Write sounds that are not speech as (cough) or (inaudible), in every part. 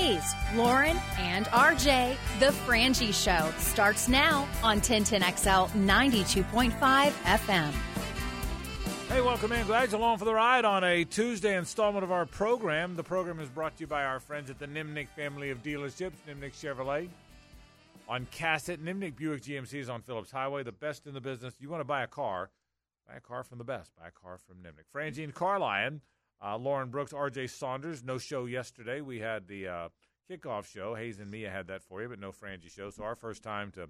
Hayes, Lauren, and RJ. The Frangie Show starts now on 1010XL 92.5 FM. Hey, welcome in. Glad you're along for the ride on a Tuesday installment of our program. The program is brought to you by our friends at the Nimnicht family of dealerships, Nimnicht Chevrolet. On Cassat, Nimnicht Buick GMC is on Phillips Highway, the best in the business. You want to buy a car, buy a car from the best. Buy a car from Nimnicht. Frangine Carlion, uh, Lauren Brooks, RJ Saunders. No show yesterday. We had the uh, kickoff show. Hayes and Mia had that for you, but no Frangie show. So our first time to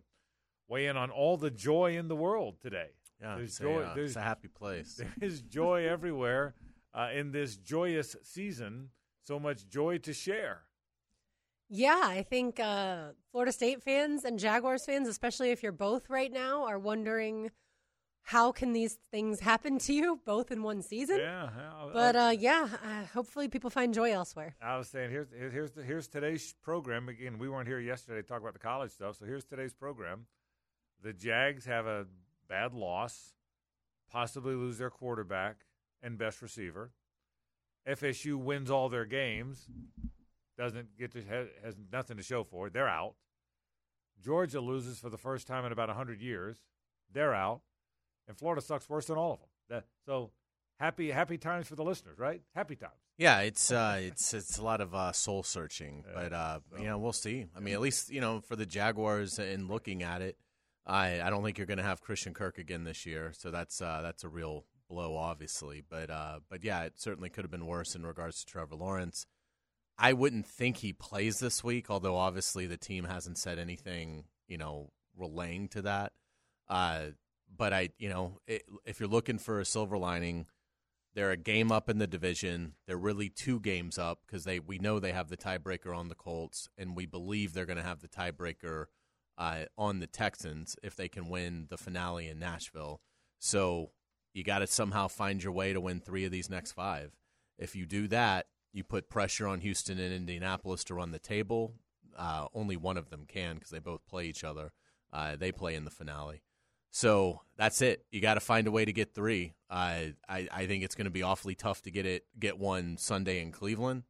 weigh in on all the joy in the world today. Yeah, There's it's, joy- a, uh, there's- it's a happy place. (laughs) There is joy everywhere uh, in this joyous season. So much joy to share. Yeah, I think uh, Florida State fans and Jaguars fans, especially if you're both right now, are wondering how can these things happen to you (laughs) both in one season. Yeah, yeah, But uh, yeah, uh, hopefully people find joy elsewhere. I was saying here's here's here's, the, here's today's program. Again, we weren't here yesterday to talk about the college stuff, so here's today's program. The Jags have a bad loss, possibly lose their quarterback and best receiver. FSU wins all their games, doesn't get to has, has nothing to show for it. They're out. Georgia loses for the first time in about hundred years. They're out, and Florida sucks worse than all of them. That, so happy happy times for the listeners, right? Happy times. Yeah, it's uh, it's it's a lot of uh, soul searching, Yeah, but uh, so- you know we'll see. I mean, at least you know for the Jaguars and looking at it, I I don't think you're going to have Christian Kirk again this year, so that's uh, that's a real blow, obviously. But uh, but yeah, it certainly could have been worse in regards to Trevor Lawrence. I wouldn't think he plays this week, although obviously the team hasn't said anything, you know, relaying to that. Uh, but I, you know, it, if you're looking for a silver lining, they're a game up in the division. They're really two games up because they we know they have the tiebreaker on the Colts, and we believe they're going to have the tiebreaker uh, on the Texans if they can win the finale in Nashville. So you got to somehow find your way to win three of these next five. If you do that, you put pressure on Houston and Indianapolis to run the table. Uh, only one of them can because they both play each other. Uh, they play in the finale. So that's it. You got to find a way to get three. Uh, I I think it's going to be awfully tough to get it get one Sunday in Cleveland.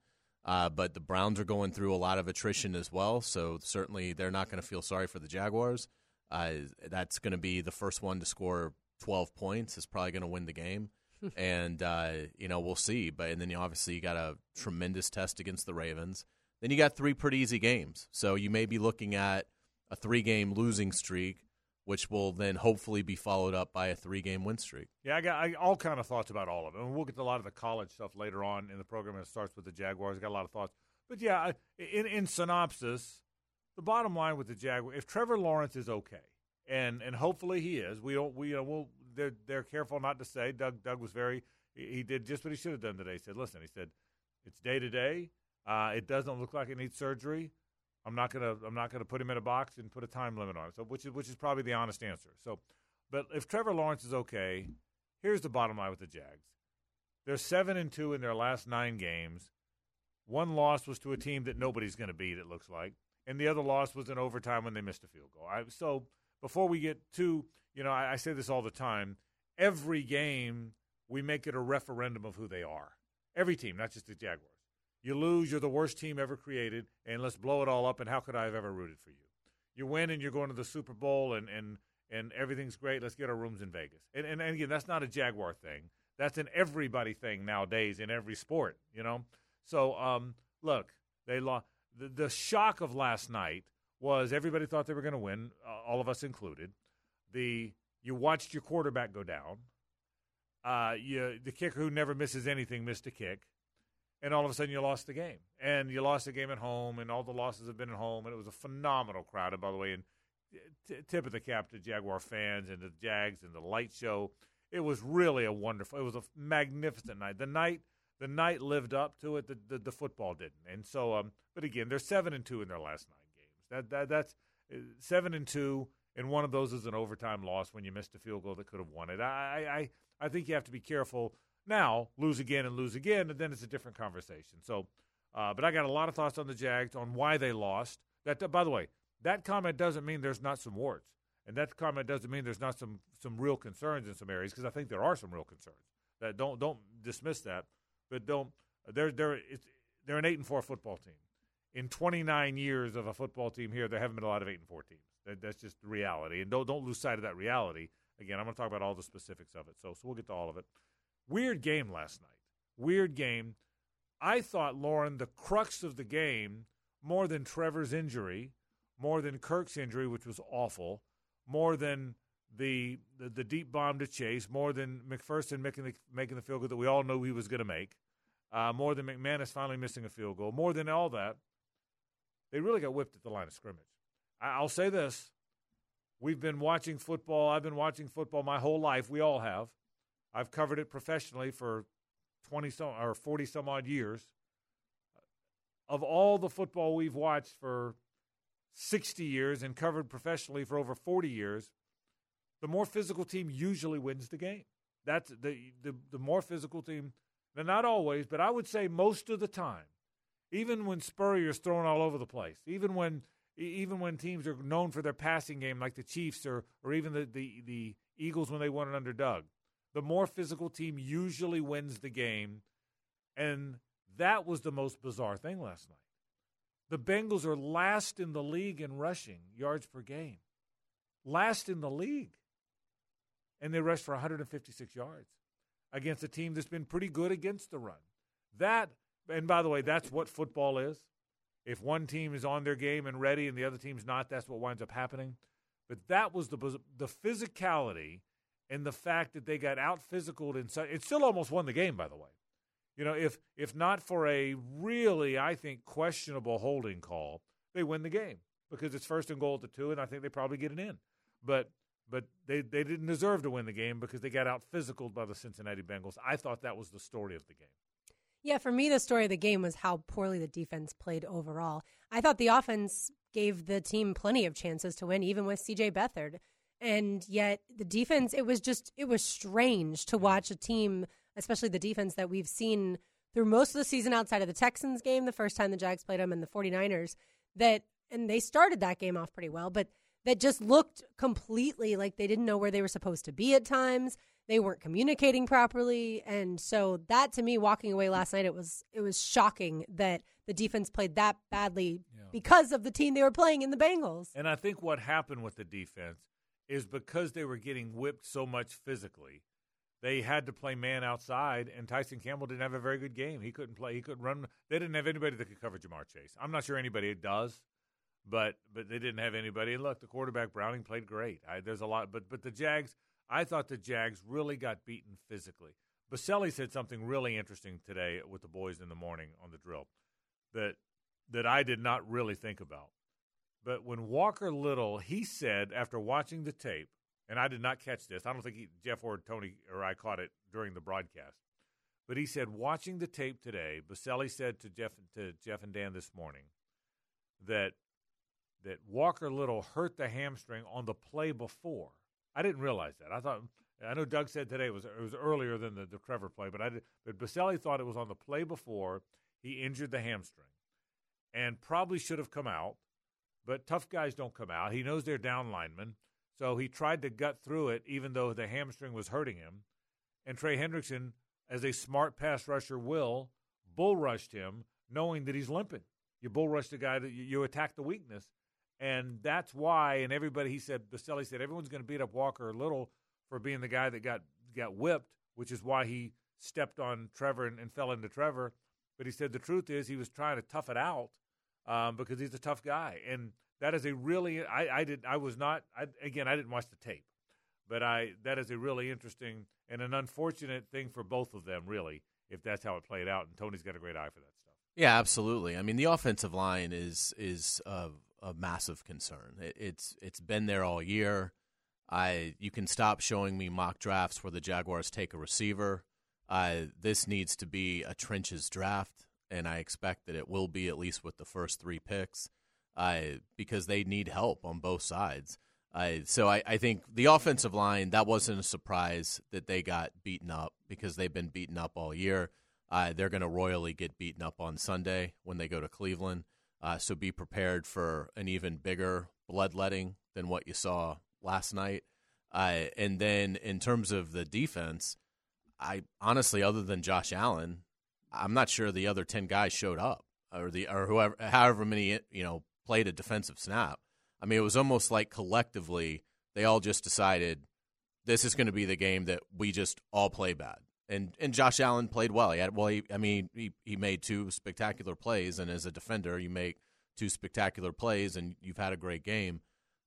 Uh, but the Browns are going through a lot of attrition as well, so certainly they're not going to feel sorry for the Jaguars. Uh, that's going to be the first one to score 12 points. Is probably going to win the game, and uh, you know we'll see. But and then you obviously you got a tremendous test against the Ravens. Then you got three pretty easy games, so you may be looking at a three-game losing streak which will then hopefully be followed up by a three-game win streak. Yeah, I got I, all kind of thoughts about all of it. And we'll get to a lot of the college stuff later on in the program. It starts with the Jaguars. I got a lot of thoughts, but yeah, I- in in synopsis, the bottom line with the Jaguars, if Trevor Lawrence is okay, and and hopefully he is, we don't we uh, will they're they're careful not to say. Doug Doug was very he he did just what he should have done today. He said, listen, he said, it's day to day. Uh, It doesn't look like it needs surgery. I'm not gonna I'm not gonna put him in a box and put a time limit on it. So which is which is probably the honest answer. So, but if Trevor Lawrence is okay, here's the bottom line with the Jags. They're seven and two in their last nine games. One loss was to a team that nobody's going to beat. It looks like, and the other loss was in overtime when they missed a field goal. I, so before we get to, you know, I, I say this all the time. Every game we make it a referendum of who they are. Every team, not just the Jaguars. You lose, you're the worst team ever created, and let's blow it all up. And how could I have ever rooted for you? You win, and you're going to the Super Bowl, and and and everything's great. Let's get our rooms in Vegas. And and, and again, that's not a Jaguar thing. That's an everybody thing nowadays in every sport. You know. So um, look, they lost. The, the shock of last night was everybody thought they were going to win, uh, all of us included. The you watched your quarterback go down. Uh, you the kicker who never misses anything missed a kick and all of a sudden you lost the game. And you lost the game at home, and all the losses have been at home, and it was a phenomenal crowd. And by the way, and t- tip of the cap to Jaguar fans and the Jags and the light show. It was really a wonderful. It was a magnificent night. The night, the night lived up to it. The the, the football didn't. And so, um, but again, they're seven and two in their last nine games. That that that's uh, seven and two, and one of those is an overtime loss when you missed a field goal that could have won it. I I I think you have to be careful now, lose again and lose again, and then it's a different conversation. So, uh, but I got a lot of thoughts on the Jags on why they lost. That, by the way, that comment doesn't mean there's not some warts, and that comment doesn't mean there's not some some real concerns in some areas because I think there are some real concerns. That don't don't dismiss that, but don't they're they're they're an eight and four football team, in 29 years of a football team here, there haven't been a lot of eight and four teams. That, that's just the reality, and don't don't lose sight of that reality. Again, I'm going to talk about all the specifics of it, so so we'll get to all of it. Weird game last night. Weird game. I thought Lauren, the crux of the game, more than Trevor's injury, more than Kirk's injury, which was awful, more than the the, the deep bomb to Chase, more than McPherson making the, making the field goal that we all knew he was going to make, uh, more than McManus finally missing a field goal, more than all that, they really got whipped at the line of scrimmage. I, I'll say this: we've been watching football. I've been watching football my whole life. We all have. I've covered it professionally for twenty some or forty some odd years. Of all the football we've watched for 60 years and covered professionally for over 40 years, the more physical team usually wins the game. That's the the, the more physical team. Now, not always, but I would say most of the time. Even when Spurrier's thrown all over the place, even when even when teams are known for their passing game, like the Chiefs or or even the the, the Eagles when they won an under Doug, the more physical team usually wins the game, and that was the most bizarre thing last night. The Bengals are last in the league in rushing yards per game, last in the league and they rushed for 156 yards against a team that's been pretty good against the run. That, and by the way, that's what football is. If one team is on their game and ready and the other team's not, that's what winds up happening. But that was the the physicality and the fact that they got out physicaled and it still almost won the game. By the way, you know if if not for a really I think questionable holding call, they win the game because it's first and goal at the two, and I think they probably get it in. But but they, they didn't deserve to win the game because they got out physical by the Cincinnati Bengals. I thought that was the story of the game. Yeah, for me, the story of the game was how poorly the defense played overall. I thought the offense gave the team plenty of chances to win, even with CJ Beathard. And yet, the defense, it was just, it was strange to watch a team, especially the defense that we've seen through most of the season outside of the Texans game, the first time the Jags played them, and the 49ers, that, and they started that game off pretty well, but that just looked completely like they didn't know where they were supposed to be at times. They weren't communicating properly, and so that to me, walking away last night, it was it was shocking that the defense played that badly yeah. because of the team they were playing in the Bengals. And I think what happened with the defense is because they were getting whipped so much physically, they had to play man outside, and Tyson Campbell didn't have a very good game. He couldn't play. He couldn't run. They didn't have anybody that could cover Ja'Marr Chase. I'm not sure anybody does but but they didn't have anybody. And look, the quarterback Browning played great. I, there's a lot, but but the Jags, I thought the Jags really got beaten physically. Boselli said something really interesting today with the boys in the morning on the drill that that I did not really think about. But when Walker Little, he said after watching the tape, and I did not catch this. I don't think he, Jeff or Tony or I caught it during the broadcast. But he said watching the tape today, Boselli said to Jeff to Jeff and Dan this morning that that Walker Little hurt the hamstring on the play before. I didn't realize that. I thought I know Doug said today it was it was earlier than the, the Trevor play, but I did, but Boselli thought it was on the play before he injured the hamstring, and probably should have come out. But tough guys don't come out. He knows they're down linemen, so he tried to gut through it, even though the hamstring was hurting him. And Trey Hendrickson, as a smart pass rusher, will bull rushed him, knowing that he's limping. You bull rush the guy that you, attack the weakness, and that's why, and everybody, he said, Boselli said, everyone's going to beat up Walker a Little for being the guy that got, got whipped, which is why he stepped on Trevor and, and fell into Trevor. But he said the truth is he was trying to tough it out um, because he's a tough guy. And that is a really, I, I did, I was not, I, again, I didn't watch the tape, but I, that is a really interesting and an unfortunate thing for both of them, really, if that's how it played out. And Tony's got a great eye for that stuff. Yeah, absolutely. I mean, the offensive line is, is, uh, a massive concern. It, it's it's been there all year. I you can stop showing me mock drafts where the Jaguars take a receiver. Uh, this needs to be a trenches draft, and I expect that it will be at least with the first three picks, uh, because they need help on both sides. Uh, so I, I think the offensive line that wasn't a surprise that they got beaten up because they've been beaten up all year. Uh, they're going to royally get beaten up on Sunday when they go to Cleveland. Uh, so be prepared for an even bigger bloodletting than what you saw last night. And then in terms of the defense, I honestly, other than Josh Allen, I'm not sure the other 10 guys showed up. or the or whoever however many you know played a defensive snap. I mean, it was almost like collectively they all just decided this is going to be the game that we just all play bad. And and Josh Allen played well. He had well, he, I mean, he he made two spectacular plays, and as a defender, you make two spectacular plays, and you've had a great game.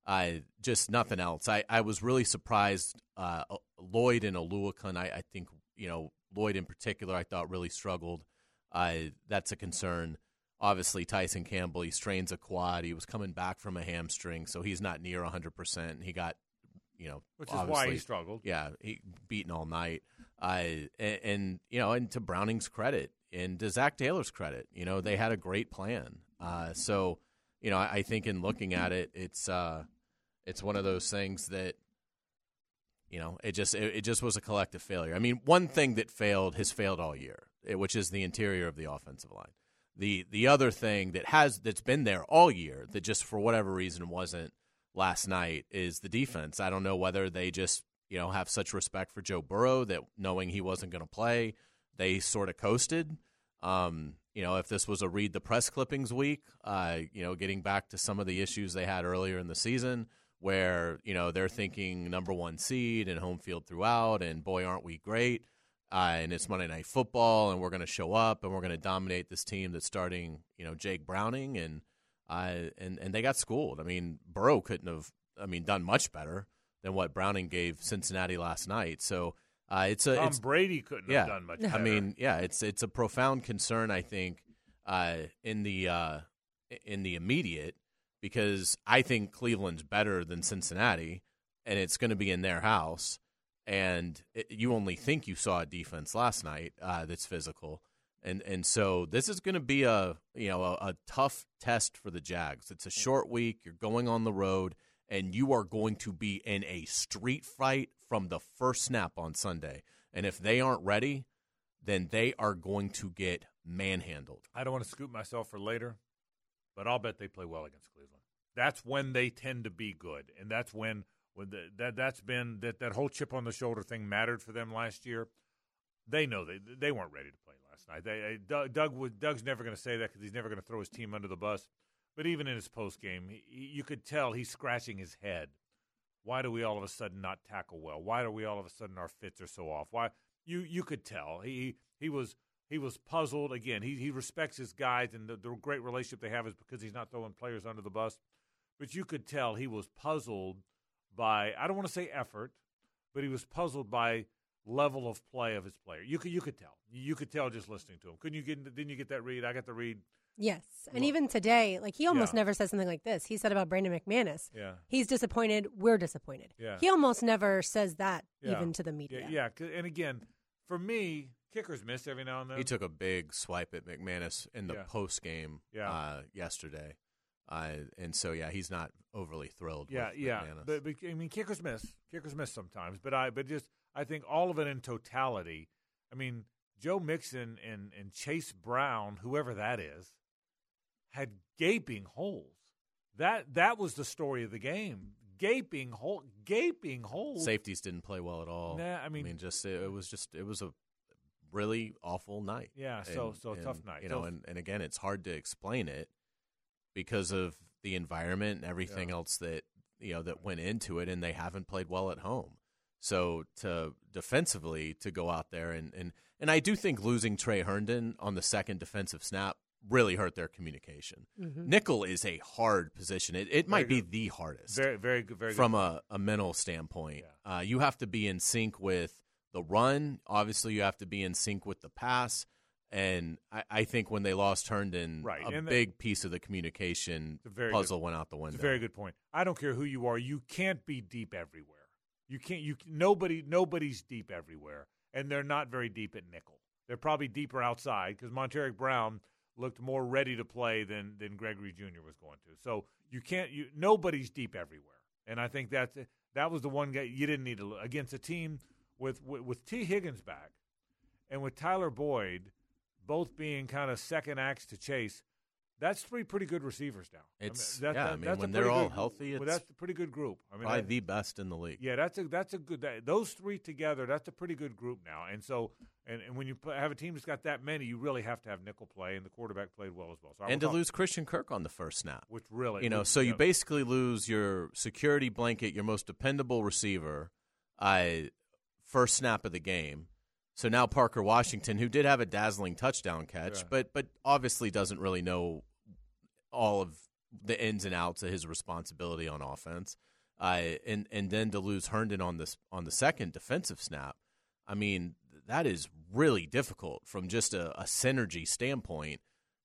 I just nothing else. I, I was really surprised. Uh, Lloyd and Oluokun, I, I think you know Lloyd in particular, I thought really struggled. Uh, that's a concern. Obviously, Tyson Campbell, he strains a quad. He was coming back from a hamstring, so he's not near 100%. He got, you know, which is why he struggled. Yeah, he beaten all night. Uh, and, and, you know, and to Browning's credit and to Zac Taylor's credit, you know, they had a great plan. Uh, so, you know, I, I, think in looking at it, it's uh, it's one of those things that you know it just it, it, just was a collective failure. I mean, one thing that failed has failed all year, which is the interior of the offensive line. The the other thing that has that's been there all year that just for whatever reason wasn't last night is the defense. I don't know whether they just you know have such respect for Joe Burrow that knowing he wasn't going to play, they sort of coasted. Um, you know, if this was a read the press clippings week, uh, you know, getting back to some of the issues they had earlier in the season, where you know they're thinking number one seed and home field throughout, and boy, aren't we great? Uh, and it's Monday Night Football, and we're going to show up and we're going to dominate this team that's starting, you know, Jake Browning, and uh, and and they got schooled. I mean, Burrow couldn't have, I mean, done much better than what Browning gave Cincinnati last night. So uh, it's a Tom it's, Brady couldn't yeah, have done much. Better. I mean, yeah, it's it's a profound concern. I think uh, in the uh, in the immediate because I think Cleveland's better than Cincinnati, and it's going to be in their house. And it, you only think you saw a defense last night uh, that's physical, and and so this is going to be a you know a, a tough test for the Jags. It's a short week. You're going on the road, and you are going to be in a street fight from the first snap on Sunday. And if they aren't ready, then they are going to get manhandled. I don't want to scoop myself for later, but I'll bet they play well against Cleveland. That's when they tend to be good, and that's when when the, that that's been that that whole chip on the shoulder thing mattered for them last year. They know they they weren't ready to play last night. They, Doug, Doug was, Doug's never going to say that because he's never going to throw his team under the bus. But even in his post game, you could tell he's scratching his head. Why do we all of a sudden not tackle well? Why do we all of a sudden our fits are so off? Why you you could tell he he was he was puzzled. Again, he he respects his guys and the, the great relationship they have is because he's not throwing players under the bus but you could tell he was puzzled by I don't want to say effort, but he was puzzled by level of play of his player. You could you could tell. You could tell just listening to him. Couldn't you get didn't you get that read? I got the read. Yes. And well, even today, like he almost yeah. never says something like this. He said about Brandon McManus. Yeah. He's disappointed, we're disappointed. Yeah. He almost never says that yeah. even to the media. Yeah, yeah. and again, for me, kickers miss every now and then. He took a big swipe at McManus in the post game uh, yesterday. Uh, and so yeah, he's not overly thrilled. Yeah, yeah. But, but, I mean, kickers miss, kickers miss sometimes. But I, but just I think all of it in totality. I mean, Joe Mixon and and Chase Brown, whoever that is, had gaping holes. That that was the story of the game. Gaping hole, gaping holes. Safeties didn't play well at all. Nah, I mean, I mean, just it, it was just it was a really awful night. Yeah, so and, so and, tough night. You know, and, and again, it's hard to explain it because of the environment and everything yeah. else that you know that went into it, and they haven't played well at home. So to defensively to go out there and and and I do think losing Tre Herndon on the second defensive snap really hurt their communication. Mm-hmm. Nickel is a hard position. It, it might good. be the hardest. Very, very good. Very from a, a mental standpoint. Yeah. Uh, you have to be in sync with the run. Obviously, you have to be in sync with the pass. And I, I think when they lost Herndon, right. a and big the, piece of the communication puzzle good, went out the window. It's a very good point. I don't care who you are, you can't be deep everywhere. You can't. You nobody. Nobody's deep everywhere, and they're not very deep at nickel. They're probably deeper outside because Montaric Brown looked more ready to play than than Gregory Junior was going to. So you can't. You nobody's deep everywhere, and I think that's that was the one guy you didn't need to look against a team with with, with Tee Higgins back, and with Tyler Boyd both being kind of second acts to Chase, That's three pretty good receivers now. It's I mean, that, yeah. that, I mean, when they're all good- healthy, well, that's a pretty good group. I mean, probably that- the best in the league. yeah, that's a that's a good. That, those three together, that's a pretty good group now. And so, and, and when you have a team that's got that many, you really have to have nickel play, and the quarterback played well as well. So and to talk- lose Christian Kirk on the first snap. which really, you know, so you basically lose your security blanket, your most dependable receiver, uh, first snap of the game. So now Parker Washington, who did have a dazzling touchdown catch, Yeah. but but obviously doesn't really know all of the ins and outs of his responsibility on offense, uh, and and then to lose Herndon on this on the second defensive snap, I mean that is really difficult from just a, a synergy standpoint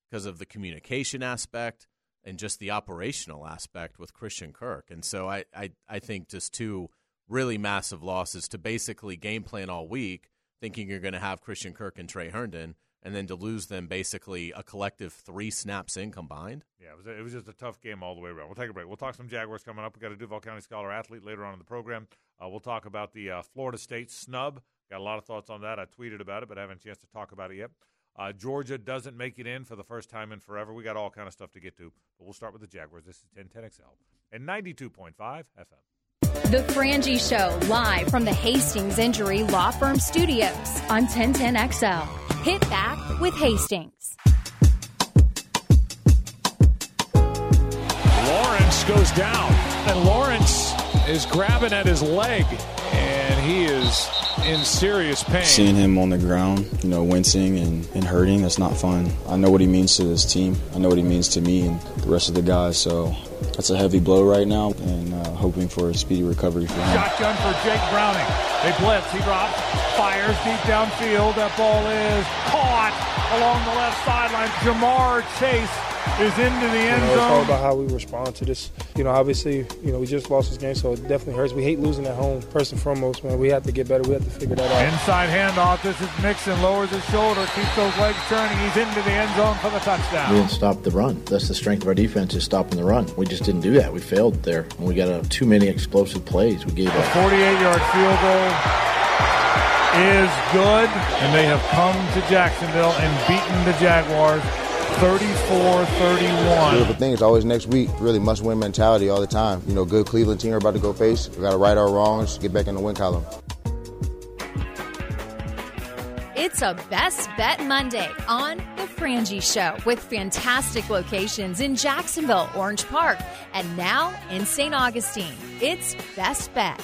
because of the communication aspect and just the operational aspect with Christian Kirk. And so I, I, I think just two really massive losses to basically game plan all week, thinking you're going to have Christian Kirk and Tre Herndon, and then to lose them basically a collective three snaps in combined. Yeah, it was, it was just a tough game all the way around. We'll take a break. We'll talk some Jaguars coming up. We've got a Duval County Scholar athlete later on in the program. Uh, we'll talk about the uh, Florida State snub. Got a lot of thoughts on that. I tweeted about it, but I haven't a chance to talk about it yet. Uh, Georgia doesn't make it in for the first time in forever. We got all kind of stuff to get to, but we'll start with the Jaguars. This is 1010XL and 92.5 FM. The Frangie Show, live from the Hastings Injury Law Firm Studios on 1010XL. Hit back with Hastings. Lawrence goes down, and Lawrence is grabbing at his leg, and he is in serious pain. Seeing him on the ground, you know, wincing and, and hurting, that's not fun. I know what he means to this team. I know what he means to me and the rest of the guys. So that's a heavy blow right now, and uh, hoping for a speedy recovery for him. Shotgun for Jake Browning. They blitz. He drops, fires deep downfield. That ball is caught along the left sideline. Ja'Marr Chase is into the You end zone. it's all zone. about how we respond to this. You know, obviously, you know, we just lost this game, so it definitely hurts. We hate losing at home. First and foremost, man, we have to get better. We have to figure that out. Inside handoff. This is Mixon. Lowers his shoulder. Keeps those legs turning. He's into the end zone for the touchdown. We didn't stop the run. That's the strength of our defense is stopping the run. We just didn't do that. We failed there. And we got uh, too many explosive plays. We gave A up. 48-yard field goal is good, and they have come to Jacksonville and beaten the Jaguars 34-31. Beautiful thing is always next week. Really must win mentality all the time. You know, good Cleveland team are about to go face. We got to right our wrongs, get back in the win column. It's a Best Bet Monday on The Frangie Show with fantastic locations in Jacksonville, Orange Park, and now in St. Augustine. It's Best Bet.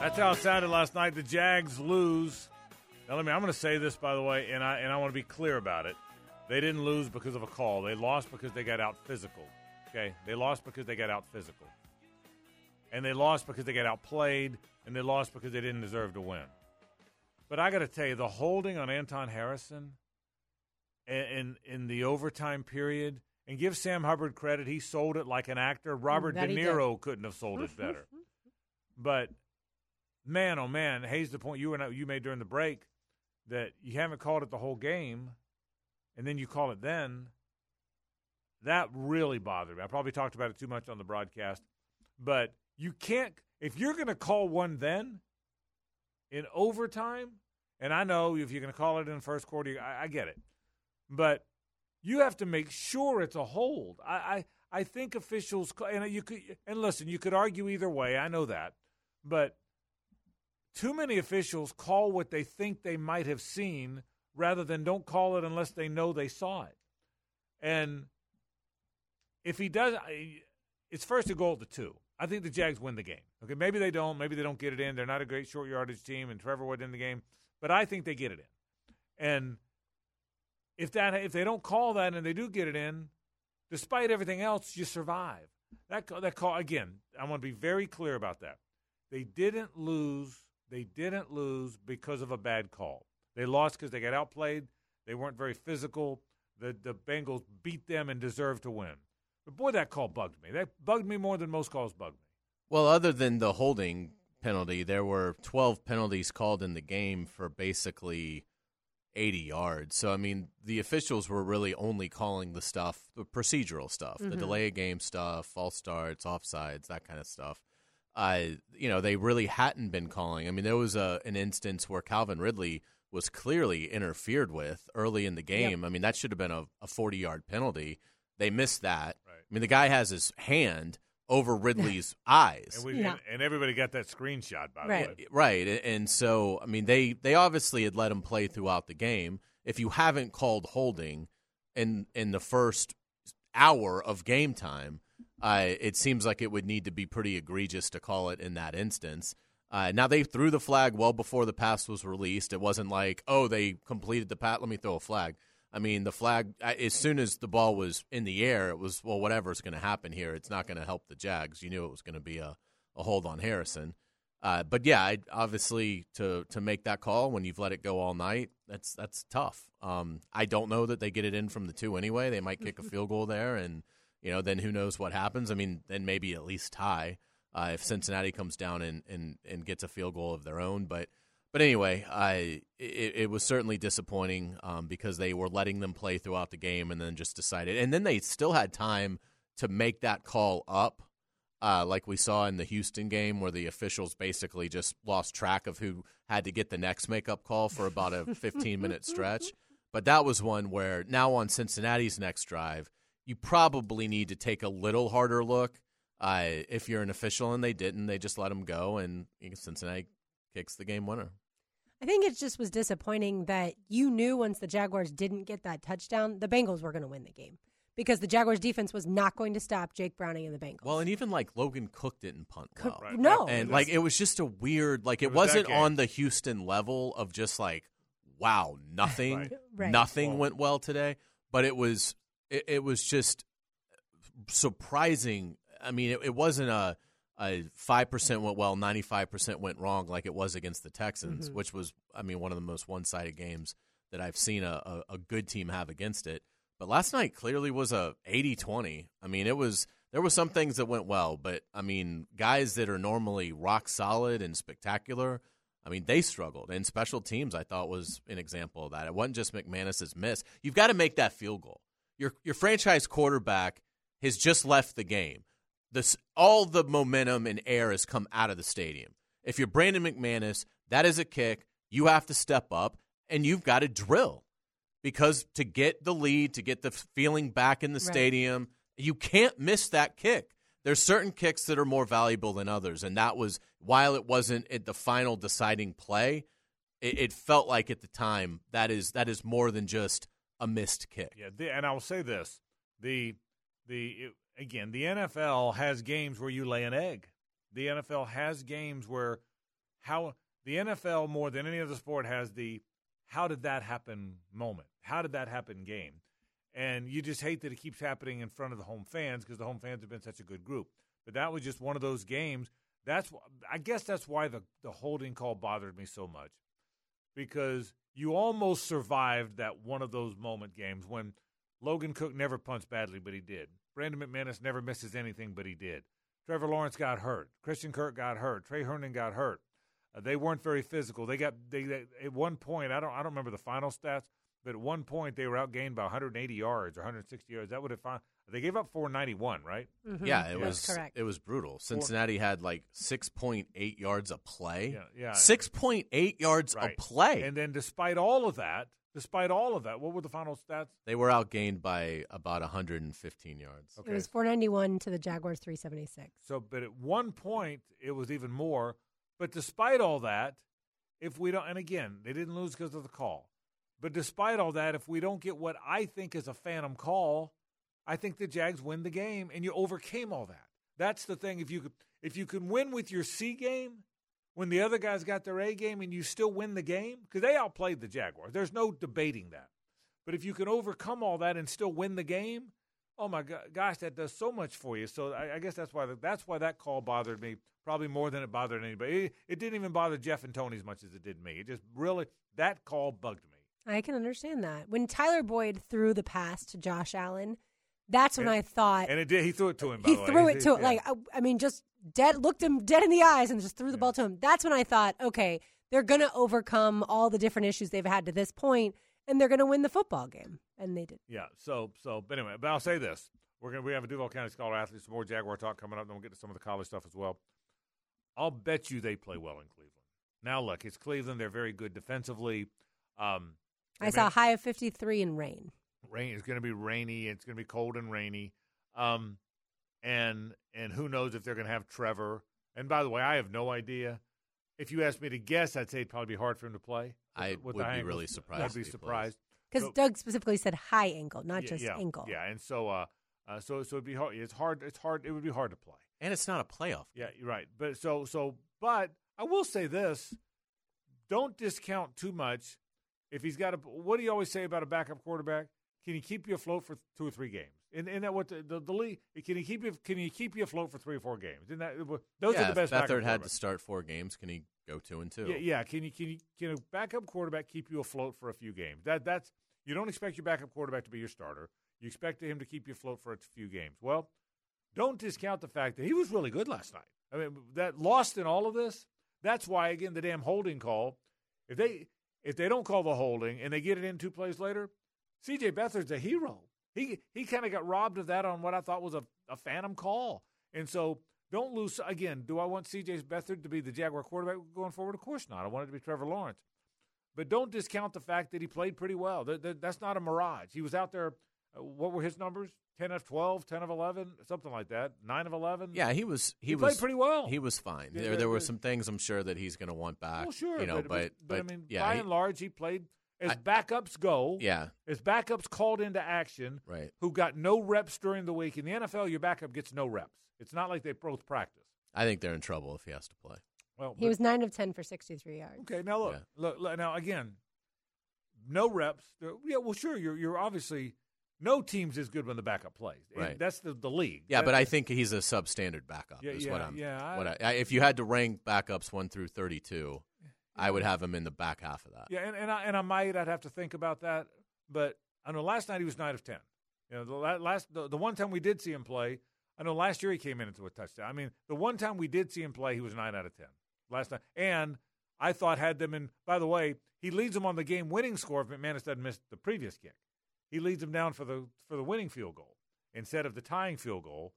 That's how it sounded last night. The Jags lose. Now, let me. I'm going to say this, by the way, and I and I want to be clear about it. They didn't lose because of a call. They lost because they got out physical. Okay, they lost because they got out physical, and they lost because they got outplayed, and they lost because they didn't deserve to win. But I got to tell you, the holding on Anton Harrison in, in the overtime period, and give Sam Hubbard credit, he sold it like an actor. Robert That De. Niro couldn't have sold it better. (laughs) but man, oh man, Hayes, the point you and I, you made during the break that you haven't called it the whole game, and then you call it then. That really bothered me. I probably talked about it too much on the broadcast, but you can't if you're going to call one then in overtime. And I know if you're going to call it in the first quarter, I, I get it, but you have to make sure it's a hold. I, I, I think officials and you could and listen, you could argue either way. I know that, but too many officials call what they think they might have seen rather than don't call it unless they know they saw it. And if he does, it's first a goal to two. I think the Jags win the game. Okay, maybe they don't. Maybe they don't get it in. They're not a great short yardage team, and Trevor Wood in the game. But I think they get it in. And if that if they don't call that and they do get it in, despite everything else, you survive. That that call again. I want to be very clear about that. They didn't lose. They didn't lose because of a bad call. They lost because they got outplayed. They weren't very physical. The the Bengals beat them and deserved to win. But boy, that call bugged me. That bugged me more than most calls bugged me. Well, other than the holding penalty, there were 12 penalties called in the game for basically 80 yards. So, I mean, the officials were really only calling the stuff, the procedural stuff, the Mhm. delay of game stuff, false starts, offsides, that kind of stuff. Uh, you know, they really hadn't been calling. I mean, there was a an instance where Calvin Ridley was clearly interfered with early in the game. Yep. I mean, that should have been a, a 40 yard penalty. They missed that. Right. I mean, the guy has his hand over (laughs) Ridley's eyes. And, we, yeah. and, and, everybody got that screenshot, by right. the way. Right. And so, I mean, they, they obviously had let him play throughout the game. If you haven't called holding in, in the first hour of game time, uh, it seems like it would need to be pretty egregious to call it in that instance. Uh, now they threw the flag well before the pass was released. It wasn't like, oh, they completed the pat. Let me throw a flag. I mean, the flag as soon as the ball was in the air, it was well, whatever's going to happen here, it's not going to help the Jags. You knew it was going to be a, a hold on Harrison. Uh, but yeah, I, obviously to to make that call when you've let it go all night, that's that's tough. Um, I don't know that they get it in from the two anyway. They might kick a field goal there, and you know then who knows what happens. I mean, then maybe at least tie uh, if Cincinnati comes down and, and, and gets a field goal of their own. But but anyway, I it, it was certainly disappointing um, because they were letting them play throughout the game and then just decided, and then they still had time to make that call up. Uh, like we saw in the Houston game, where the officials basically just lost track of who had to get the next makeup call for about a (laughs) 15 minute stretch. But that was one where now on Cincinnati's next drive, you probably need to take a little harder look uh, if you're an official and they didn't, they just let him go, and Cincinnati kicks the game winner. I think it just was disappointing that you knew once the Jaguars didn't get that touchdown, the Bengals were going to win the game because the Jaguars defense was not going to stop Jake Browning and the Bengals. Well, and even like Logan Cooke didn't punt well. Right. No, and like it was just a weird, like it, it was not on the Houston level of just like, wow, nothing, right. (laughs) Right. nothing well, went well today. But it was, it, it was just surprising I mean, it, it wasn't a a five percent went well, ninety five percent went wrong, like it was against the Texans, mm-hmm. which was, I mean, one of the most one sided games that I've seen a, a, a, good team have against it. But last night clearly was a 80-20. I mean, it was there were some things that went well, but I mean, guys that are normally rock solid and spectacular. I mean, they struggled. And special teams, I thought, was an example of that. It wasn't just McManus's miss. You've got to make that field goal. Your your franchise quarterback has just left the game this all the momentum and air has come out of the stadium. If you're Brandon McManus, that is a kick. You have to step up and you've got to drill because to get the lead, to get the feeling back in the right. stadium, you can't miss that kick. There's certain kicks that are more valuable than others, and that was while it wasn't at the final deciding play. It, it felt like at the time that is that is more than just a missed kick. Yeah, the, and I will say this: the the again, the NFL has games where you lay an egg. The NFL has games where how the NFL more than any other sport has the how did that happen moment. How did that happen game? And you just hate that it keeps happening in front of the home fans because the home fans have been such a good group. But that was just one of those games. That's I guess that's why the the holding call bothered me so much because you almost survived that one of those moment games when Logan Cooke never punts badly, but he did. Brandon McManus never misses anything, but he did. Trevor Lawrence got hurt. Christian Kirk got hurt. Tre Herndon got hurt. Uh, they weren't very physical. They got they, they, at one point. I don't I don't remember the final stats, but at one point they were outgained by 180 yards or 160 yards. That would have they gave up 491, right? Mm-hmm. Yeah, it was correct. It was brutal. Cincinnati had like 6.8 yards a play. Yeah, yeah. 6.8 yards right. a play. And then despite all of that, Despite all of that, what were the final stats? They were outgained by about 115 yards. Okay. It was 491 to the Jaguars 376. So, but at one point it was even more. But despite all that, if we don't, and again, they didn't lose because of the call. But despite all that, if we don't get what I think is a phantom call, I think the Jags win the game, and you overcame all that. That's the thing. If you if you can win with your C game, when the other guys got their A game and you still win the game? Because they outplayed the Jaguars. There's no debating that. But if you can overcome all that and still win the game, oh my gosh, that does so much for you. So I, I guess that's why that's why that call bothered me probably more than it bothered anybody. It, it, didn't even bother Jeff and Tony as much as it did me. It just really that call bugged me. I can understand that when Tyler Boyd threw the pass to Josh Allen. That's when and, I thought, and it did. He threw it to him. he threw it to him. Like I, I mean, just dead looked him dead in the eyes and just threw the ball to him. That's when I thought, okay, they're going to overcome all the different issues they've had to this point and they're going to win the football game. And they did. Yeah. So, so, but anyway, but I'll say this. We're going to, we have a Duval County Scholar athlete, some more Jaguar talk coming up, then we'll get to some of the college stuff as well. I'll bet you they play well in Cleveland. Now, look, it's Cleveland. They're very good defensively. Um, I saw a high of 53 in rain. Rain. It's going to be rainy. It's going to be cold and rainy. Um, and and who knows if they're going to have Trevor. And by the way, I have no idea. If you asked me to guess, I'd say it'd probably be hard for him to play. I with would be ankles. really surprised I'd be surprised Because So- Doug specifically said high ankle, not Yeah, just yeah, ankle. Yeah, and so uh, uh, so so it'd be hard. It's hard. It's hard. It would be hard to play. And it's not a playoff. Yeah, you're right. But so so but I will say this: don't discount too much. If he's got a, what do you always say about a backup quarterback? Can he keep you afloat for two or three games? And and that what the, the, the league can he keep you can he keep you afloat for three or four games? Isn't that those yeah, are the best. If Beathard had to start four games, can he go two and two? Yeah, yeah. Can you can you can a backup quarterback keep you afloat for a few games? That that's you don't expect your backup quarterback to be your starter. You expect him to keep you afloat for a few games. Well, don't discount the fact that he was really good last night. I mean, that lost in all of this. That's why again the damn holding call. If they if they don't call the holding and they get it in two plays later, C.J. Beathard's a hero. He he kind of got robbed of that on what I thought was a, a phantom call. And so don't lose again. Do I want C.J. Beathard to be the Jaguar quarterback going forward? Of course not. I want it to be Trevor Lawrence. But don't discount the fact that he played pretty well. That, that- that's not a mirage. He was out there. Uh, what were his numbers? 10 of 12, 10 of 11, something like that. 9 of 11? Yeah, he was. He, He was played pretty well. He was fine. Yeah, there, there were some things I'm sure that he's going to want back. Well, sure. you know, but but, I mean, yeah, by he- and large, he played as I- backups go. yeah, As backups called into action, right. who got no reps during the week. In the NFL, your backup gets no reps. It's not like they both practice. I think they're in trouble if he has to play. Well, He but- was 9 of 10 for 63 yards. Okay, now look, Yeah. look, look, now again, no reps. Yeah, well, sure, you're you're obviously no team's as good when the backup plays. Right. That's the the league. Yeah, That- but I think he's a substandard backup. Yeah, is yeah, what I'm. yeah, I- what I, I, if you had to rank backups one through thirty-two, I would have him in the back half of that. yeah, and and I, and I might I'd have to think about that. But I know last night he was nine of ten. You know, the last the, the one time we did see him play, I know last year he came in into a touchdown. I mean, the one time we did see him play, he was nine out of ten last night, and I thought had them in. By the way, he leads them on the game-winning score if McManus doesn't miss the previous kick. He leads them down for the for the winning field goal instead of the tying field goal,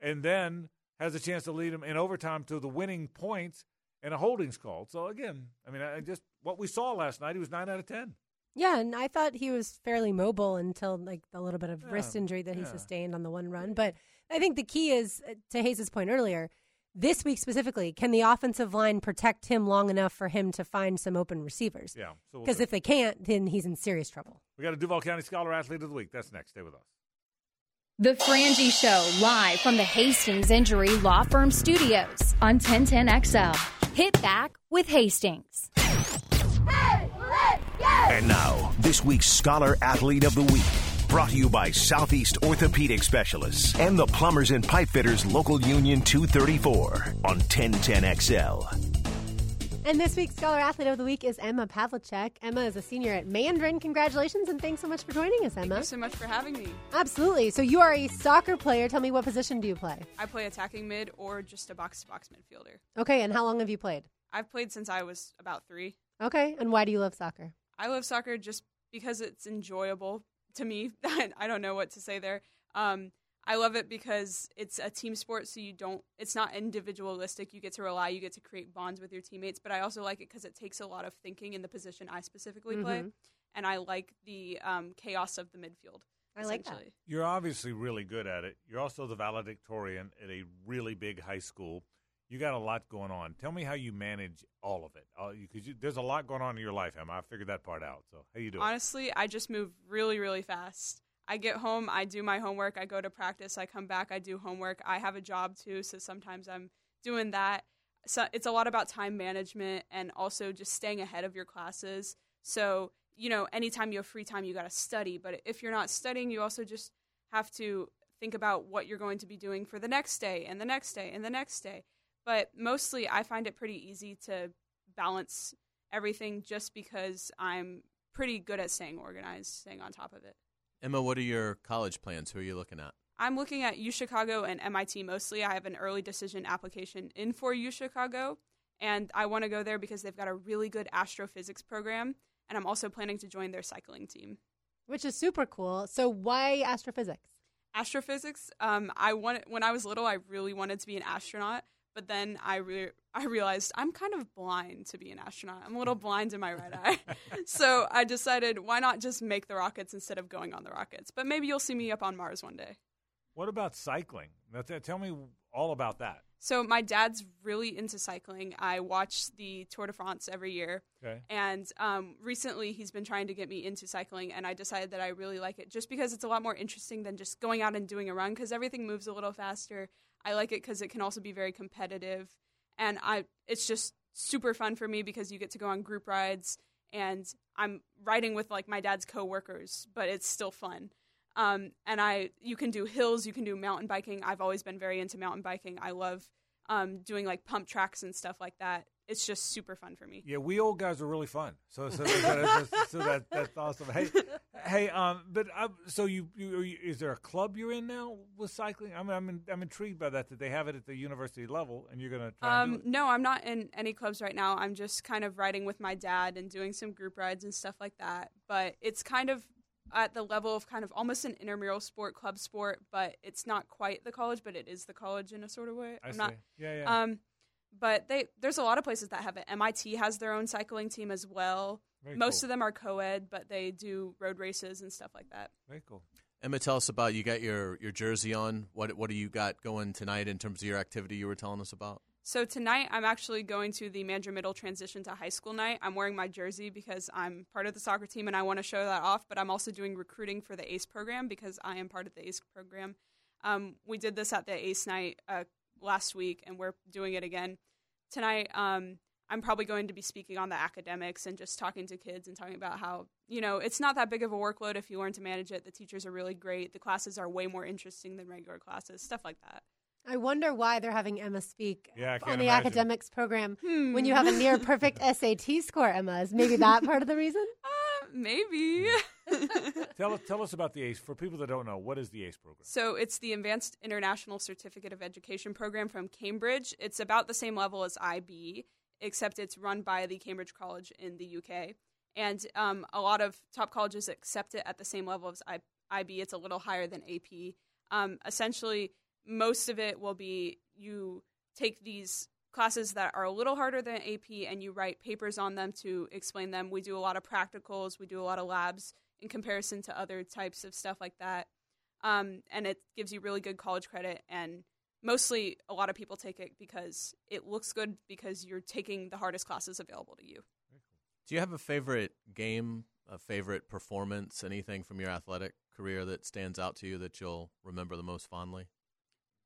and then has a chance to lead them in overtime to the winning points and a holding's called. So again, I mean, I just what we saw last night, he was nine out of ten. Yeah, and I thought he was fairly mobile until like the little bit of Yeah, wrist injury that he yeah. sustained on the one run. But I think the key is uh, to Hayes' point earlier. This week specifically, can the offensive line protect him long enough for him to find some open receivers? Yeah, so we'll Because if they can't, then he's in serious trouble. we got a Duval County Scholar Athlete of the Week. That's next. Stay with us. The Frangie Show, live from the Hastings Injury Law Firm Studios on 1010XL. Hit back with Hastings. And now, this week's Scholar Athlete of the Week. Brought to you by Southeast Orthopedic Specialists and the Plumbers and Pipe Fitters Local Union 234 on 1010XL. And this week's Scholar Athlete of the Week is Emma Pavlicek. Emma is a senior at Mandarin. Congratulations and thanks so much for joining us, Thank Emma. you so much for having me. Absolutely. So you are a soccer player. Tell me what position do you play? I play attacking mid or just a box to box midfielder. Okay, and how long have you played? I've played since I was about three. Okay, and why do you love soccer? I love soccer just because it's enjoyable to me. (laughs) I don't know what to say there. Um, I love it because it's a team sport, so you don't. It's not individualistic. You get to rely. You get to create bonds with your teammates. But I also like it because it takes a lot of thinking in the position I specifically play, Mhm. and I like the um, chaos of the midfield. I like that. You're obviously really good at it. You're also the valedictorian at a really big high school. You got a lot going on. Tell me how you manage all of it, because you, there's a lot going on in your life, Emma. I figured that part out. So how you doing? Honestly, I just move really, really fast. I get home, I do my homework, I go to practice, I come back, I do homework. I have a job too, so sometimes I'm doing that. So it's a lot about time management and also just staying ahead of your classes. So, you know, anytime you have free time, you got to study. But if you're not studying, you also just have to think about what you're going to be doing for the next day and the next day and the next day. But mostly, I find it pretty easy to balance everything just because I'm pretty good at staying organized, staying on top of it. Emma, what are your college plans? Who are you looking at? I'm looking at U Chicago and MIT mostly. I have an early decision application in for U Chicago, and I want to go there because they've got a really good astrophysics program, and I'm also planning to join their cycling team. Which is super cool. So why astrophysics? Astrophysics, um, I wanted when I was little, I really wanted to be an astronaut, But then I re- I realized I'm kind of blind to be an astronaut. I'm a little blind in my right eye. (laughs) so I decided why not just make the rockets instead of going on the rockets. But maybe you'll see me up on Mars one day. What about cycling? Tell me all about that. So my dad's really into cycling. I watch the Tour de France every year. Okay. And um, recently he's been trying to get me into cycling, and I decided that I really like it just because it's a lot more interesting than just going out and doing a run because everything moves a little faster. I like it because it can also be very competitive, and I it's just super fun for me because you get to go on group rides, and I'm riding with like my dad's coworkers, but it's still fun. Um, and I, you can do hills, you can do mountain biking. I've always been very into mountain biking. I love um, doing like pump tracks and stuff like that. It's just super fun for me. Yeah, we old guys are really fun. So, so, that, so that, that's awesome. Hey, (laughs) hey, um, but I, so you, you, you, is there a club you're in now with cycling? I mean, I'm, in, I'm intrigued by that that they have it at the university level, and you're going to try. Um, no, I'm not in any clubs right now. I'm just kind of riding with my dad and doing some group rides and stuff like that. But it's kind of at the level of kind of almost an intramural sport, club sport, but it's not quite the college, but it is the college in a sort of way. I I'm see. not. yeah, yeah. Um, but they there's a lot of places that have it. MIT has their own cycling team as well. Very Most cool. of them are co-ed, but they do road races and stuff like that. Very cool. Emma, tell us about you got your, your jersey on. What what do you got going tonight in terms of your activity you were telling us about? So tonight I'm actually going to the Mandarin Middle transition to high school night. I'm wearing my jersey because I'm part of the soccer team and I want to show that off. But I'm also doing recruiting for the AICE program because I am part of the AICE program. Um, we did this at the AICE night uh, last week, and we're doing it again tonight. Um, I'm probably going to be speaking on the academics and just talking to kids and talking about how you know it's not that big of a workload if you learn to manage it. The teachers are really great. The classes are way more interesting than regular classes. Stuff like that. I wonder why they're having Emma speak Yeah, on the imagine. academics program Hmm. when you have a near perfect (laughs) SAT score, Emma. Is maybe that part of the reason? (laughs) Uh, maybe. (laughs) tell us tell us about the AICE for people that don't know. What is the AICE program? So it's the Advanced International Certificate of Education program from Cambridge. It's about the same level as IB, except it's run by the Cambridge College in the UK. And um, a lot of top colleges accept it at the same level as IB. It's a little higher than AP. Um, essentially, most of it will be you take these classes that are a little harder than AP and you write papers on them to explain them. We do a lot of practicals, we do a lot of labs in comparison to other types of stuff like that um, and it gives you really good college credit. And mostly, a lot of people take it because it looks good because you're taking the hardest classes available to you. Do you have a favorite game, a favorite performance, anything from your athletic career that stands out to you that you'll remember the most fondly?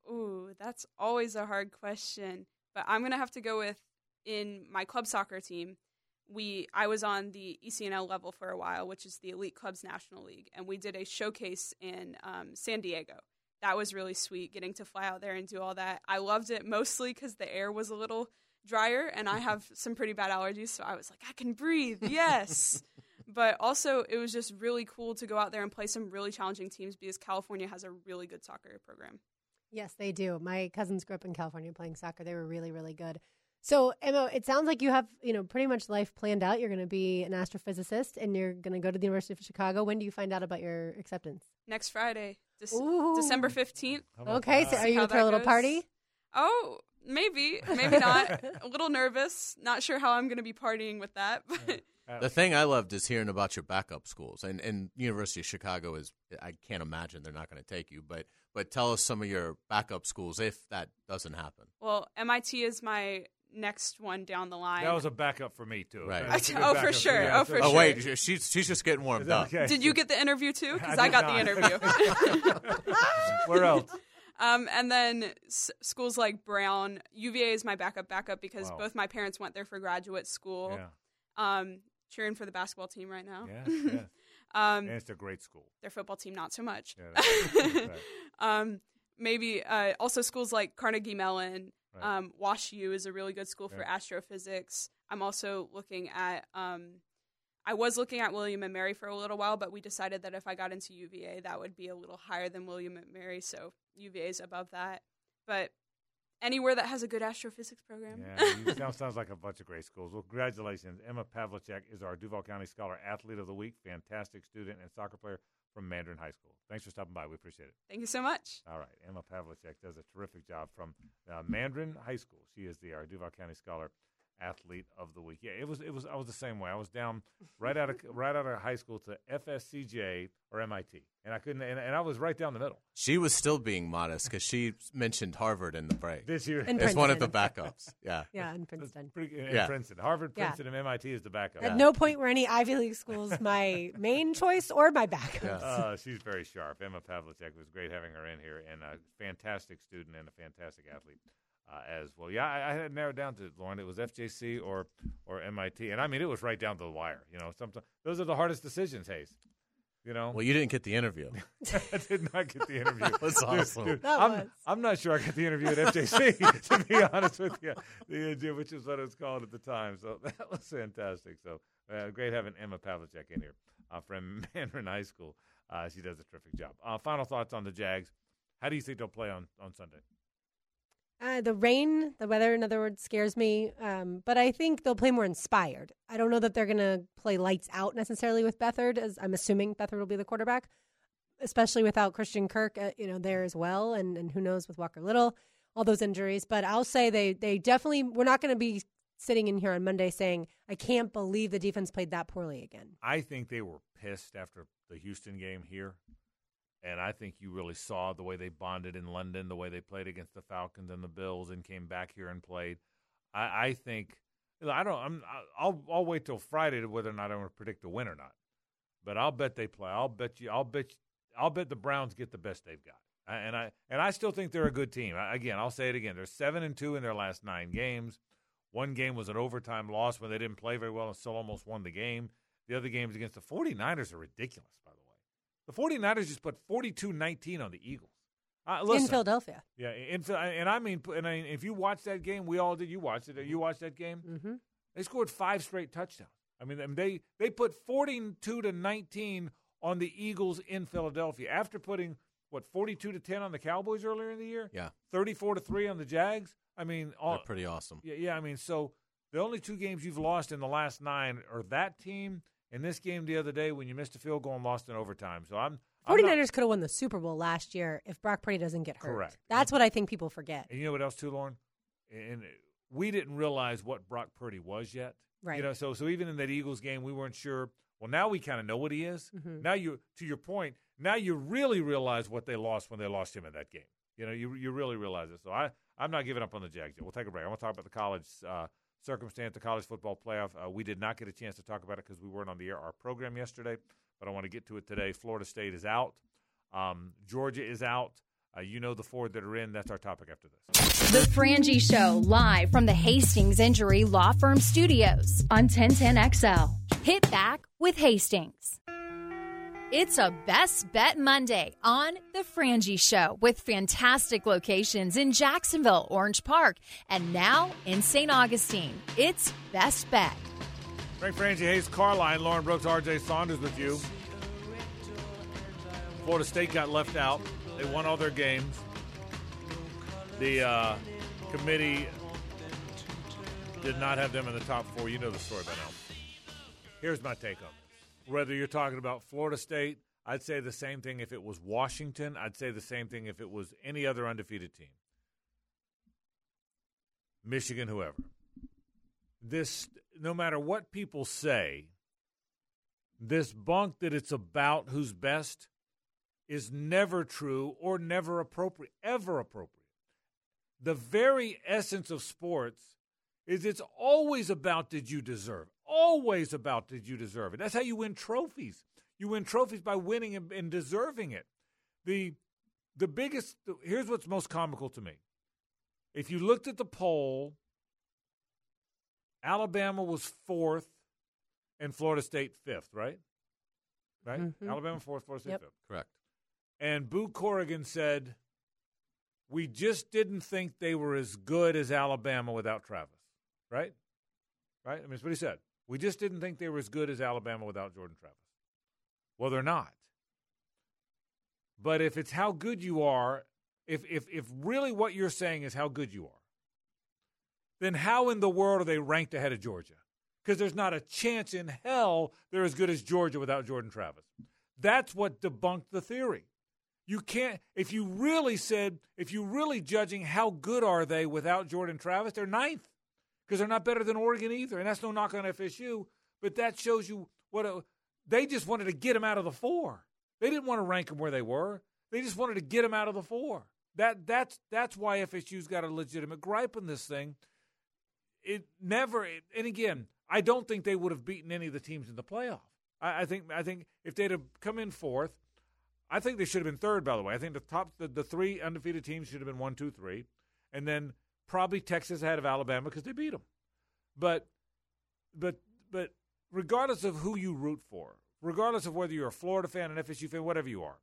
Ooh, that's always a hard question. But I'm gonna have to go with in my club soccer team. We I was on the ECNL level for a while, which is the Elite Clubs National League, and we did a showcase in um, San Diego. That was really sweet, getting to fly out there and do all that. I loved it mostly because the air was a little drier, and I have (laughs) some pretty bad allergies, so I was like, I can breathe, yes. (laughs) but also, it was just really cool to go out there and play some really challenging teams because California has a really good soccer program. Yes, they do. My cousins grew up in California playing soccer. They were really, really good. So, Emma, it sounds like you have, you know, pretty much life planned out. You're going to be an astrophysicist and you're going to go to the University of Chicago. When do you find out about your acceptance? next Friday, Dec- Ooh. December 15th. Okay, so are you How going to throw a little goes. party? Oh, maybe, maybe not. (laughs) a little nervous. Not sure how I'm going to be partying with that, but The thing I loved is hearing about your backup schools, and and University of Chicago is. I can't imagine they're not going to take you, but but tell us some of your backup schools if that doesn't happen. well, MIT is my next one down the line. That was a backup for me too. Right. That's (laughs) a Oh, for sure. you. Oh, for sure. oh wait, she's she's just getting warmed up. Okay. Did you get the interview too? Because (laughs) I I, got not. the interview. (laughs) Where else? Um, and then s- schools like Brown, UVA is my backup backup because Wow. both my parents went there for graduate school. Yeah. Um, cheering for the basketball team right now. Yeah, (laughs) yeah. um, And it's a great school. their football team not so much. Yeah, (laughs) that's- that's right. um, maybe uh, also schools like Carnegie Mellon, Right. um, Wash U is a really good school for astrophysics. I'm also looking at. Um, I was looking at William and Mary for a little while, but we decided that if I got into UVA, that would be a little higher than William and Mary, so UVA is above that. But anywhere that has a good astrophysics program. Yeah, (laughs) you sound, sounds like a bunch of great schools. Well, congratulations. Emma Pavlicek is our Duval County Scholar Athlete of the Week. Fantastic student and soccer player from Mandarin High School. Thanks for stopping by. We appreciate it. Thank you so much. All right. Emma Pavlicek does a terrific job from uh, Mandarin High School. She is the our Duval County Scholar athlete of the week. Yeah, it was it was I was the same way. I was down right out of (laughs) right out of high school to FSCJ or MIT, and I couldn't. And, and I was right down the middle. She was still being modest because she mentioned Harvard in the break. This year, And as one of the backups. Yeah, (laughs) Yeah, in Princeton. Pretty, and Yeah. Princeton, Harvard, Yeah. Princeton, and MIT is the backup. At no point were any Ivy League schools my main choice or my backup. Uh, she's very sharp. Emma Pavlicek it was great having her in here, and a fantastic student and a fantastic athlete uh, as well. Yeah, I, I had narrowed down to Lauren. It was FJC or or MIT, and I mean it was right down to the wire. You know, sometimes those are the hardest decisions, Hayes. You know, Well, you didn't get the interview. (laughs) I did not get the interview. (laughs) That's awesome. dude, That I'm, was. I'm not sure I got the interview at FJC, (laughs) to be honest with you, the, which is what it was called at the time. So that was fantastic. So uh, great having Emma Pavlicek in here uh, from Mandarin High School. Uh, she does a terrific job. Uh, final thoughts on the Jags. How do you think they'll play on, on Sunday? Uh, the rain, the weather, in other words, scares me. Um, but I think they'll play more inspired. I don't know that they're going to play lights out necessarily with Beathard, as I'm assuming Beathard will be the quarterback, especially without Christian Kirk, uh, you know, there as well, and and who knows with Walker Little, all those injuries. But I'll say they they definitely we're not going to be sitting in here on Monday saying I can't believe the defense played that poorly again. I think they were pissed after the Houston game here. And I think you really saw the way they bonded in London, the way they played against the Falcons and the Bills, and came back here and played. I, I think I don't. I'm. I'll. I'll wait till Friday to whether or not I'm going to predict a win or not. But I'll bet they play. I'll bet you. I'll bet. I'll bet the Browns get the best they've got. And I and I still think they're a good team. Again, I'll say it again. They're seven and two in their last nine games. One game was an overtime loss when they didn't play very well and still almost won the game. The other games against the 49ers are ridiculous, by the way. The 49ers just put 42-19 on the Eagles. Uh, listen, in Philadelphia. Yeah, in, Phil- and I mean, and I, if you watch that game, we all did. You watched it. You watched that game. Mm-hmm. They scored five straight touchdowns. I mean, I mean, they they put 42 to 19 on the Eagles in Philadelphia after putting what 42 to 10 on the Cowboys earlier in the year. Yeah. 34 to three on the Jags. I mean, all, They're pretty awesome. yeah, yeah. I mean, so the only two games you've lost in the last nine are that team and this game the other day when you missed a field goal and lost in overtime. So I'm. I'm 49ers not- could have won the Super Bowl last year if Brock Purdy doesn't get hurt. Correct. That's what I think people forget. And you know what else too, Lauren? And we didn't realize what Brock Purdy was yet. Right. You know, so so even in that Eagles game, we weren't sure. Well, now we kind of know what he is. Mhm. Now you, to your point, now you really realize what they lost when they lost him in that game. You know, you you really realize it. So I I'm not giving up on the Jags yet. We'll take a break. I want to talk about the college uh, circumstance, the college football playoff. Uh, we did not get a chance to talk about it because we weren't on the air our program yesterday, but I want to get to it today. Florida State is out. Um, Georgia is out. Uh, you know the four that are in. That's our topic after this. The Frangie Show, live from the Hastings Injury Law Firm Studios on 1010XL. Hit back with Hastings. It's a Best Bet Monday on The Frangie Show with fantastic locations in Jacksonville, Orange Park, and now in St. Augustine. It's Best Bet. Frank Frangie, Hayes Carlyon, Lauren Brooks, RJ Saunders with you. Florida State got left out. They won all their games. The uh, committee did not have them in the top four. You know the story by now. Here's my take on. Whether you're talking about Florida State, I'd say the same thing if it was Washington. I'd say the same thing if it was any other undefeated team. Michigan, whoever. This, no matter what people say, this bunk that it's about who's best is never true or never appropriate, ever appropriate. The very essence of sports is it's always about did you deserve, always about did you deserve it. That's how you win trophies. You win trophies by winning and, and deserving it. The the biggest here's what's most comical to me. If you looked at the poll, Alabama was fourth and Florida State fifth, right? Right? Mhm. Alabama fourth, Florida State Yep. fifth. Correct. And Boo Corrigan said, We just didn't think they were as good as Alabama without Travis. Right? Right? I mean, that's what he said. We just didn't think they were as good as Alabama without Jordan Travis. Well, they're not. But if it's how good you are, if if if really what you're saying is how good you are, then how in the world are they ranked ahead of Georgia? Because there's not a chance in hell they're as good as Georgia without Jordan Travis. That's what debunked the theory. You can't if you really said if you really judging how good are they without Jordan Travis, they're ninth because they're not better than Oregon either, and that's no knock on FSU. But that shows you what a, they just wanted to get them out of the four. They didn't want to rank them where they were. They just wanted to get them out of the four. That that's that's why FSU's got a legitimate gripe in this thing. It never, and again, I don't think they would have beaten any of the teams in the playoff. I, I think I think if they'd have come in fourth, I think they should have been third. By the way, I think the top the, the three undefeated teams should have been one, two, three, and then probably Texas ahead of Alabama because they beat them. But but but regardless of who you root for, regardless of whether you're a Florida fan, an FSU fan, whatever you are,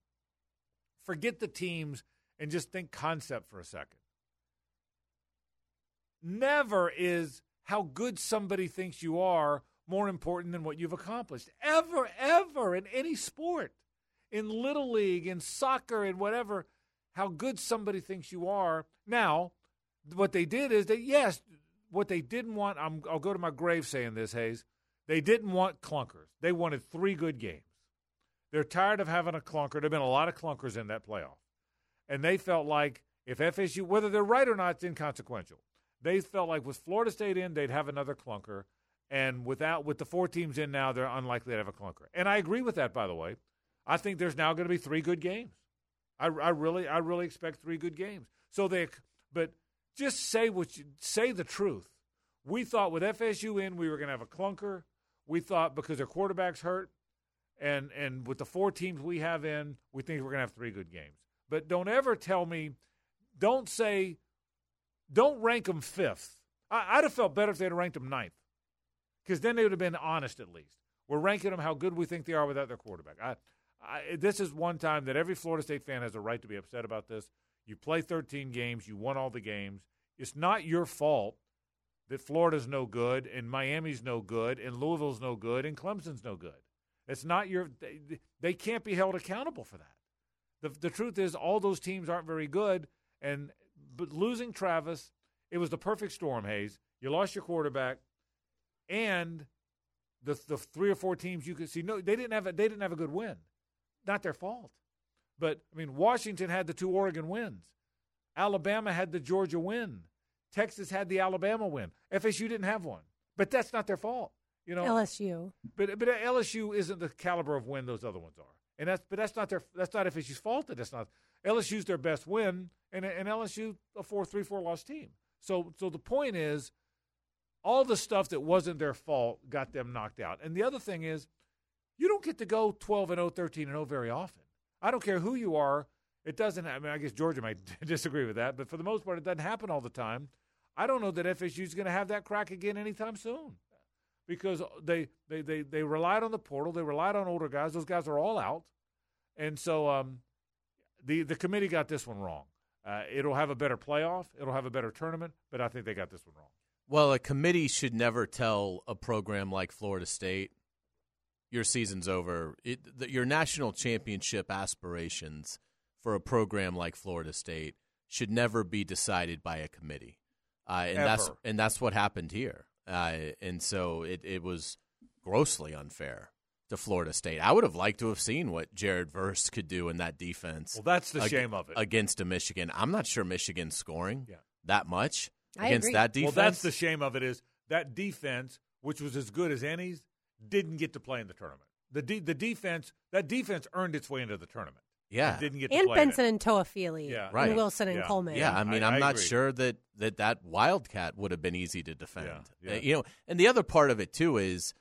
forget the teams and just think concept for a second. Never is how good somebody thinks you are more important than what you've accomplished. Ever, ever in any sport, in Little League, in soccer, in whatever, how good somebody thinks you are. Now, what they did is that yes, what they didn't want, i will go to my grave saying this, Hayes. They didn't want clunkers. They wanted three good games. They're tired of having a clunker. There have been a lot of clunkers in that playoff. And they felt like if FSU, whether they're right or not, it's inconsequential. They felt like with Florida State in, they'd have another clunker. And without with the four teams in now, they're unlikely to have a clunker. And I agree with that, by the way. I think there's now going to be three good games. I, I really, I really expect three good games. So they, but just say what you say the truth. We thought with FSU in, we were going to have a clunker. We thought because their quarterback's hurt, and and with the four teams we have in, we think we're going to have three good games. But don't ever tell me, don't say, don't rank them fifth. I, would have felt better if they'd ranked them ninth, because then they would have been honest at least. We're ranking them how good we think they are without their quarterback. I, I, this is one time that every Florida State fan has a right to be upset about this. You play 13 games, you won all the games. It's not your fault that Florida's no good and Miami's no good and Louisville's no good and Clemson's no good. It's not your they, they can't be held accountable for that. The the truth is all those teams aren't very good and but losing Travis, it was the perfect storm, Hays. You lost your quarterback and the the three or four teams you could see no they didn't have a, they didn't have a good win. Not their fault. But I mean Washington had the two Oregon wins. Alabama had the Georgia win. Texas had the Alabama win. FSU didn't have one. But that's not their fault. You know, LSU. But but LSU isn't the caliber of win those other ones are, and that's but that's not their that's not FSU's fault. That that's not LSU's their best win, and and LSU a four three four loss team. So so the point is, all the stuff that wasn't their fault got them knocked out. And the other thing is, you don't get to go twelve and 0, 13 and 0 very often. I don't care who you are. It doesn't. I mean, I guess Georgia might (laughs) disagree with that, but for the most part, it doesn't happen all the time. I don't know that FSU is going to have that crack again anytime soon because they, they, they, they relied on the portal. They relied on older guys. Those guys are all out. And so um, the, the committee got this one wrong. Uh, it'll have a better playoff, it'll have a better tournament, but I think they got this one wrong. Well, a committee should never tell a program like Florida State, your season's over. It, the, your national championship aspirations for a program like Florida State should never be decided by a committee. Uh, and Ever. that's and that's what happened here. Uh, and so it, it was grossly unfair to Florida State. I would have liked to have seen what Jared Verse could do in that defense. Well, that's the ag- shame of it against a Michigan. I'm not sure Michigan's scoring yeah. that much I against agree. that defense. Well, that's the shame of it is that defense, which was as good as any's, didn't get to play in the tournament. The de- the defense that defense earned its way into the tournament. Yeah, It didn't get And to play Benson in it. and Toafili. Yeah. Right. And Wilson and Yeah. Coleman. Yeah, I mean, I- I, I am not agree. sure that, that that Wildcat would have been easy to defend. Yeah, yeah. Uh, you know, and the other part of it too is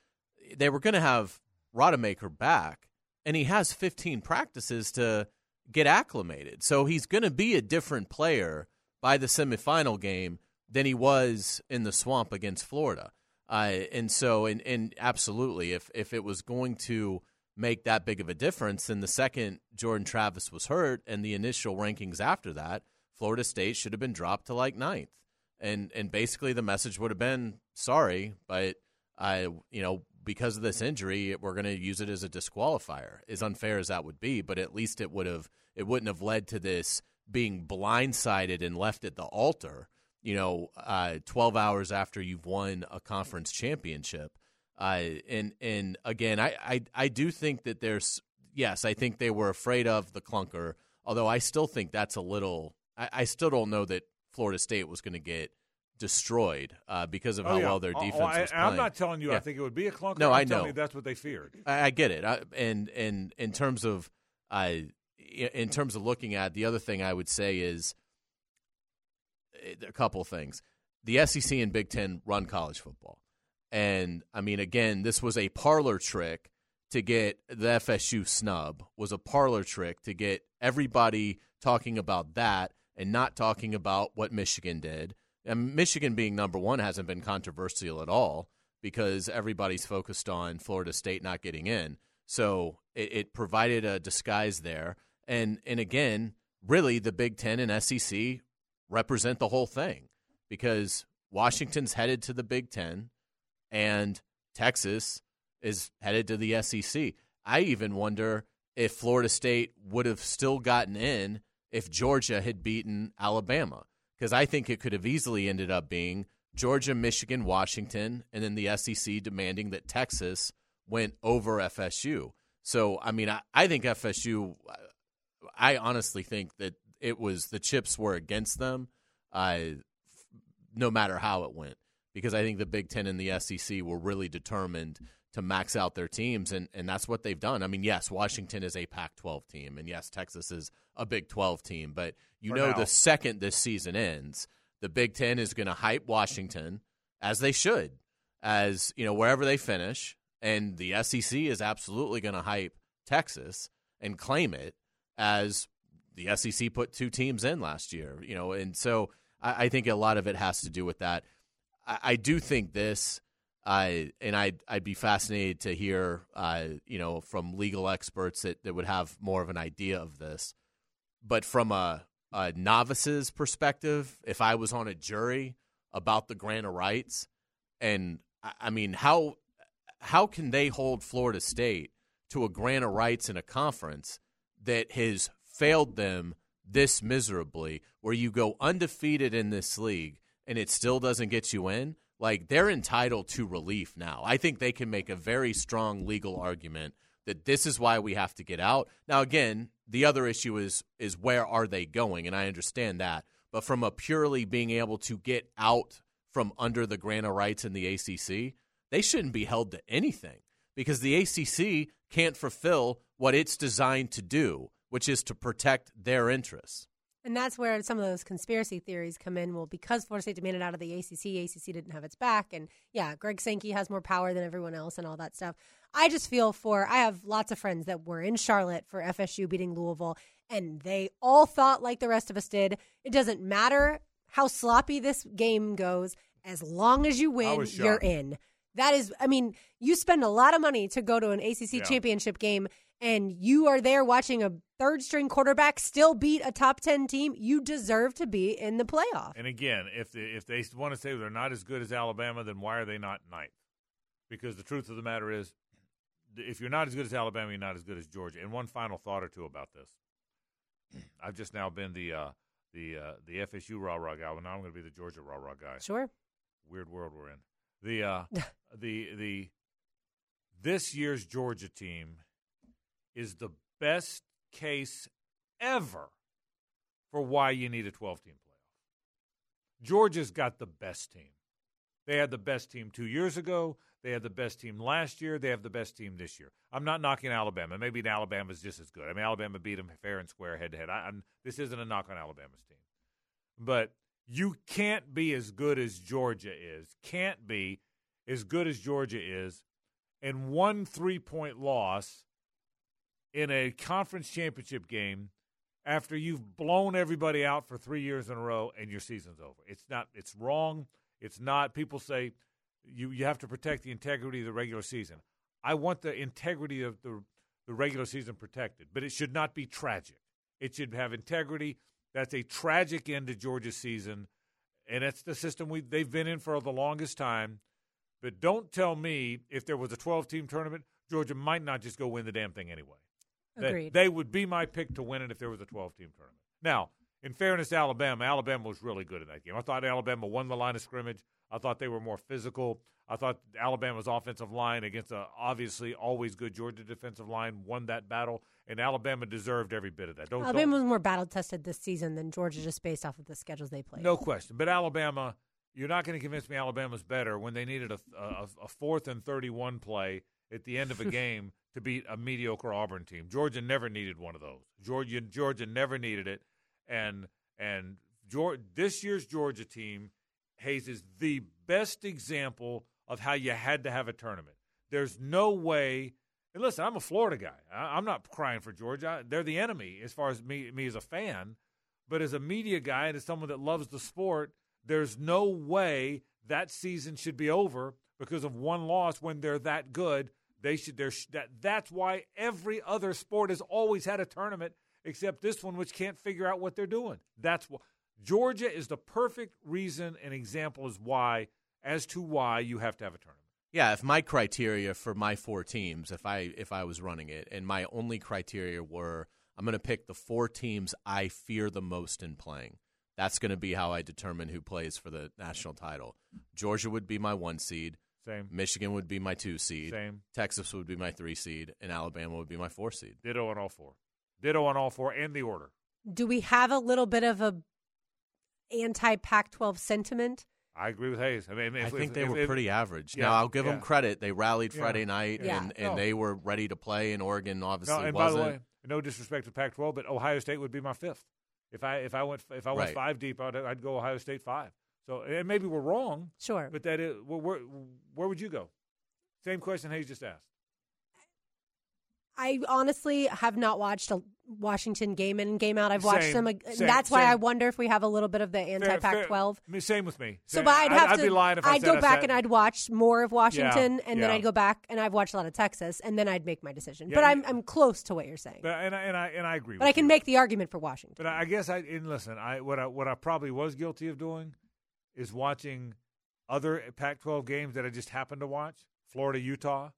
they were going to have Rodemaker back, and he has 15 practices to get acclimated. So he's going to be a different player by the semifinal game than he was in the swamp against Florida. Uh, and so, and, and absolutely, if if it was going to make that big of a difference, then the second Jordan Travis was hurt, and the initial rankings after that, Florida State should have been dropped to like ninth, and and basically the message would have been sorry, but I you know because of this injury, we're going to use it as a disqualifier. As unfair as that would be, but at least it would have it wouldn't have led to this being blindsided and left at the altar. You know, uh, twelve hours after you've won a conference championship, uh, and and again, I, I I do think that there's yes, I think they were afraid of the clunker. Although I still think that's a little. I, I still don't know that Florida State was going to get destroyed uh, because of Oh, how yeah. well their Oh, defense oh, I, was I'm not telling you I think it would be a clunker. No, I'm I know. you that's what they feared. I, I get it, I, and and in terms of, uh, in terms of looking at the other thing, I would say is a couple things. The SEC and Big Ten run college football, and I mean, again, this was a parlor trick to get the FSU snub. Was a parlor trick to get everybody talking about that and not talking about what Michigan did. And Michigan being number one hasn't been controversial at all because everybody's focused on Florida State not getting in. So it, it provided a disguise there. And and again, really the Big Ten and SEC represent the whole thing because Washington's headed to the Big Ten and Texas is headed to the SEC. I even wonder if Florida State would have still gotten in if Georgia had beaten Alabama because I think it could have easily ended up being Georgia, Michigan, Washington, and then the SEC demanding that Texas went over FSU. So, I mean, I, I think FSU, I honestly think that it was the chips were against them, uh, no matter how it went, because I think the Big Ten and the SEC were really determined to max out their teams, and, and that's what they've done. I mean, yes, Washington is a Pac 12 team, and yes, Texas is a Big 12 team, but you For know now. the second this season ends, the Big Ten is going to hype Washington as they should, as you know wherever they finish, and the SEC is absolutely going to hype Texas and claim it as the SEC put two teams in last year. You know, and so I, I think a lot of it has to do with that. I, I do think this. I and I'd I'd be fascinated to hear, uh, you know, from legal experts that, that would have more of an idea of this. But from a, a novice's perspective, if I was on a jury about the grant of rights, and I, I mean, how how can they hold Florida State to a grant of rights in a conference that has failed them this miserably, where you go undefeated in this league and it still doesn't get you in? Like they're entitled to relief now. I think they can make a very strong legal argument that this is why we have to get out. Now again, the other issue is is where are they going and I understand that. But from a purely being able to get out from under the grant of rights in the ACC, they shouldn't be held to anything because the ACC can't fulfill what it's designed to do, which is to protect their interests. And that's where some of those conspiracy theories come in. Well, because Florida State demanded out of the ACC, ACC didn't have its back. And yeah, Greg Sankey has more power than everyone else and all that stuff. I just feel for, I have lots of friends that were in Charlotte for FSU beating Louisville, and they all thought like the rest of us did. It doesn't matter how sloppy this game goes, as long as you win, you're in. That is, I mean, you spend a lot of money to go to an ACC Yeah. championship game, and you are there watching a third string quarterback still beat a top 10 team. You deserve to be in the playoff. And again, if they, if they want to say they're not as good as Alabama, then why are they not ninth? Because the truth of the matter is, if you're not as good as Alabama, you're not as good as Georgia. And one final thought or two about this: (clears throat) I've just now been the uh, the uh, the FSU rah rah guy. Well, now I'm going to be the Georgia rah rah guy. Sure. Weird world we're in. The uh, (laughs) the the this year's Georgia team is the best case ever for why you need a 12 team playoff. Georgia's got the best team. They had the best team two years ago. They had the best team last year. They have the best team this year. I'm not knocking Alabama. Maybe Alabama's just as good. I mean, Alabama beat them fair and square head to head. This isn't a knock on Alabama's team. But you can't be as good as Georgia is, can't be as good as Georgia is, and one three point loss in a conference championship game after you've blown everybody out for three years in a row and your season's over. It's not. It's wrong. It's not. People say you you have to protect the integrity of the regular season. I want the integrity of the the regular season protected, but it should not be tragic. It should have integrity. That's a tragic end to Georgia's season, and it's the system we they've been in for the longest time. But don't tell me if there was a 12 team tournament, Georgia might not just go win the damn thing anyway. They- Agreed. They, would be my pick to win it if there was a 12 team tournament. Now, in fairness to Alabama, Alabama was really good in that game. I thought Alabama won the line of scrimmage. I thought they were more physical. I thought Alabama's offensive line against a obviously always good Georgia defensive line won that battle, and Alabama deserved every bit of that. Don't, Alabama don't, was more battle tested this season than Georgia, just based off of the schedules they played. no question. But Alabama, you're not going to convince me Alabama's better when they needed a, a, a fourth and 31 play at the end of a (laughs) game to beat a mediocre Auburn team. Georgia never needed one of those. Georgia Georgia never needed it, and and Georgia, this year's Georgia team, Hayes is the best example of how you had to have a tournament. There's no way. And listen, I'm a Florida guy. I, I'm not crying for Georgia. They're the enemy as far as me me as a fan, but as a media guy and as someone that loves the sport, there's no way that season should be over because of one loss when they're that good. They should. That, that's why every other sport has always had a tournament except this one, which can't figure out what they're doing. That's why Georgia is the perfect reason and example as why as to why you have to have a tournament. Yeah, if my criteria for my four teams, if I if I was running it, and my only criteria were I'm going to pick the four teams I fear the most in playing. That's going to be how I determine who plays for the national title. Georgia would be my one seed. Same. Michigan would be my two seed. Same. Texas would be my three seed, and Alabama would be my four seed. Ditto on all four. Ditto on all four and the order. Do we have a little bit of a anti Pac-12 sentiment? I agree with Hayes. I mean, if, I think if, they if, were if, pretty average. Yeah, now I'll give yeah. them credit; they rallied Yeah. Friday night, Yeah. and, and No. they were ready to play. And Oregon obviously No, and wasn't. by the way, no disrespect to Pac-12, but Ohio State would be my fifth. If I if I went if I went Right. five deep, I'd, I'd go Ohio State five. So and maybe we're wrong, Sure. but that is where, where where would you go? Same question Hayes just asked. I honestly have not watched a Washington game in and game out. I've watched Same, them, same, that's why same. I wonder if we have a little bit of the anti Pac 12. Same with me. So, but I'd have I'd to. be lying if I I'd go back and I'd watch more of Washington, and then. I'd go back and I've watched a lot of Texas, and then I'd make my decision. Yeah, but I'm I'm close to what you're saying. But and I, and I and I agree. But I can you. make the argument for Washington. But I I guess I and listen. I what I what I probably was guilty of doing is watching other Pac-12 games that I just happened to watch. Florida, Utah,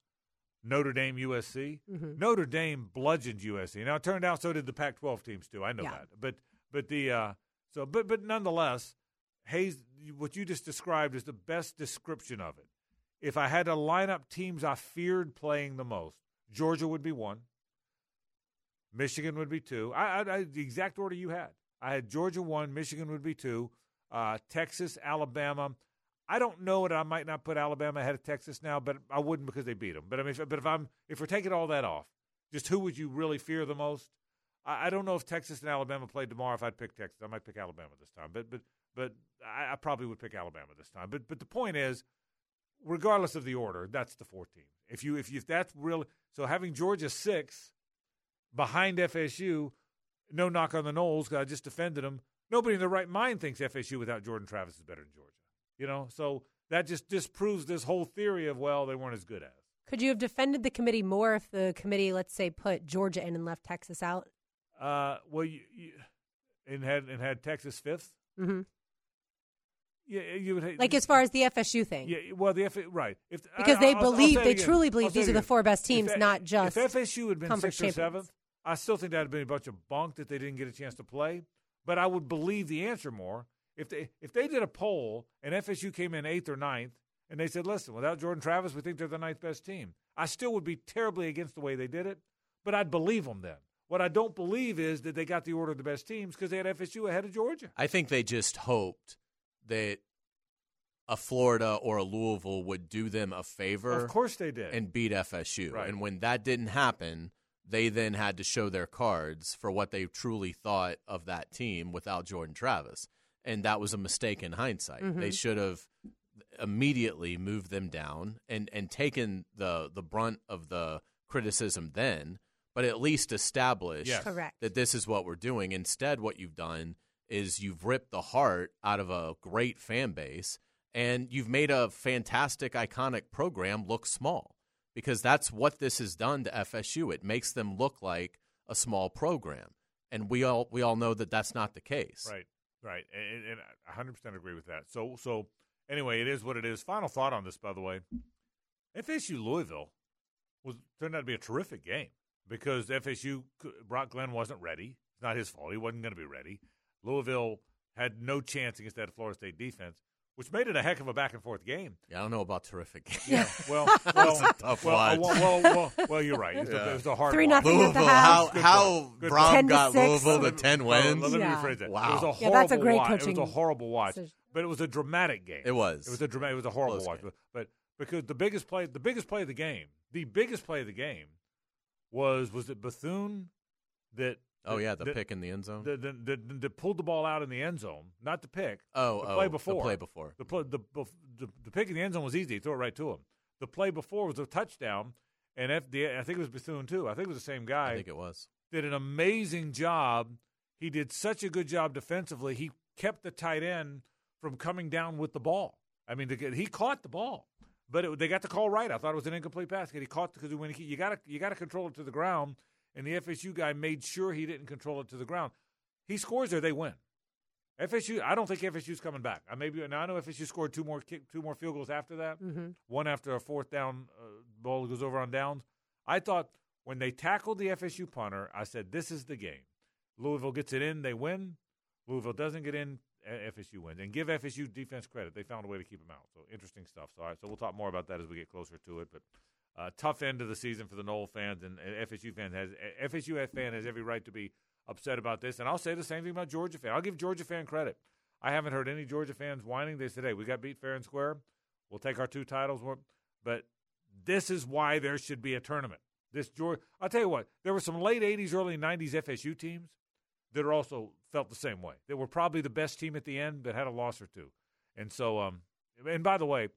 Notre Dame, USC. Mhm. Notre Dame bludgeoned USC. Now it turned out so did the Pac-12 teams too. I know Yeah. that. But but the uh, so but but nonetheless, Hayes, what you just described is the best description of it. If I had to line up teams I feared playing the most, Georgia would be one. Michigan would be two. I, I, I the exact order you had. I had Georgia one, Michigan would be two, uh, Texas, Alabama. I don't know that I might not put Alabama ahead of Texas now, but I wouldn't because they beat them. But I mean, if, but if I'm if we're taking all that off, just who would you really fear the most? I, I don't know if Texas and Alabama played tomorrow. If I'd pick Texas, I might pick Alabama this time. But but but I, I probably would pick Alabama this time. But but the point is, regardless of the order, that's the four teams. If you if you if that's really so having Georgia six behind FSU, no knock on the Noles because I just defended them. Nobody in their right mind thinks FSU without Jordan Travis is better than Georgia. You know, so that just disproves this whole theory of well they weren't as good as. Could you have defended the committee more if the committee, let's say, put Georgia in and left Texas out? Uh, well, you, you and had and had Texas fifth. hmm Yeah, you would Like as far as the FSU thing, Yeah, well, the F right if because I- they I'll- I'll believe, they again. truly I'll believe these are the four best teams, If, not just if FSU had been sixth or seventh. I still think that'd been a bunch of bunk that they didn't get a chance to play. But I would believe the answer more if they if they did a poll and FSU came in eighth or ninth and they said, "Listen, without Jordan Travis, we think they're the ninth best team." I still would be terribly against the way they did it, but I'd believe them then. What I don't believe is that they got the order of the best teams because they had FSU ahead of Georgia. I think they just hoped that a Florida or a Louisville would do them a favor Of course they did. and beat FSU. Right. And when that didn't happen, they then had to show their cards for what they truly thought of that team without Jordan Travis. And that was a mistake in hindsight. Mhm. They should have immediately moved them down and, and taken the, the brunt of the criticism then, but at least established Yes. correct. that this is what we're doing. Instead, what you've done is you've ripped the heart out of a great fan base and you've made a fantastic, iconic program look small because that's what this has done to FSU. It makes them look like a small program. And we all we all know that that's not the case. Right, right, and, and I 100 percent agree with that. So, so anyway, it is what it is. Final thought on this, by the way, FSU Louisville was turned out to be a terrific game because FSU Brock Glenn wasn't ready. It's not his fault; he wasn't going to be ready. Louisville had no chance against that Florida State defense, which made it a heck of a back and forth game. Yeah, I don't know about terrific. (laughs) Game. Yeah, well, That well, was a tough well, watch. well, well, well, well, you're right. It was, a, it was a hard Three watch. nothing at the Louisville, half. how how point. Good Brom point. 10 to got six. Louisville to ten Well, wins. Let me Yeah. rephrase that. Wow. It was a Yeah, horrible that's a great watch. It was a horrible watch, but it was a dramatic game. It was. It was a dramatic. It was a horrible Close watch. game. But because the biggest play, the biggest play of the game, the biggest play of the game was was it Bethune that. Oh yeah, the that, pick in the end zone. that, that, that, that pulled the ball out in the end zone, not the pick. oh, the oh, play before. The play before. The, play, the, the, the, the pick in the end zone was easy. He threw it right to him. The play before was a touchdown, and F, the, I think it was Bethune too. I think it was the same guy I think it was. did an amazing job. He did such a good job defensively. He kept the tight end from coming down with the ball. I mean, he caught the ball, but it, they got the call right. I thought it was an incomplete pass. He caught because when he, you got to you got to control it to the ground, and the FSU guy made sure he didn't control it to the ground. He scores there, they win. FSU, I don't think FSU's coming back. I maybe now I know FSU scored two more kick, two more field goals after that. hmm One after a fourth down uh, ball goes over on downs. I thought when they tackled the FSU punter, I said, "This is the game." Louisville gets it in, they win. Louisville doesn't get in, FSU wins. And give FSU defense credit; they found a way to keep them out. So interesting stuff. So, right, so we'll talk more about that as we get closer to it. But uh, tough end of the season for the Nole fans and, FSU fans has FSU fan has every right to be upset about this. And I'll say the same thing about Georgia fan. I'll give Georgia fan credit. I haven't heard any Georgia fans whining. They said, "Hey, we got beat fair and square. We'll take our two titles." But this is why there should be a tournament. This Georgia, I'll tell you what. There were some late '80s, early '90s FSU teams that are also felt the same way. They were probably the best team at the end, but had a loss or two. And so, um, and by the way,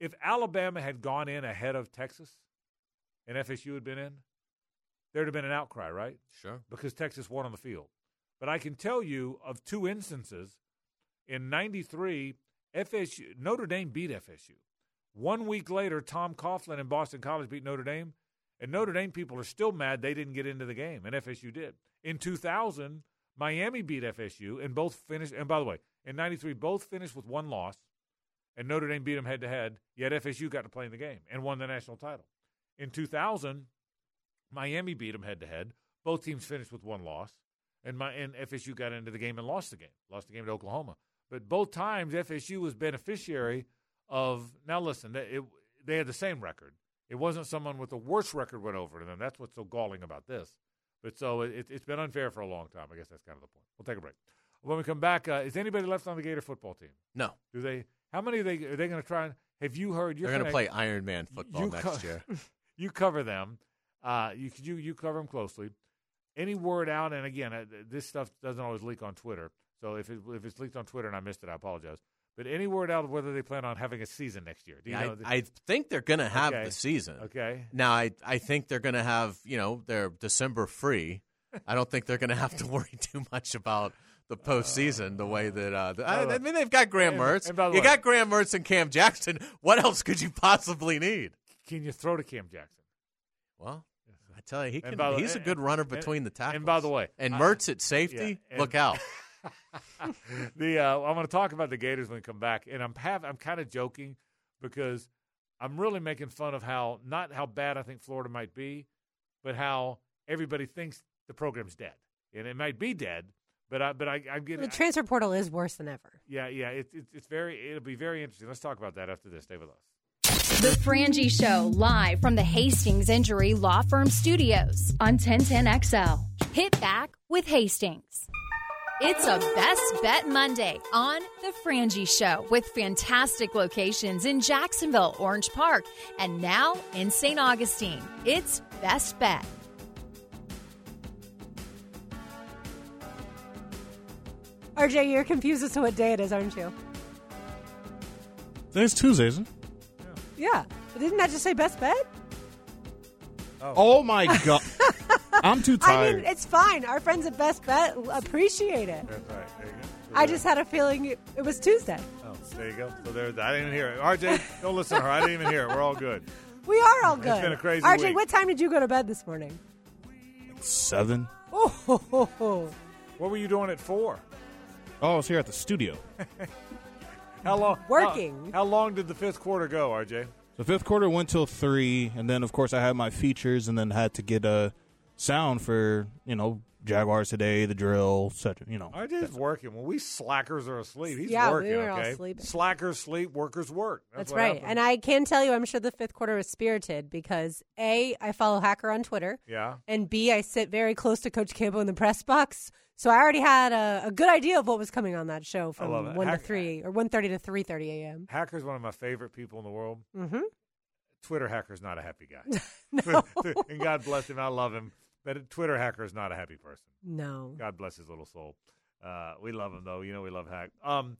if Alabama had gone in ahead of Texas, and FSU had been in, there'd have been an outcry, right? Sure. because Texas won on the field. But I can tell you of two instances in 93, FSU, Notre Dame beat FSU. One week later, Tom Coughlin and Boston College beat Notre Dame, and Notre Dame people are still mad they didn't get into the game, and FSU did. In 2000, Miami beat FSU, and both finished. And by the way, in 93, both finished with one loss, and Notre Dame beat them head to head, yet FSU got to play in the game and won the national title. In 2000, Miami beat them head to head. Both teams finished with one loss, and my and FSU got into the game and lost the game. Lost the game to Oklahoma. But both times FSU was beneficiary of. Now listen, they, it, they had the same record. It wasn't someone with a worse record went over to them. That's what's so galling about this. But so it, it's been unfair for a long time. I guess that's kind of the point. We'll take a break. When we come back, uh, is anybody left on the Gator football team? No, Do they? How many are they? Are they going to try and? Have you heard? You're they're going to play Iron Man football next co- year. (laughs) you cover them. Uh, you you you cover them closely. Any word out, and again, uh, this stuff doesn't always leak on Twitter. So if it, if it's leaked on Twitter and I missed it, I apologize. But any word out of whether they plan on having a season next year? Do you Yeah, know? I, I think they're going to have Okay. the season. okay. Now, I I think they're going to have you know their December free. (laughs) I don't think they're going to have to worry too much about the postseason the way that. Uh, the, I, I mean, they've got Graham Mertz. and the you way- got Graham Mertz and Cam Jackson. (laughs) What else could you possibly need? Can you throw to Cam Jackson? Well, I tell you, he can. the- he's a good runner and- between the tackles. and by the way, and I- Mertz at safety, Yeah, and- look out. (laughs) the uh, I'm going to talk about the Gators when we come back, and I'm have I'm kind of joking because I'm really making fun of how not how bad I think Florida might be, but how everybody thinks the program's dead, and it might be dead. But I but I I'm getting The transfer portal is worse than ever. yeah yeah it's it's it's very it'll be very interesting. Let's talk about that after this. Stay with us. The Frangie Show, live from the Hastings Injury Law Firm Studios on 1010XL. Hit back with Hastings. It's a Best Bet Monday on The Frangie Show with fantastic locations in Jacksonville, Orange Park, and now in St. Augustine. It's Best Bet. RJ, you're confused as to what day it is, aren't you? Today's Tuesday, isn't it? Yeah. But didn't that just say best bet? Oh, oh my god. (laughs) I'm too I tired. mean, it's fine. Our friends at Best Bet appreciate it. That's right. There you go. I just had a feeling it, it was Tuesday. Oh, there you go. So there, I didn't even hear it. RJ, don't listen to her. I didn't even hear it. We're all good. We are all It's good. been a crazy RJ, week. what time did you go to bed this morning? Seven. Oh, ho, ho, ho. What were you doing it for? Oh, I was here at the studio. (laughs) How long? Working. How, how long did the fifth quarter go, RJ? The fifth quarter went till three, and then of course I had my features, and then had to get a sound for you know Jaguars today, the drill, such you know. Our day's working. When we slackers are asleep, he's Yeah, we working. were all okay, sleeping. slackers sleep, workers work. That's, what right. happens. And I can tell you, I'm sure the fifth quarter was spirited because A, I follow Hacker on Twitter. Yeah. And B, I sit very close to Coach Campbell in the press box. So I already had a, a good idea of what was coming on that show from 1 Hack- to 3 or 1.30 to 3.30 a.m. Hacker's one of my favorite people in the world. Mm-hmm. Twitter hacker's not a happy guy. (laughs) (laughs) No. and God bless him. I love him. But Twitter hacker is not a happy person. No. God bless his little soul. Uh, we love him though. You know we love Hack. Um,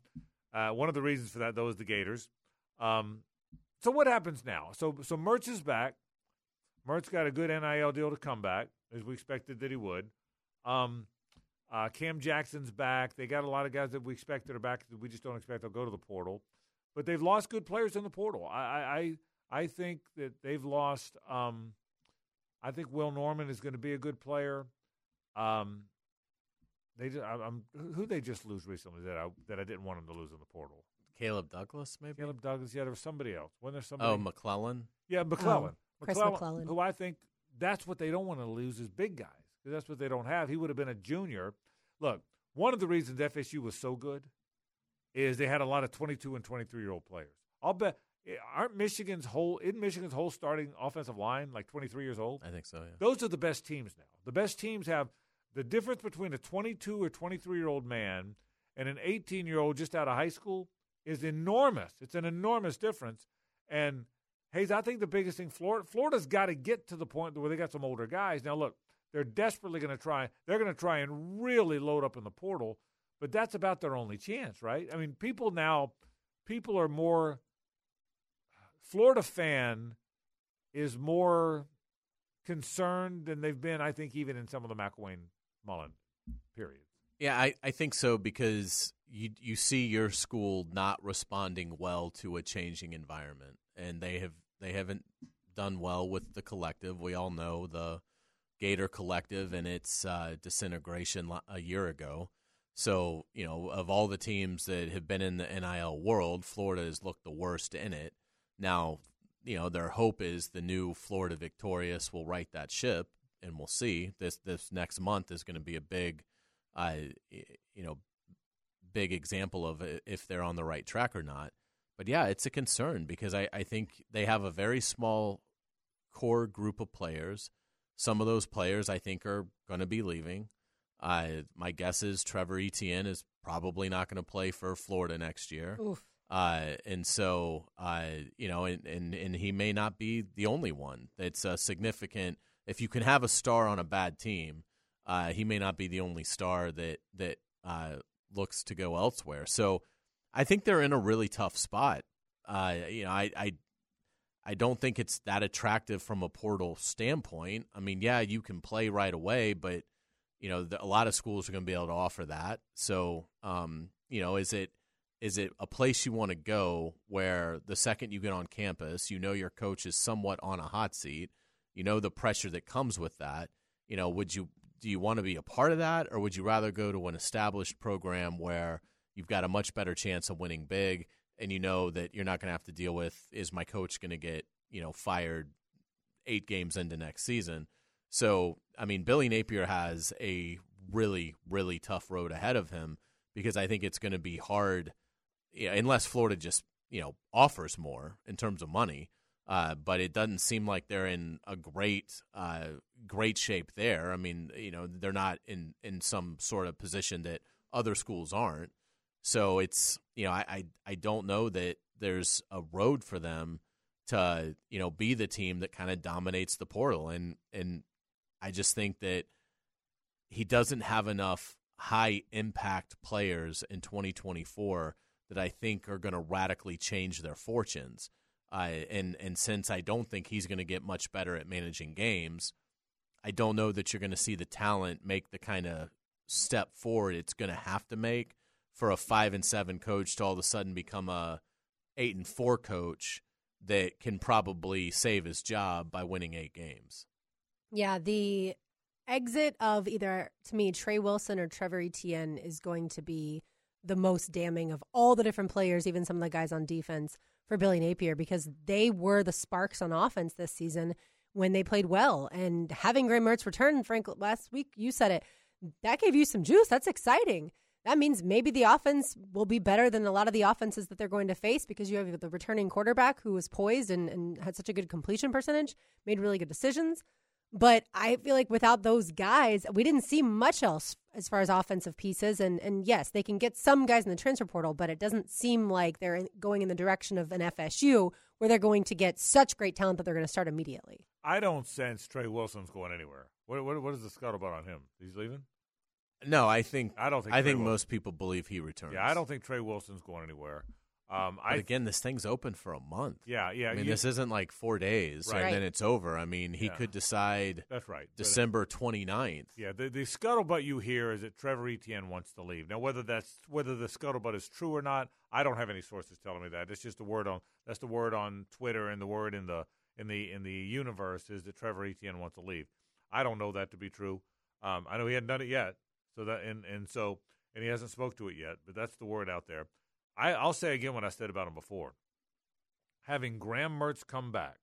uh, one of the reasons for that though is the Gators. Um, so what happens now? So so Mertz is back. Mertz got a good NIL deal to come back as we expected that he would. Um, uh, Cam Jackson's back. They got a lot of guys that we expected are back that we just don't expect they'll go to the portal. But they've lost good players in the portal. I I I, I think that they've lost. Um, I think Will Norman is going to be a good player. Um, they just, I, I'm who they just lose recently that I that I didn't want them to lose in the portal. Caleb Douglas, maybe. Caleb Douglas. Yeah, there was somebody else. Wasn't there somebody? Oh, McClellan. Yeah, McClellan. Oh, Chris McClellan, McClellan. Who I think that's what they don't want to lose is big guys because that's what they don't have. He would have been a junior. Look, one of the reasons FSU was so good is they had a lot of 22 and 23 year old players. I'll bet eh, aren't Michigan's whole in Michigan's whole starting offensive line like 23 years old? I think so. Yeah. Those are the best teams now. The best teams have the difference between a 22 or 23 year old man and an 18 year old just out of high school is enormous. It's an enormous difference. And Hayes, I think the biggest thing Florida Florida's got to get to the point where they got some older guys. Now look, they're desperately going to try. They're going to try and really load up in the portal, but that's about their only chance, right? I mean, people now, people are more. Florida fan is more concerned than they've been, I think, even in some of the McElwain Mullen periods. Yeah, I, I think so because you you see your school not responding well to a changing environment, and they have they haven't done well with the collective. We all know the Gator Collective and its uh, disintegration a year ago. So you know, of all the teams that have been in the NIL world, Florida has looked the worst in it. Now, you know, their hope is the new Florida Victorious will right that ship, and we'll see. This this next month is going to be a big, uh, you know, big example of if they're on the right track or not. But yeah, it's a concern because I, I think they have a very small core group of players. Some of those players I think are going to be leaving. Uh, my guess is Trevor Etienne is probably not going to play for Florida next year. Uh, and so, uh, you know, and, and, and he may not be the only one that's uh, significant. If you can have a star on a bad team, uh, he may not be the only star that that uh, looks to go elsewhere. So, I think they're in a really tough spot. Uh, you know, I, I I don't think it's that attractive from a portal standpoint. I mean, yeah, you can play right away, but you know, the, a lot of schools are going to be able to offer that. So, um, you know, is it is it a place you want to go where the second you get on campus, you know your coach is somewhat on a hot seat, you know the pressure that comes with that. You know, would you do you want to be a part of that, or would you rather go to an established program where you've got a much better chance of winning big, and you know that you're not going to have to deal with is my coach going to get you know fired eight games into next season. So, I mean, Billy Napier has a really, really tough road ahead of him because I think it's going to be hard, you know, unless Florida just you know offers more in terms of money. Uh, but it doesn't seem like they're in a great, uh, great shape there. I mean, you know, they're not in in some sort of position that other schools aren't. So it's you know, I I, I don't know that there's a road for them to you know be the team that kind of dominates the portal and and I just think that he doesn't have enough high impact players in 2024 that I think are going to radically change their fortunes. Uh, and and since I don't think he's going to get much better at managing games, I don't know that you're going to see the talent make the kind of step forward it's going to have to make for a five and seven coach to all of a sudden become a eight and four coach that can probably save his job by winning eight games. Yeah, the exit of either to me Trey Wilson or Trevor Etienne is going to be the most damning of all the different players, even some of the guys on defense for Billy Napier because they were the sparks on offense this season when they played well. And having Graham Mertz return, Frank, last week you said it. that gave you some juice. That's exciting. That means maybe the offense will be better than a lot of the offenses that they're going to face because you have the returning quarterback who was poised and, and had such a good completion percentage, made really good decisions. But I feel like without those guys, we didn't see much else as far as offensive pieces. And and yes, they can get some guys in the transfer portal, but it doesn't seem like they're going in the direction of an FSU where they're going to get such great talent that they're going to start immediately. I don't sense Trey Wilson's going anywhere. What what, what is the scuttlebutt on him? He's leaving. No, I think I don't think. I Trey think Wilson- most people believe he returns. Yeah, I don't think Trey Wilson's going anywhere. Um, But I again, this thing's open for a month. Yeah, yeah. I mean, you- this isn't like four days Right. and then it's over. I mean, he Yeah. could decide That's right. But- December 29th. Yeah, the, the scuttlebutt you hear is that Trevor Etienne wants to leave. Now, whether that's whether the scuttlebutt is true or not, I don't have any sources telling me that. It's just the word on that's the word on Twitter and the word in the in the in the universe is that Trevor Etienne wants to leave. I don't know that to be true. Um, I know he hadn't done it yet, so that and and so and he hasn't spoke to it yet, but that's the word out there. I, I'll say again what I said about him before. Having Graham Mertz come back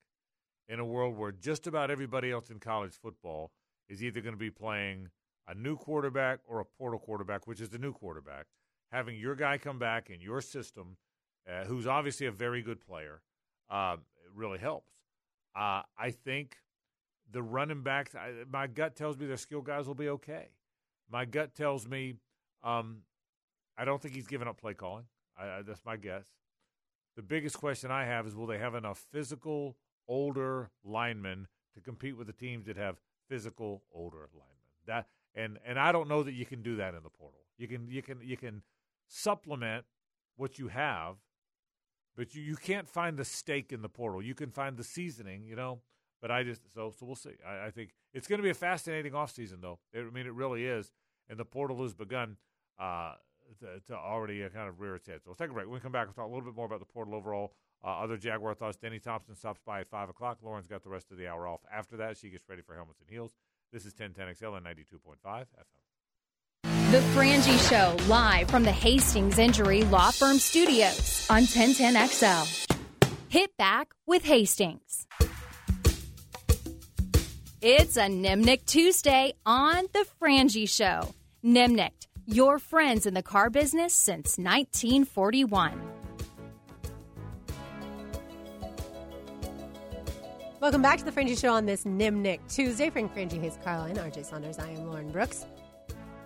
in a world where just about everybody else in college football is either going to be playing a new quarterback or a portal quarterback, which is the new quarterback. Having your guy come back in your system, uh, who's obviously a very good player, uh, really helps. Uh, I think the running backs, I, my gut tells me their skill guys will be okay. My gut tells me um, I don't think he's given up play calling. I, I, that's my guess. The biggest question I have is will they have enough physical, older linemen to compete with the teams that have physical, older linemen? That and and I don't know that you can do that in the portal. You can you can you can supplement what you have, but you, you can't find the steak in the portal. You can find the seasoning, you know. But I just so so we'll see. I, I think it's going to be a fascinating offseason, though. It, I mean, it really is, and the portal has begun. Uh, to, to already uh, kind of rear its head. So we'll take a break. When we come back, we'll talk a little bit more about the portal overall. Uh, other Jaguar thoughts. Denny Thompson stops by at 5 o'clock. Lauren's got the rest of the hour off. After that, she gets ready for Helmets and Heels. This is 1010XL and 92.5 FM. The Frangie Show, live from the Hastings Injury Law Firm Studios on 1010XL. Hit back with Hastings. It's a Nimnicht Tuesday on The Frangie Show. Nimnicht, your friends in the car business since 1941. Welcome back to the Frangie Show on this Nimnicht Tuesday. Frank Frangie, Hayes Carlyon, RJ Saunders. I am Lauren Brooks.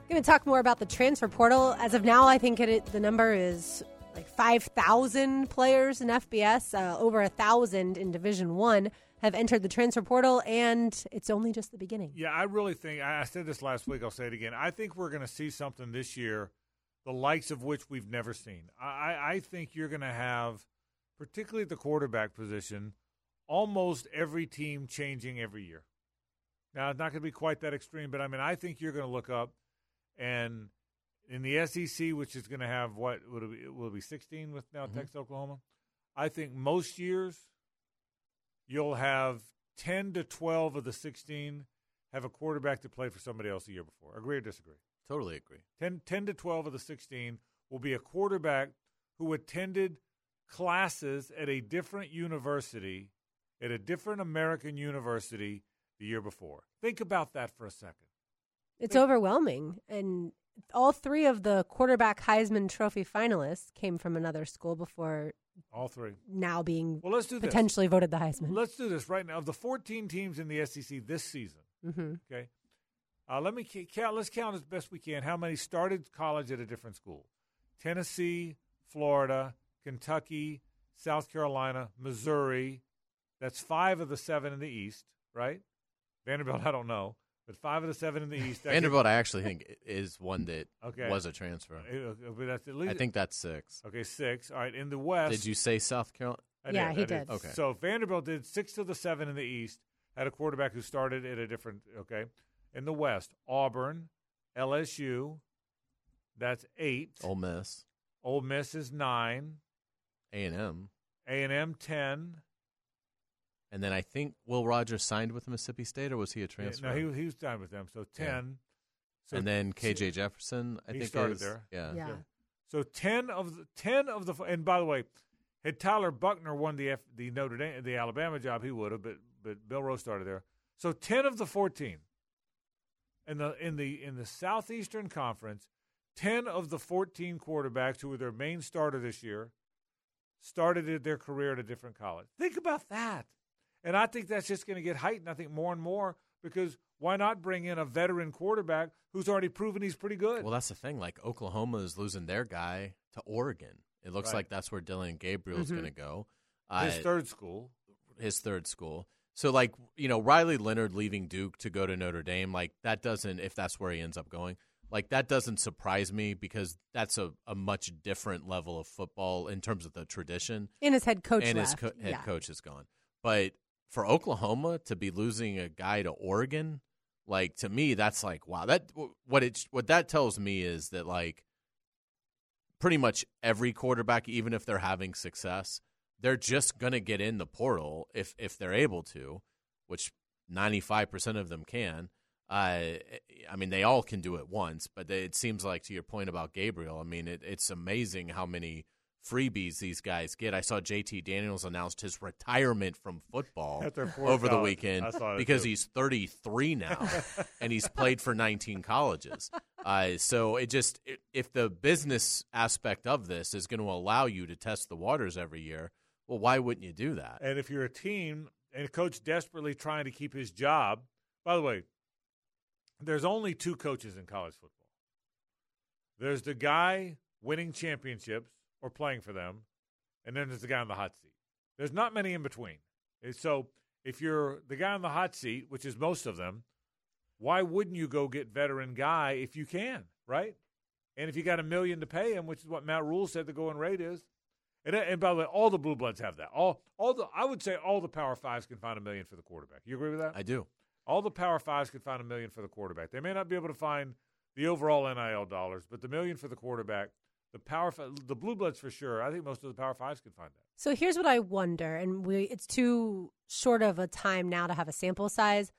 Going to talk more about the transfer portal. As of now, I think it, the number is like 5,000 players in FBS, uh, over a thousand in Division One have entered the transfer portal, and it's only just the beginning. Yeah, I really think I I said this last week. I'll say it again. I think we're going to see something this year, the likes of which we've never seen. I, I- I think you're going to have, particularly at the quarterback position, almost every team changing every year. Now it's not going to be quite that extreme, but I mean, I think you're going to look up and in the SEC, which is going to have what will it be, will it be 16 with now mm-hmm. Texas Oklahoma. I think most years you'll have 10 to 12 of the 16 have a quarterback that played for somebody else the year before. Agree or disagree? Totally agree. 10, 10 to 12 of the 16 will be a quarterback who attended classes at a different university, at a different American university the year before. Think about that for a second. It's overwhelming. And all three of the quarterback Heisman Trophy finalists came from another school before All three. now being Well, let's do this. potentially voted the Heisman. Let's do this right now. Of the 14 teams in the SEC this season, hmm okay, uh, let me count. Let's count as best we can how many started college at a different school: Tennessee, Florida, Kentucky, South Carolina, Missouri. That's five of the seven in the East, right? Vanderbilt, (laughs) I don't know, but five of the seven in the East. That Vanderbilt, I actually think is one (laughs) that Okay. was a transfer. Uh, but that's at least, I think that's six. Okay, six. All right, in the West. Did you say South Carolina? I Yeah, did, he I did. Okay. So Vanderbilt did six of the seven in the East. Had a quarterback who started at a different. Okay, in the West, Auburn, LSU. That's eight. Ole Miss, Ole Miss is nine. A and M, A and M ten. And then I think Will Rogers signed with Mississippi State, or was he a transfer? No, he he was done with them. So ten. So and then KJ Jefferson, I he think started is- there. Yeah. Yeah. So ten of the ten of the and by the way, had Tyler Buchner won the F, the Notre Dame the Alabama job, he would have. But but Bill Rose started there. So ten of the fourteen in the in the in the Southeastern Conference, ten of the fourteen quarterbacks who were their main starter this year started their career at a different college. Think about that. And I think that's just going to get heightened. I think more and more because why not bring in a veteran quarterback who's already proven he's pretty good? Well, that's the thing. Like Oklahoma is losing their guy to Oregon. It looks Right. like that's where Dillon Gabriel is Mhm. going to go. His third school. His third school. So, like, you know, Riley Leonard leaving Duke to go to Notre Dame, like, that doesn't, if that's where he ends up going, like, that doesn't surprise me because that's a, a much different level of football in terms of the tradition. And his head coach And his co- head Yeah. coach is gone. But for Oklahoma to be losing a guy to Oregon, like, to me, that's like, wow. That, what it, what that tells me is that, like, pretty much every quarterback, even if they're having success, they're just to get in the portal if if they're able to, which ninety five percent of them can. Uh, I mean, they all can do it once, but it seems like to your point about Gabriel, I mean, it, it's amazing how many freebies these guys get. I saw JT Daniels announced his retirement from football over the weekend I saw that because too. he's 33 now (laughs) and he's played for 19 colleges. Uh, so it just if the business aspect of this is going to allow you to test the waters every year, well, why wouldn't you do that? And if you're a team and a coach desperately trying to keep his job, by the way, there's only two coaches in college football. There's the guy winning championships or playing for them, and then there's the guy on the hot seat. There's not many in between. And So if you're the guy on the hot seat, which is most of them, why wouldn't you go get veteran guy if you can, right? And if you got a million to pay him, which is what Matt Rhule said the going rate is, and, and by the way, all the blue bloods have that. All all the I would say all the power fives can find a million for the quarterback. You agree with that? I do. All the power fives can find a million for the quarterback. They may not be able to find the overall NIL dollars, but the million for the quarterback, the power the blue bloods for sure. I think most of the power fives can find that. So here's what I wonder, and we it's too short of a time now to have a sample size,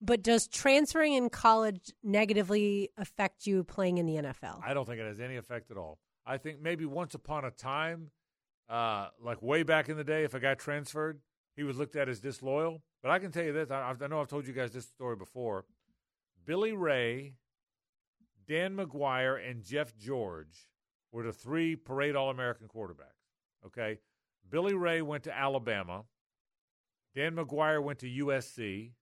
but does transferring in college negatively affect you playing in the NFL? I don't think it has any effect at all. I think maybe once upon a time, uh, like way back in the day, if a guy transferred, he was looked at as disloyal. But I can tell you this: I, I know I've told you guys this story before. Billy Ray, Dan McGwire, and Jeff George were the three parade All American quarterbacks. Okay, Billy Ray went to Alabama. Dan McGwire went to USC.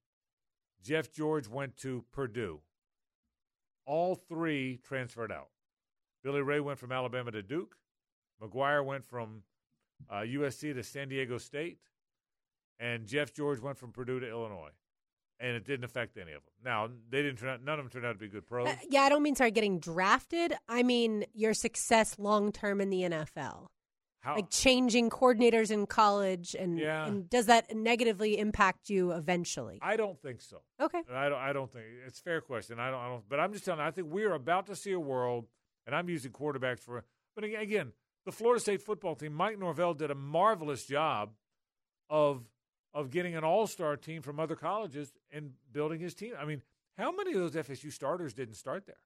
Jeff George went to Purdue. All three transferred out. Billy Ray went from Alabama to Duke. McGwire went from uh, USC to San Diego State. And Jeff George went from Purdue to Illinois. And it didn't affect any of them. Now, they didn't turn out, none of them turned out to be good pros. Uh, yeah, I don't mean sorry getting drafted. I mean your success long term in the NFL. How, Like changing coordinators in college, and, Yeah. and does that negatively impact you eventually? I don't think so. Okay. I don't. I don't think it's a fair question. I don't. I don't. But I'm just telling. you, I think we're about to see a world, and I'm using quarterbacks for. But again, the Florida State football team, Mike Norvell did a marvelous job of of getting an All Star team from other colleges and building his team. I mean, how many of those FSU starters didn't start there?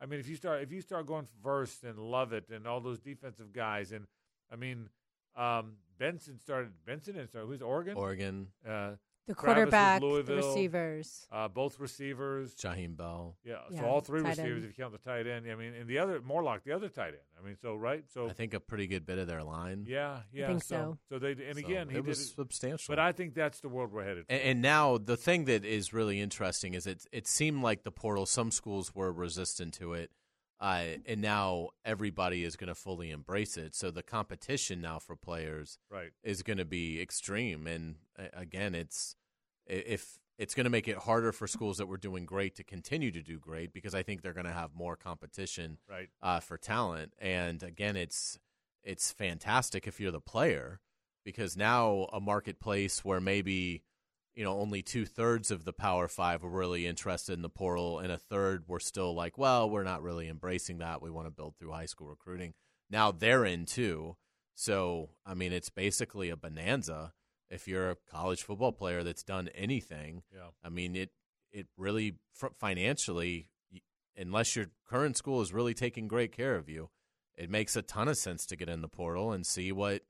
I mean, if you start if you start going Verse and Lovett and all those defensive guys, and I mean, um, Benson started. Benson and so. Who's Oregon? Oregon. Uh, The quarterback, the receivers. uh, both receivers. Jaheim Bell. Yeah, Yeah, so all three receivers end. if you count the tight end. I mean, and the other Morlock, the other tight end. I mean, so right, so I think a pretty good bit of their line. yeah, yeah. think so, so. they and So again he it did was it- substantial. But I think that's the world we're headed. For. And, and now the thing that is really interesting is it it seemed like the portal. Some schools were resistant to it, uh, and now everybody is going to fully embrace it. So the competition now for players Right. is going to be extreme. And again, it's if it's going to make it harder for schools that were doing great to continue to do great because I think they're going to have more competition Right. uh, for talent. And again, it's it's fantastic if you're the player because now a marketplace where maybe you know only two thirds of the Power Five were really interested in the portal, and a third were still like, well, we're not really embracing that. We want to build through high school recruiting. Now they're in too. So I mean, it's basically a bonanza if you're a college football player that's done anything. Yeah. I mean, it it really financially, unless your current school is really taking great care of you, it makes a ton of sense to get in the portal and see what.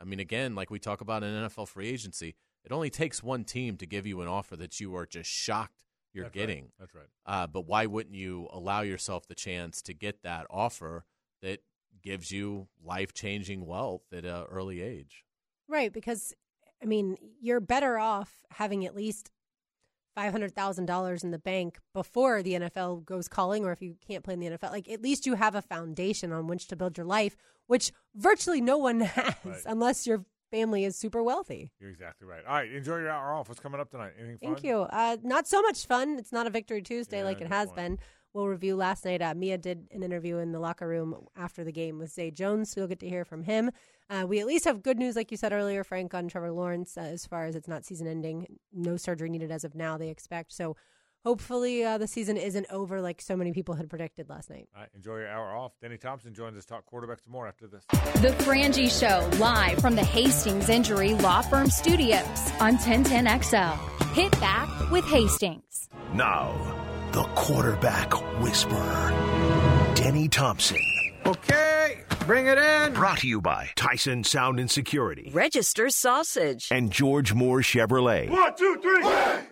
I mean, again, like we talk about in NFL free agency, it only takes one team to give you an offer that you are just shocked you're That's right. getting. That's right. Uh, but why wouldn't you allow yourself the chance to get that offer that gives you life changing wealth at an early age? Right, because I mean, you're better off having at least five hundred thousand dollars in the bank before the NFL goes calling, or if you can't play in the NFL, like at least you have a foundation on which to build your life, which virtually no one (laughs) has Right. unless your family is super wealthy. You're exactly right. All right, enjoy your hour off. What's coming up tonight? Anything fun? Thank you. Uh, not so much fun. It's not a Victory Tuesday Yeah, like it has point. been. We'll review last night. Uh, Mia did an interview in the locker room after the game with Zay Jones, so you'll get to hear from him. Uh, we at least have good news, like you said earlier, Frank, on Trevor Lawrence, uh, as far as it's not season ending. No surgery needed as of now, they expect. So hopefully uh, the season isn't over like so many people had predicted last night. All right, enjoy your hour off. Denny Thompson joins us. Talk quarterback some more after this. The Frangie Show, live from the Hastings Injury Law Firm Studios on 1010XL. Hit back with Hastings. Now, the quarterback whisperer, Denny Thompson. Okay, bring it in. Brought to you by Tyson Sound and Security Register sausage. and George Moore Chevrolet. One, two, three. By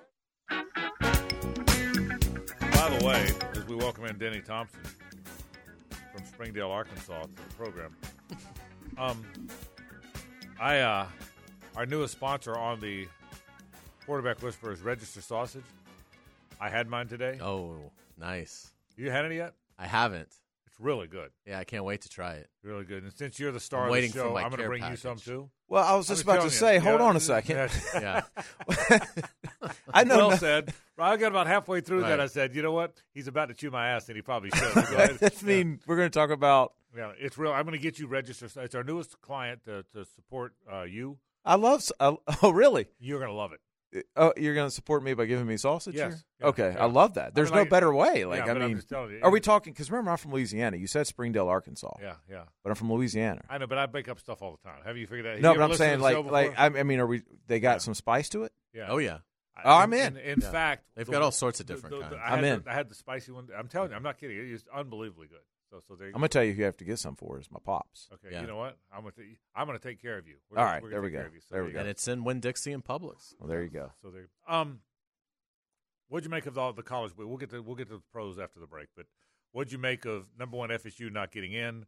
the way, as we welcome in Denny Thompson from Springdale, Arkansas, to the program, um, I uh, our newest sponsor on the quarterback whisperer is Register Sausage. I had mine today. Oh, nice. You had any yet? I haven't. It's really good. Yeah, I can't wait to try it. Really good. And since you're the star I'm of the show, I'm going to care bring you some too. Well, I was just about to telling you. say, hold Yeah. on a second. (laughs) Yeah. Yeah. (laughs) I know. well no- said. I got about halfway through that. I said, you know what? He's about to chew my ass, and he probably should. (laughs) I mean, we're going to talk about. Yeah, it's real. I'm going to get you registered. It's our newest client to, to support uh, you. I love. s- I- oh, really? You're going to love it. Eh, oh, you're going to support me by giving me sausage? Yes. here? Yeah. Okay, Yeah. I love that. There's I mean, no like- better way. Like, Yeah, I mean, you. are we talking? Because remember, I'm from Louisiana. You said Springdale, Arkansas. Yeah, yeah. But I'm from Louisiana. I know, but I make up stuff all the time. Have you figured that? No, but I'm saying like, like? I, I mean, are we? They got Yeah. some spice to it. yeah. Oh yeah. Oh, I'm in. In, in Yeah. fact, They've the- got all sorts of different the- the- kinds. I I'm in. The, I had the spicy one. I'm telling you, I'm not kidding. It's unbelievably good. So, so there. I'm going to tell you who you have to get some for is my pops. Okay, Yeah. you know what? I'm gonna t- I'm gonna take care of you. We're All we're there gonna we go. care of you. So There we you go. And it's in Winn Dixie and Publix. Well, there you go. So there. Um, what'd you make of all the college? We'll get to we'll get to the pros after the break. But what'd you make of number one FSU not getting in,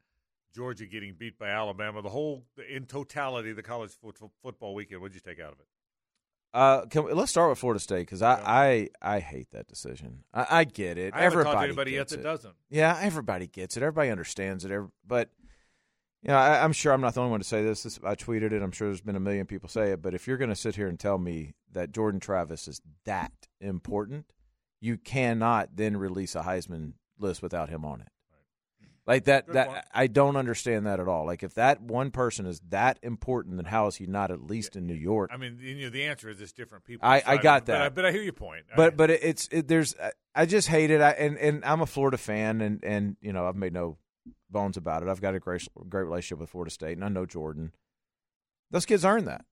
Georgia getting beat by Alabama, the whole in totality the college foot, football weekend? What'd you take out of it? Uh, can we, let's start with Florida State because I, Yeah. I I hate that decision. I, I get it. I everybody talked to anybody yet gets that it. doesn't. Yeah, everybody gets it. Everybody understands it. Every, but you know, I, I'm sure I'm not the only one to say this. this. I tweeted it. I'm sure there's been a million people say it. But if you're going to sit here and tell me that Jordan Travis is that important, you cannot then release a Heisman list without him on it. Like that. Good that point. I don't understand that at all. Like if that one person is that important, then how is he not at least in New York? I mean, you know, the answer is it's different people. I- I got but I, that. but I hear your point. I- but but it- it's it, there's I- I just hate it. I, and and I'm a Florida fan, and and you know I've made no bones about it. I've got a great great relationship with Florida State, and I know Jordan. Those kids earned that.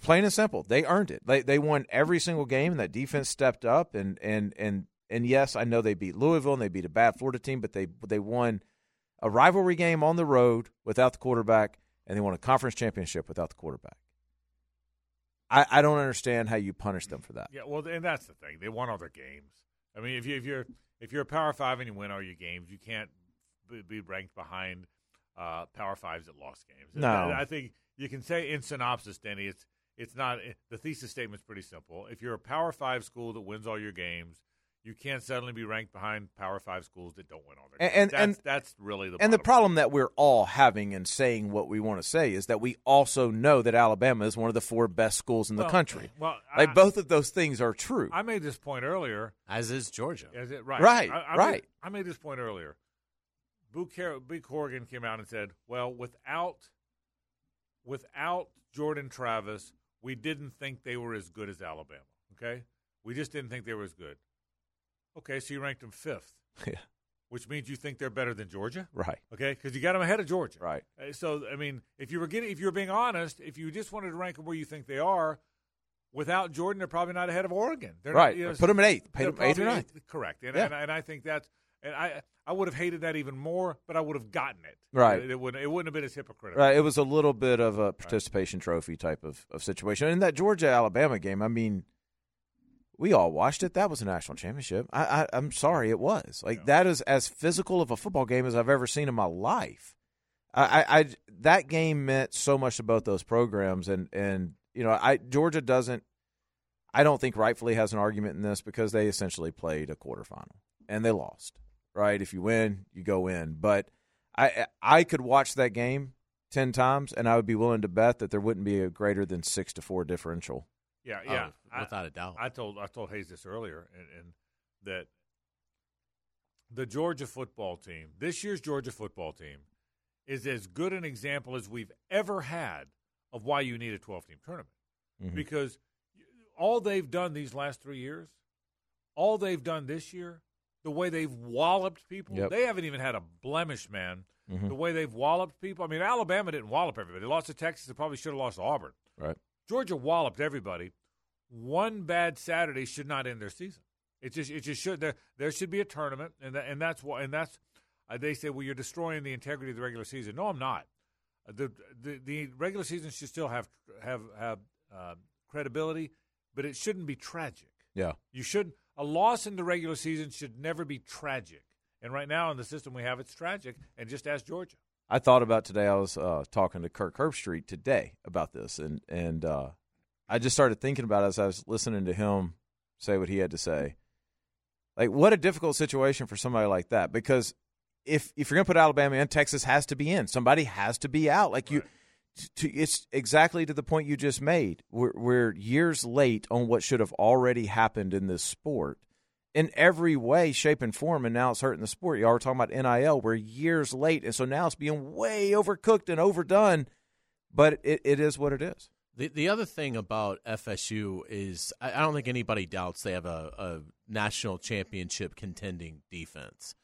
Plain and simple, they earned it. They they won every single game. and That defense stepped up, and and and and yes, I know they beat Louisville and they beat a bad Florida team, but they they won a rivalry game on the road without the quarterback, and they won a conference championship without the quarterback. I, I don't understand how you punish them for that. Yeah, well, and that's the thing. They won all their games. I mean, if you if you're if you're a Power Five and you win all your games, you can't be, be ranked behind uh, Power Fives that lost games. No. I, I think you can say in synopsis, Denny, it's it's not the thesis statement's pretty simple. If you're a Power Five school that wins all your games, you can't suddenly be ranked behind Power Five schools that don't win all their And- games. and- that's, that's really the And the problem that we're all having in saying what we want to say is that we also know that Alabama is one of the four best schools in the country. (laughs) well, like I- both of those things are true. I made this point earlier. As is Georgia. Is it right? Right, I, I right. Made, I made this point earlier. Boo Car- Boo Corrigan came out and said, "Well, without without Jordan Travis, we didn't think they were as good as Alabama. Okay, we just didn't think they were as good. Okay, so you ranked them fifth, (laughs) Yeah. which means you think they're better than Georgia, Right. Okay, because you got them ahead of Georgia, Right. Uh, So, I mean, if you were getting, if you were being honest, if you just wanted to rank them where you think they are, without Jordan, they're probably not ahead of Oregon. They're Right. Not, you know, Put 'em at eighth. Put they're 'em eighth or ninth. Correct. And, Yeah. and, and I think that's, and I, I would have hated that even more, but I would have gotten it. Right. It, it wouldn't, it wouldn't have been as hypocritical. Right. It was a little bit of a participation trophy type of, of situation. In that Georgia Alabama game, I mean, we all watched it. That was a national championship. I, I I'm sorry, it was like that is as physical of a football game as I've ever seen in my life. I, I, I that game meant so much to both those programs, and and you know, I Georgia doesn't. I don't think rightfully has an argument in this because they essentially played a quarterfinal and they lost. Right? If you win, you go in. But I I could watch that game ten times, and I would be willing to bet that there wouldn't be a greater than six to four differential. Yeah, yeah, oh, without I, a doubt. I told I told Hayes this earlier, and, and that the Georgia football team, this year's Georgia football team, is as good an example as we've ever had of why you need a 12 team tournament. Mm-hmm. Because all they've done these last three years, all they've done this year, the way they've walloped people, Yep. they haven't even had a blemish, man. Mhm. The way they've walloped people. I mean, Alabama didn't wallop everybody. They lost to Texas. They probably should have lost to Auburn. Right. Georgia walloped everybody. One bad Saturday should not end their season. It just it just should there there should be a tournament and that, and that's why and that's uh, they say well you're destroying the integrity of the regular season. No, I'm not. Uh, the the the regular season should still have have have uh, credibility, but it shouldn't be tragic. Yeah. You should a loss in the regular season should never be tragic. And right now in the system we have, it's tragic. And just ask Georgia. I thought about today. I was uh, talking to Kirk Herbstreit today about this, and and uh, I just started thinking about it as I was listening to him say what he had to say. Like, what a difficult situation for somebody like that. Because if if you're going to put Alabama in, Texas has to be in. Somebody has to be out. Like you, to, it's exactly to the point you just made. We're, we're years late on what should have already happened in this sport in every way, shape, and form, and now it's hurting the sport. Y'all were talking about NIL. We're years late, and so now it's being way overcooked and overdone. But it, it is what it is. The the other thing about FSU is I, I don't think anybody doubts they have a, a national championship contending defense.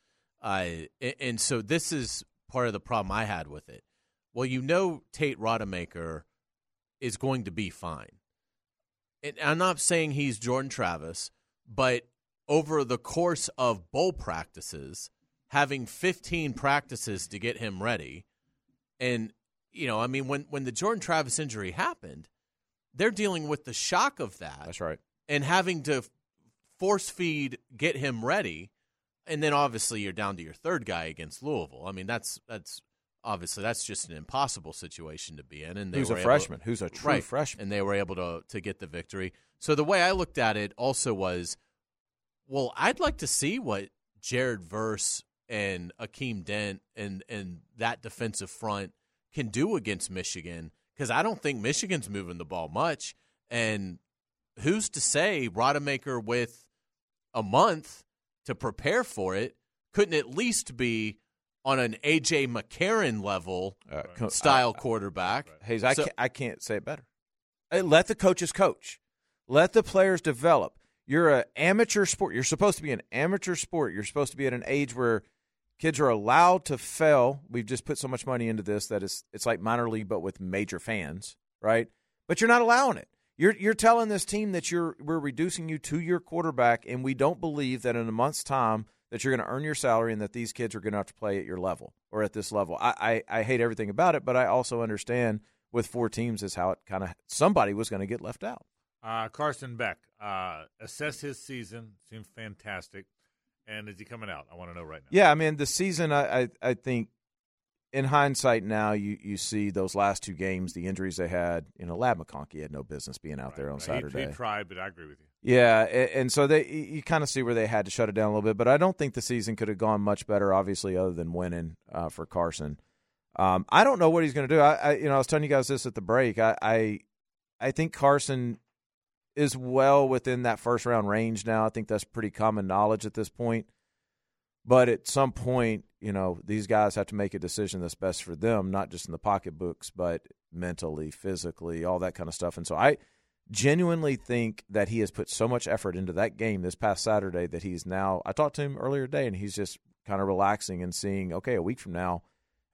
Uh, and, and so this is part of the problem I had with it. Well, you know Tate Rodemaker is going to be fine. And I'm not saying he's Jordan Travis, but over the course of bowl practices, having 15 practices to get him ready, and you know, I mean, when when the Jordan Travis injury happened, they're dealing with the shock of that. That's right. And having to force feed, get him ready, and then obviously you're down to your third guy against Louisville. I mean, that's that's obviously that's just an impossible situation to be in. And they Who's a freshman? Who's a true right, freshman? And they were able to to get the victory. So the way I looked at it also was, well, I'd like to see what Jared Verse and Akeem Dent and and that defensive front can do against Michigan because I don't think Michigan's moving the ball much. And who's to say Rodemaker with a month to prepare for it couldn't at least be on an AJ McCarron level uh, co- style I- quarterback? Hayes, I, So- can't, I can't say it better. Let the coaches coach. Let the players develop. You're an amateur sport. You're supposed to be an amateur sport. You're supposed to be at an age where kids are allowed to fail. We've just put so much money into this that it's it's like minor league but with major fans, right? But you're not allowing it. You're you're telling this team that you're we're reducing you to your quarterback, and we don't believe that in a month's time that you're going to earn your salary and that these kids are going to have to play at your level or at this level. I, I, I hate everything about it, but I also understand with four teams is how it kind of somebody was going to get left out. Uh, Carson Beck, uh, assess his season. Seems fantastic. And is he coming out? I want to know right now. Yeah, I mean the season. I I, I think in hindsight now you you see those last two games, the injuries they had. You know, Ladd McConkey had no business being out there on He- Saturday. He, tried, but I agree with you. Yeah, a- and so they you kind of see where they had to shut it down a little bit, but I don't think the season could have gone much better. Obviously, other than winning uh, for Carson. Um, I don't know what he's going to do. I, I, you know, I was telling you guys this at the break. I, I, I think Carson is well within that first round range now. I think that's pretty common knowledge at this point. But at some point, you know, these guys have to make a decision that's best for them, not just in the pocketbooks, but mentally, physically, all that kind of stuff. And so I genuinely think that he has put so much effort into that game this past Saturday that he's now. I talked to him earlier today, and he's just kind of relaxing and seeing, okay, a week from now,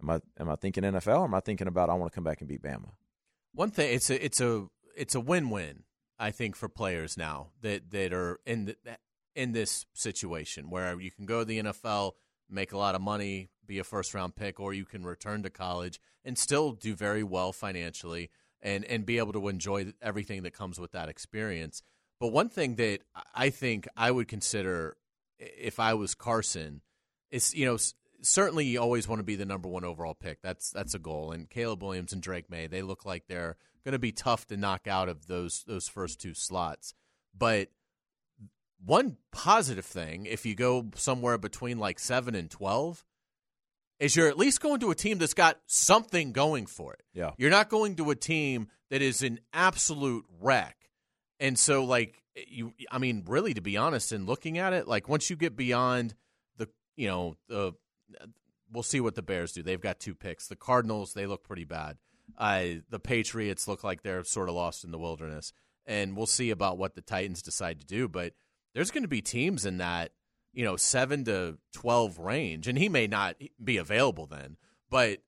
am I am I thinking NFL or am I thinking about I want to come back and beat Bama? One thing it's a it's a it's a win win I think for players now that that are in the, in this situation where you can go to the NFL, make a lot of money, be a first round pick, or you can return to college and still do very well financially and and be able to enjoy everything that comes with that experience. But one thing that I think I would consider if I was Carson is, you know, certainly you always want to be the number one overall pick. That's that's a goal. And Caleb Williams and Drake Maye, they look like they're going to be tough to knock out of those those first two slots. But one positive thing, if you go somewhere between like seven and twelve, is you're at least going to a team that's got something going for it. Yeah. You're not going to a team that is an absolute wreck. And so like you I mean, really to be honest, in looking at it, like once you get beyond the you know, the we'll see what the Bears do. They've got two picks. The Cardinals, they look pretty bad. Uh, the Patriots look like they're sort of lost in the wilderness. And we'll see about what the Titans decide to do. But there's going to be teams in that, you know, 7 to 12 range. And he may not be available then. But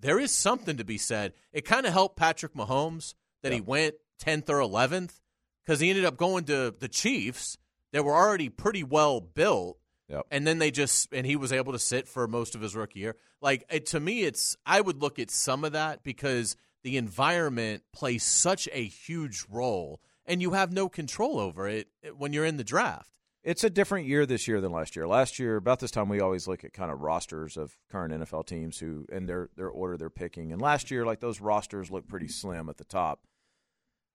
there is something to be said. It kind of helped Patrick Mahomes that he went 10th or 11th because he ended up going to the Chiefs that were already pretty well built Yep. and then they just and he was able to sit for most of his rookie year. Like it, to me, it's I would look at some of that because the environment plays such a huge role, and you have no control over it when you're in the draft. It's a different year this year than last year. Last year, about this time, we always look at kind of rosters of current NFL teams who and their their order they're picking. And last year, like those rosters look pretty slim at the top.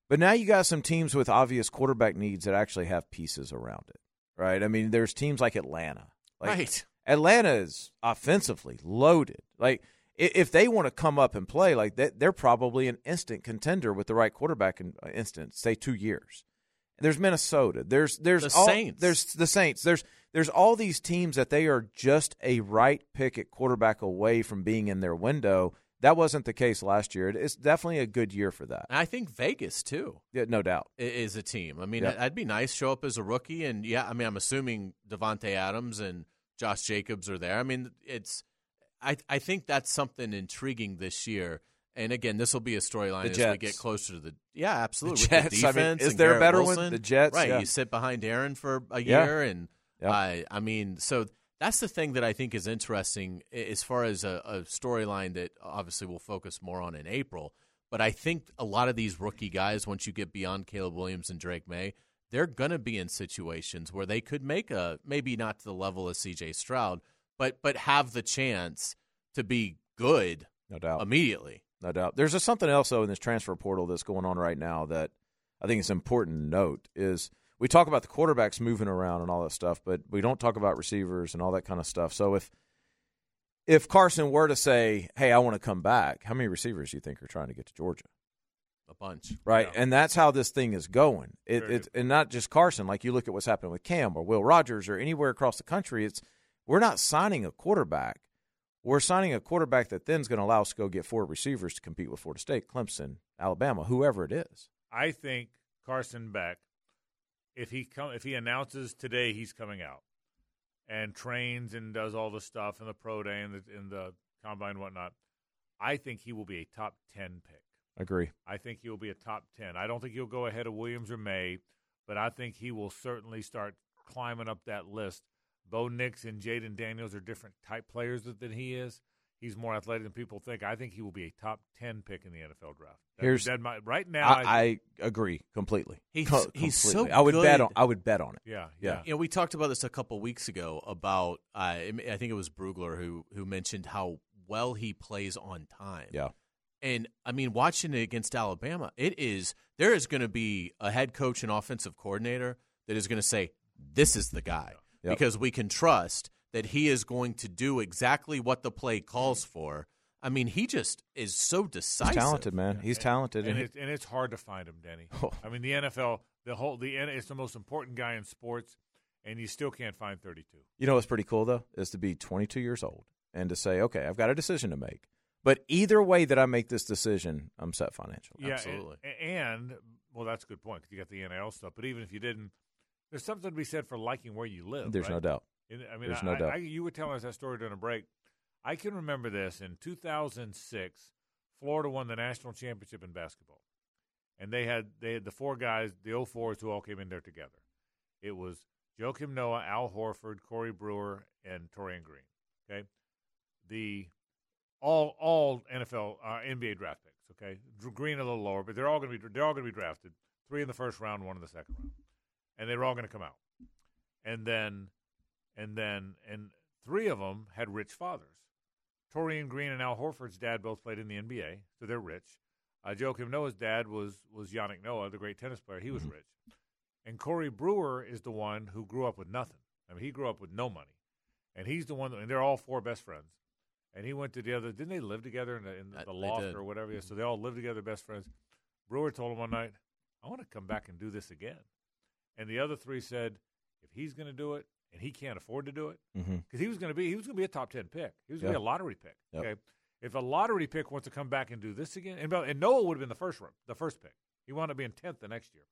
But now you got some teams with obvious quarterback needs that actually have pieces around it right? I mean, there's teams like Atlanta. Like, right. Atlanta is offensively loaded. Like, if they want to come up and play, like they're probably an instant contender with the right quarterback in uh, instant, say two years. There's Minnesota. There's there's The all, Saints. There's the Saints. There's there's all these teams that they are just a right pick at quarterback away from being in their window. That wasn't the case last year. It's definitely a good year for that. I think Vegas too. Yeah, no doubt. Is a team. I mean, Yeah. that'd be nice. Show up as a rookie, and yeah, I mean, I'm assuming Davante Adams and Josh Jacobs are there. I mean, it's. I I think that's something intriguing this year. And again, this will be a storyline as we get closer to the yeah, absolutely. The Jets, the I mean, defense is there a Garrett better one? The Jets, right? yeah. You sit behind Aaron for a Yeah. year, and Yeah. I I mean, so that's the thing that I think is interesting as far as a, a storyline that obviously we'll focus more on in April. But I think a lot of these rookie guys, once you get beyond Caleb Williams and Drake Maye, they're going to be in situations where they could make a maybe not to the level of C.J. Stroud, but but have the chance to be good No doubt. immediately. No doubt. There's just something else though in this transfer portal that's going on right now that I think is important to note is we talk about the quarterbacks moving around and all that stuff, but we don't talk about receivers and all that kind of stuff. So if if Carson were to say, "Hey, I want to come back," how many receivers do you think are trying to get to Georgia? A bunch, Right, and that's how this thing is going. It, it and not just Carson. Like you look at what's happening with Cam or Will Rogers or anywhere across the country. It's we're not signing a quarterback. We're signing a quarterback that then is going to allow us to go get four receivers to compete with Florida State, Clemson, Alabama, whoever it is. I think Carson Beck, if he come, if he announces today he's coming out and trains and does all the stuff in the pro day and the, in the combine and whatnot, I think he will be a top ten pick. Agree. I think he'll be a top ten. I don't think he'll go ahead of Williams or Maye, but I think he will certainly start climbing up that list. Bo Nix and Jayden Daniels are different type players than he is. He's more athletic than people think. I think he will be a top ten pick in the NFL draft. That- Here's that might- right now. I, I agree completely. He's- Co- he's so. I would bet on. I would bet on it. Yeah, yeah. You know, we talked about this a couple weeks ago about uh, I think it was Brugler who who mentioned how well he plays on time. Yeah. And I mean, watching it against Alabama, it is there is going to be a head coach and offensive coordinator that is going to say, "This is the guy," Yep. because we can trust that he is going to do exactly what the play calls for. I mean, he just is so decisive. He's decisive. talented, man. He's talented. and and it's, and it's hard to find him, Denny. Oh. I mean, the NFL, the whole the N- it's the most important guy in sports, and you still can't find thirty-two. You know what's pretty cool though is to be 22 years old and to say, okay, I've got a decision to make. But either way that I make this decision, I'm set financially. Yeah, and- And, well, that's a good point because you got the NIL stuff. But even if you didn't, there's something to be said for liking where you live. There's right? no doubt. I mean, There's I, no I- doubt. I- you were telling us that story during a break. I can remember this in 2006. Florida won the national championship in basketball, and they had they had the four guys, the 04s, who all came in there together. It was Joakim Noah, Al Horford, Corey Brewer, and Taurean Green. Okay, the all all NFL uh, NBA draft picks. Okay, Green a little lower, but they're all going to be they're all going to be drafted. Three in the first round, one in the second round. and they were all going to come out. And then, and then, and three of them had rich fathers. Taurean Green and Al Horford's dad both played in the NBA, so they're rich. Uh, Joakim Noah's dad was was Yannick Noah, the great tennis player. He was rich. And Corey Brewer is the one who grew up with nothing. I mean, he grew up with no money, and he's the one. That, and they're all four best friends. And he went to the other. Didn't they live together in the, in the, Uh, the loft or whatever? So they all lived together, best friends. Brewer told him one night, "I want to come back and do this again." And the other three said, "If he's going to do it, and he can't afford to do it, because Mhm. he was going to be he was going to be a top ten pick. He was going to be a lottery pick. Yep. Okay, if a lottery pick wants to come back and do this again, and, and Noah would have been the first round, the first pick. He wound up being tenth the next year.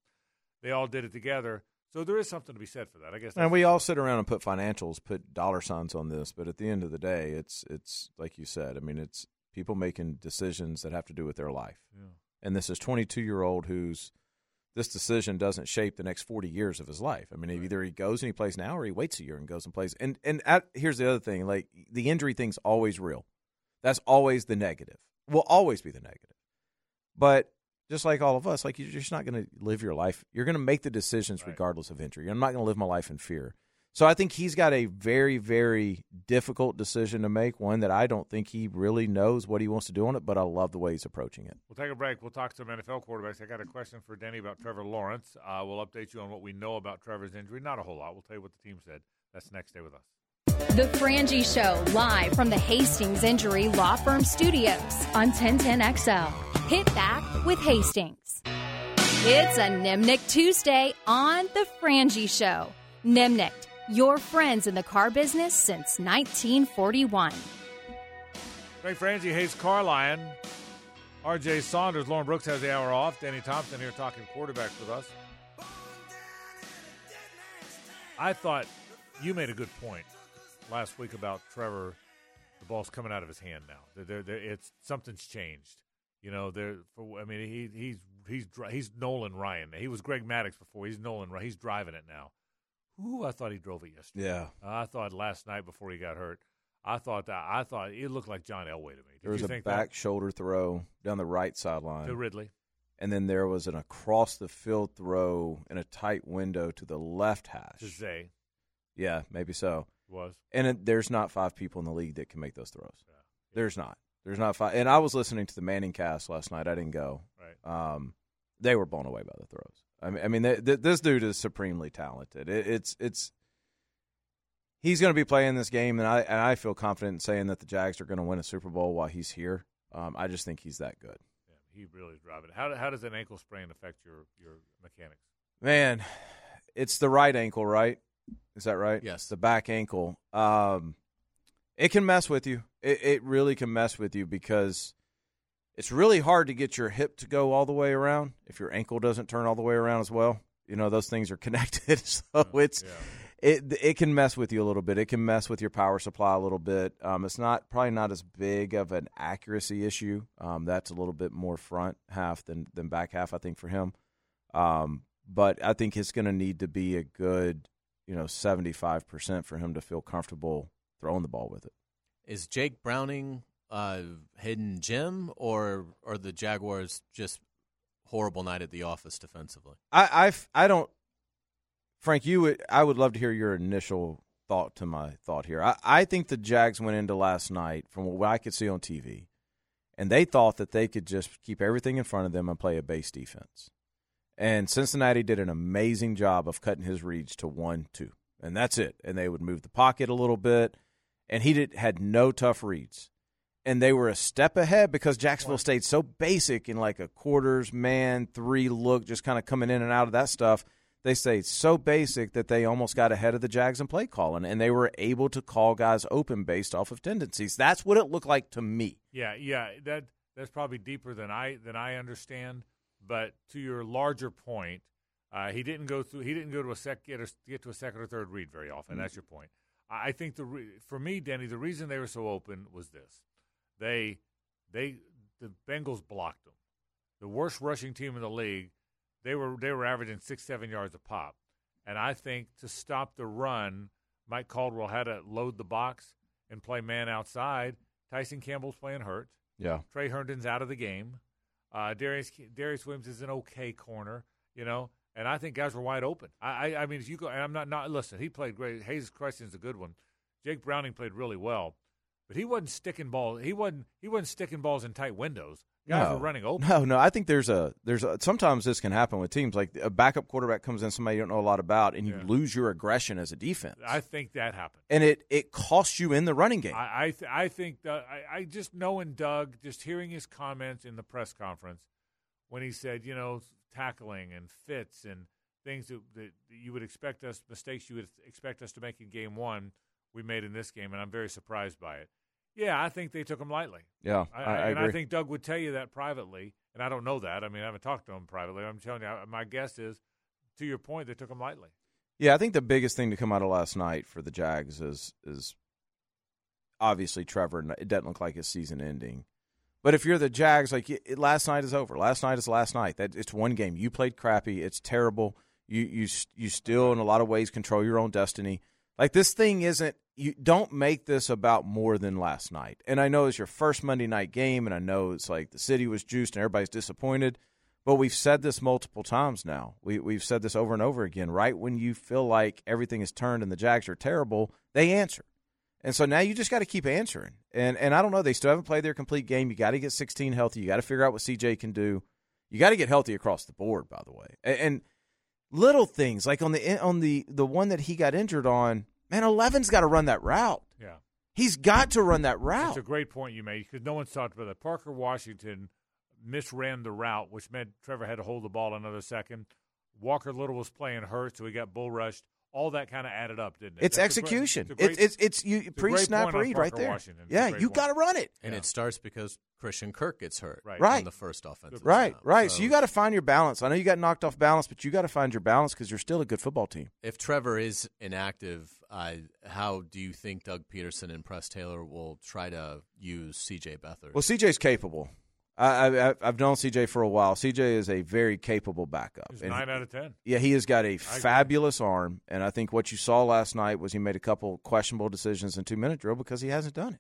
They all did it together. So there is something to be said for that. I guess. And we all sit around and put financials, put dollar signs on this, but at the end of the day, it's it's like you said. I mean, it's people making decisions that have to do with their life. Yeah. And this is 22 year old who's this decision doesn't shape the next 40 years of his life. I mean, either he goes and he plays now, or he waits a year and goes and plays. And and at, here's the other thing: like the injury thing's always real. That's always the negative. Will always be the negative. But just like all of us, like you're just not going to live your life. You're going to make the decisions regardless of injury. I'm not going to live my life in fear. So I think he's got a very, very difficult decision to make. One that I don't think he really knows what he wants to do on it, but I love the way he's approaching it. We'll take a break. We'll talk to some NFL quarterbacks. I got a question for Denny about Trevor Lawrence. Uh, we'll update you on what we know about Trevor's injury. Not a whole lot. We'll tell you what the team said. That's next day with us. The Frangie Show, live from the Hastings Injury Law Firm Studios on 1010XL. Hit back with Hastings. It's a Nimnicht Tuesday on The Frangie Show. Nimnicht, your friends in the car business since 1941. Frank Frangie, Hayes Carlyon, R.J. Saunders, Lauren Brooks has the hour off. Danny Thompson here talking quarterbacks with us. I thought you made a good point last week about Trevor. The ball's coming out of his hand now. There, there, it's something's changed. You know, there. I mean, he he's he's he's Nolan Ryan. He was Greg Maddux before. He's Nolan. Ryan. He's driving it now. Ooh, I thought he drove it yesterday. Yeah. I thought last night before he got hurt. I thought that I thought it looked like John Elway to me. Did There was you a back that? shoulder throw down the right sideline to Ridley? and then there was an across the field throw in a tight window to the left hash. To Zay Yeah, maybe so. was. And it, there's not five people in the league that can make those throws. There's not. There's not five. And I was listening to the Manning cast last night. I didn't go. Right. Um, they were blown away by the throws. I mean, I mean, th- th- this dude is supremely talented. It, it's it's. He's going to be playing this game, and I and I feel confident in saying that the Jags are going to win a Super Bowl while he's here. Um, I just think he's that good. He really is driving it. How how does an ankle sprain affect your your mechanics? Man, it's the right ankle, right? Is that right? Yes. The back ankle. Um, it can mess with you. It, it really can mess with you because it's really hard to get your hip to go all the way around if your ankle doesn't turn all the way around as well. You know, those things are (laughs) connected. (laughs) So it's it it can mess with you a little bit. It can mess with your power supply a little bit. Um, it's not probably not as big of an accuracy issue. Um, that's a little bit more front half than than back half, I think, for him. Um, but I think it's going to need to be a good, you know, seventy five percent for him to feel comfortable throwing the ball with it. Is Jake Browning uh, hidden gem, or or the Jaguars just horrible night at the office defensively? I I've, I don't, Frank. You would I would love to hear your initial thought to my thought here. I, I think the Jags went into last night from what I could see on TV, and they thought that they could just keep everything in front of them and play a base defense. And Cincinnati did an amazing job of cutting his reads to one, two, and that's it. And they would move the pocket a little bit, and he did had no tough reads. And they were a step ahead because Jacksonville stayed so basic in like a quarters man three look, just kind of coming in and out of that stuff. They stayed so basic that they almost got ahead of the Jags in play calling, and they were able to call guys open based off of tendencies. That's what it looked like to me. Yeah, yeah, that that's probably deeper than I than I understand. But to your larger point, uh, he didn't go through. He didn't go to a sec get, a, get to a second or third read very often. That's your point. I I think the re, for me, Denny, the reason they were so open was this: they they the Bengals blocked them. The worst rushing team in the league. They were they were averaging six seven yards a pop, and I think to stop the run, Mike Caldwell had to load the box and play man outside. Tyson Campbell's playing hurt. Yeah. Tre Herndon's out of the game. Uh, Darius Darius Williams is an okay corner. You know, and I think guys were wide open. I, I, I mean, if you go, and I'm not not listen. He played great. Hayes Creston's a good one. Jake Browning played really well, but he wasn't sticking balls. He wasn't he wasn't sticking balls in tight windows. Guys no. were running open. No, no. I think there's a there's a, sometimes this can happen with teams like a backup quarterback comes in somebody you don't know a lot about and you Yeah. lose your aggression as a defense. I think that happened. and it it costs you in the running game. I I, th- I think that I, I just knowing Doug, just hearing his comments in the press conference when he said, you know, tackling and fits and things that, that you would expect us mistakes you would expect us to make in game one, we made in this game, and I'm very surprised by it. Yeah, I think they took him lightly. Yeah, I, I- I and I think Doug would tell you that privately, and I don't know that. I mean, I haven't talked to him privately. I'm telling you, my guess is, to your point, they took him lightly. Yeah, I think the biggest thing to come out of last night for the Jags is is obviously Trevor. It doesn't look like his season ending, but if you're the Jags, like it, last night is over. Last night is last night. That it's one game. You played crappy. It's terrible. You you you still in a lot of ways control your own destiny. Like this thing isn't. You don't make this about more than last night. And I know it's your first Monday night game, and I know it's like the city was juiced and everybody's disappointed. But we've said this multiple times now. We, we've said this over and over again. Right when you feel like everything is turned and the Jags are terrible, they answer. And so now you just got to keep answering. And and I don't know, they still haven't played their complete game. You got to get 16 healthy. You got to figure out what CJ can do. You got to get healthy across the board, by the way. And, and little things like on the on the the one that he got injured on, man, 11's got to run that route. Yeah. He's got to run that route. That's a great point you made because no one's talked about that. Parker Washington misran the route, which meant Trevor had to hold the ball another second. Walker Little was playing hurt, so he got bull rushed. All that kind of added up, didn't it? It's That's a great- execution. it's great- it's, it's it's you it's pre great snap read right there. Washington. Yeah, you got to run it. And it starts because Christian Kirk gets hurt Right. Right. on the first offensive Right, snap. right. So, you got to find your balance. I know you got knocked off balance, but you got to find your balance because you're still a good football team. if Trevor is inactive, uh, how do you think Doug Pederson and Press Taylor will try to use C.J. Beathard? Well, CJ's capable. I, I, I've known CJ for a while. CJ is a very capable backup. He's And nine out of ten. Yeah, he has got a fabulous arm, and I think what you saw last night was he made a couple questionable decisions in two minute drill because he hasn't done it,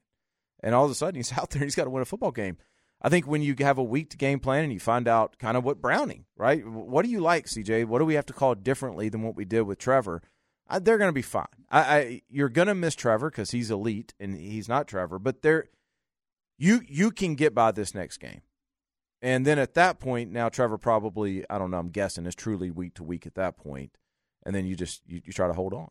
and all of a sudden he's (laughs) out there and he's got to win a football game. I think when you have a week to game plan and you find out kind of what Browning, right? What do you like, CJ? What do we have to call differently than what we did with Trevor? I, they're going to be fine. I, I you're going to miss Trevor because he's elite and he's not Trevor, but they're you you can get by this next game. And then at that point, now Trevor probably, I don't know, I'm guessing is truly week to week at that point. And then you just you, you try to hold on.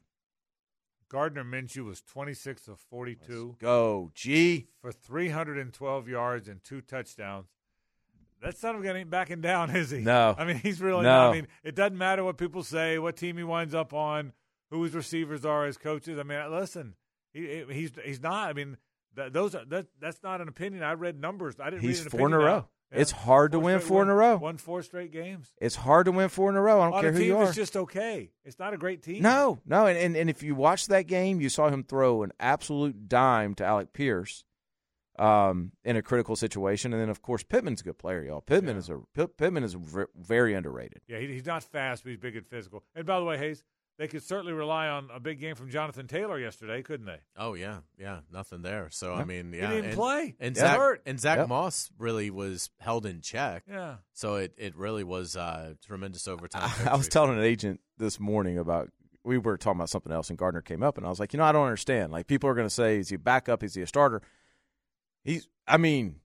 Gardner Minshew was 26 of 42 Go, G. for 312 yards and two touchdowns. That's not of getting backing down, is he? No. I mean, he's really No. not. I mean, it doesn't matter what people say, what team he winds up on, who his receivers are, his coaches. I mean, listen, he, he's he's not. I mean, that, those are that that's not an opinion. I read numbers. I didn't. He's read an four in a row. out. It's hard to win four in a row. Won four straight games. It's hard to win four in a row. I don't lot care who you are. is just okay. It's not a great team. No, no, and, and and if you watch that game, you saw him throw an absolute dime to Alec Pierce, um, in a critical situation, and then of course Pittman's a good player, y'all. Pittman is a Pitt- Pittman is ver- very underrated. Yeah, he, he's not fast, but he's big and physical. And by the way, Hayes, they could certainly rely on a big game from Jonathan Taylor yesterday, couldn't they? Oh yeah, yeah, nothing there. So Yeah. I mean, He yeah, didn't and, play. and Yeah. Zach Hurt. and Zach Yep. Moss really was held in check. Yeah. So it, it really was uh, tremendous overtime. (laughs) I was telling an agent this morning about we were talking about something else, and Gardner came up, and I was like, you know, I don't understand. Like people are going to say, is he a backup? Is he a starter? He's, I mean,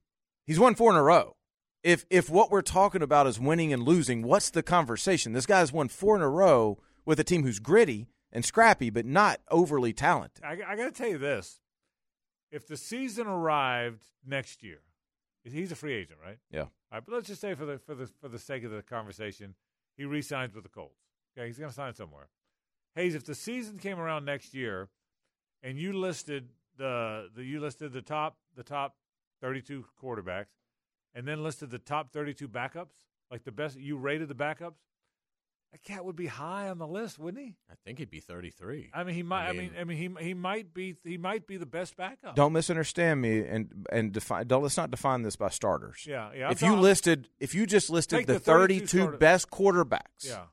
he's won four in a row. If if what we're talking about is winning and losing, what's the conversation? This guy's won four in a row with a team who's gritty and scrappy, but not overly talented. I, I got to tell you this: if the season arrived next year, he's a free agent, right? Yeah. All right, but let's just say for the for the for the sake of the conversation, he re-signs with the Colts. Okay, he's going to sign somewhere. Hayes, if the season came around next year, and you listed the the you listed the top the top thirty two quarterbacks, and then listed the top thirty two backups, like the best you rated the backups, that cat would be high on the list, wouldn't he? I think he'd be 33. I mean, he might. I I mean, mean- I mean, he he might be he might be the best backup. Don't misunderstand me, and and define. Don't let's not define this by starters. Yeah, yeah. I'm If you talking- listed, if you just listed the, the 32 32 best quarterbacks, yeah,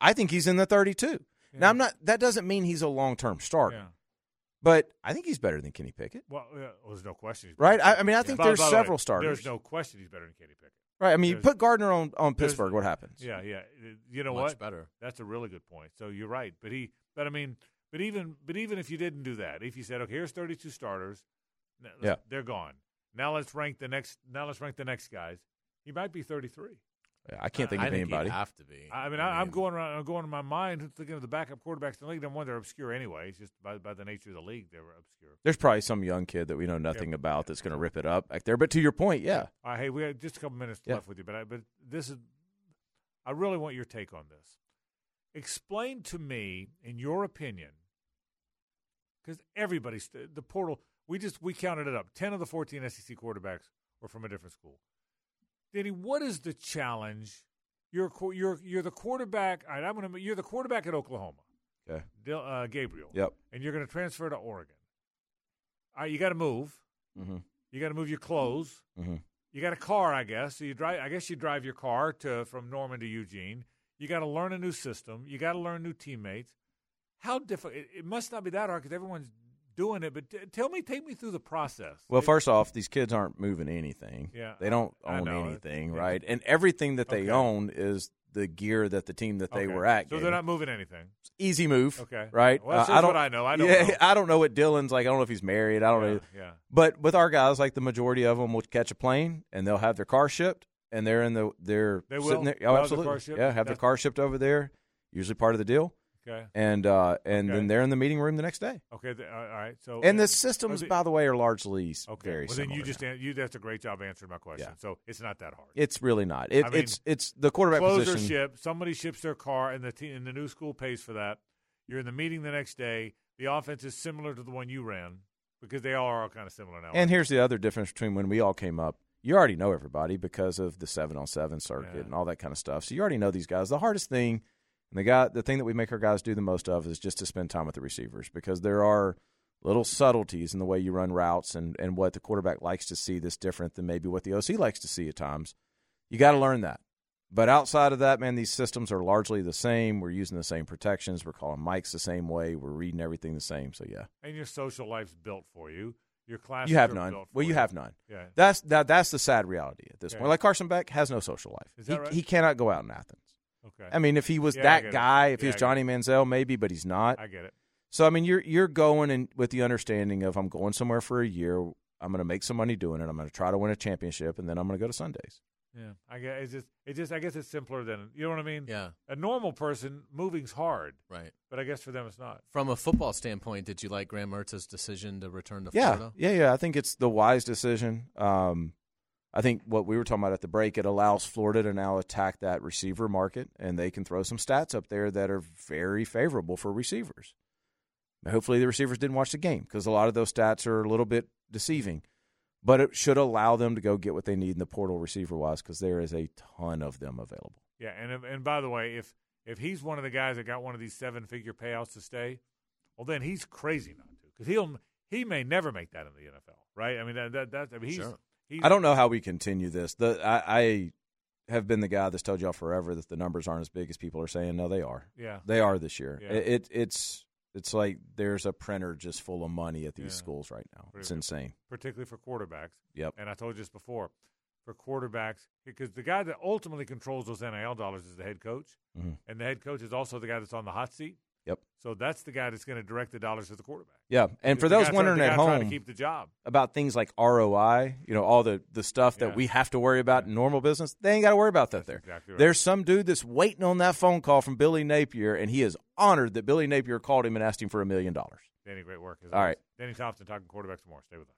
I think he's in the 32. Yeah. Now I'm not. That doesn't mean he's a long term starter, yeah. but I think he's better than Kenny Pickett. Well, yeah, well, there's no question. He's Right? I- I mean, I think Pickett. there's By- by the way, several starters. There's no question he's better than Kenny Pickett. Right. I mean, you put Gardner on, on Pittsburgh, what happens? Yeah, yeah. You know Much what? better. That's a really good point. So you're right. But he, but I mean, but even, but even if you didn't do that, if you said, okay, here's 32 starters, Yeah. they're gone. Now let's rank the next. Now let's rank the next guys. He might be 33. Yeah, I can't think I of think anybody. he'd have to be. I mean, I, I'm going around. I'm going in my mind thinking of the backup quarterbacks in the league. Number one, they're obscure anyway. It's just by by the nature of the league, they were obscure. There's probably some young kid that we know nothing about that's going to rip it up back there. But to your point, yeah. All right, hey, we have just a couple minutes Yeah. left with you, but I, but this is, I really want your take on this. Explain to me, in your opinion, because everybody's the portal. We just we counted it up. Ten of the fourteen SEC quarterbacks were from a different school. Danny, what is the challenge? You're you're you're the quarterback. All right, I'm gonna you're the quarterback at Oklahoma, Okay. Dil- uh, Gabriel. Yep. And you're going to transfer to Oregon. All right, you got to move. Mm-hmm. You got to move your clothes. Mm-hmm. You got a car, I guess. So you drive. I guess you drive your car to from Norman to Eugene. You got to learn a new system. You got to learn new teammates. How difficult? It, it must not be that hard because everyone's doing it. But t- tell me, take me through the process. Well, It- first off, these kids aren't moving anything. Yeah, They don't own anything, right? And everything that they Okay. own is the gear that the team that they Okay. were at. So gave they're not moving anything. easy move. Okay. Right. Well, that's Uh, just I don't. what I know. I don't yeah, know. (laughs) I don't know what Dillon's like. I don't know if he's married. I don't Yeah, know. yeah. But with our guys, like the majority of them will catch a plane and they'll have their car shipped, and they're in the they're They sitting will? there. They'll Oh, absolutely. Yeah, have their car shipped over there. Usually part of the deal. Okay. And uh, and Okay. then they're in the meeting room the next day. Okay. th- all right. So And uh, the systems, are they- by the way, are largely Okay. very well, then you just an- you. That's a great job answering my question. Yeah. So it's not that hard. It's really not. It, I mean, it's it's the quarterback position. shipped. Somebody ships their car, and the team, and the new school pays for that. You're in the meeting the next day. The offense is similar to the one you ran because they all are all kind of similar now. And here's the other difference between when we all came up. You already know everybody because of the seven on seven circuit Yeah. and all that kind of stuff. So you already know these guys. The hardest thing, and the guy, the thing that we make our guys do the most of is just to spend time with the receivers because there are little subtleties in the way you run routes and and what the quarterback likes to see that's different than maybe what the OC likes to see at times. You got to learn that. But outside of that, man, these systems are largely the same. We're using the same protections. We're calling mics the same way. We're reading everything the same. So yeah. and your social life's built for you. Your class You have none. built Well, for you have none. Yeah. That's that. That's the sad reality at this Okay. point. Like Carson Beck has no social life. Is he, that right? he cannot go out in Athens. Okay. I mean, if he was Yeah, I get that it. guy, if he Yeah, was Johnny Manziel, maybe, but he's not. I get it. So I mean, you're you're going in with the understanding of I'm going somewhere for a year. I'm going to make some money doing it. I'm going to try to win a championship, and then I'm going to go to Sundays. Yeah, I guess it's just it just I guess it's simpler than you know what I mean. Yeah. a normal person moving's hard, Right. but I guess for them it's not. From a football standpoint, did you like Graham Mertz's decision to return to Yeah, Florida? yeah, yeah. I think it's the wise decision. Um, I think what we were talking about at the break, it allows Florida to now attack that receiver market, and they can throw some stats up there that are very favorable for receivers. Hopefully, the receivers didn't watch the game because a lot of those stats are a little bit deceiving. But it should allow them to go get what they need in the portal receiver wise because there is a ton of them available. Yeah, and and by the way, if if he's one of the guys that got one of these seven figure payouts to stay, well then he's crazy not to because he'll he may never make that in the NFL, right? I mean that that, that I mean he's, Sure. He's I don't know how we continue this. The I, I have been the guy that's told y'all forever that the numbers aren't as big as people are saying. No, they are. Yeah. they are this year. Yeah. It, it it's it's like there's a printer just full of money at these Yeah. schools right now. It's insane. particularly for quarterbacks. Yep. And I told you this before, for quarterbacks, because the guy that ultimately controls those NIL dollars is the head coach, Mhm. and the head coach is also the guy that's on the hot seat. Yep. So that's the guy that's going to direct the dollars to the quarterback. Yeah, and for those wondering at trying to home keep the job. about things like ROI, you know, all the the stuff that Yeah. we have to worry about in normal business, they ain't got to worry about that there. exactly right. There's some dude that's waiting on that phone call from Billy Napier, and he is honored that Billy Napier called him and asked him for a million dollars. Danny, great work. All right. Danny Thompson talking quarterbacks more. Stay with us.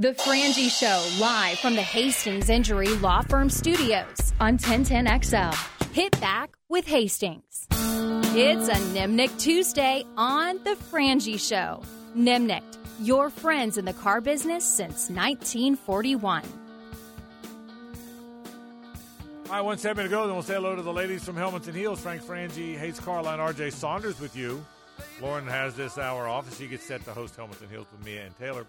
The Frangie Show, live from the Hastings Injury Law Firm Studios on 1010XL. Hit back with Hastings. It's a Nimnicht Tuesday on The Frangie Show. Nimnicht, your friends in the car business since 1941. All right, one segment to go, then we'll say hello to the ladies from Helmets and Heels. Frank Frangie, Hayes Carlyon, RJ Saunders with you. Lauren has this hour off as she gets set to host Helmets and Heels with Mia and Taylor.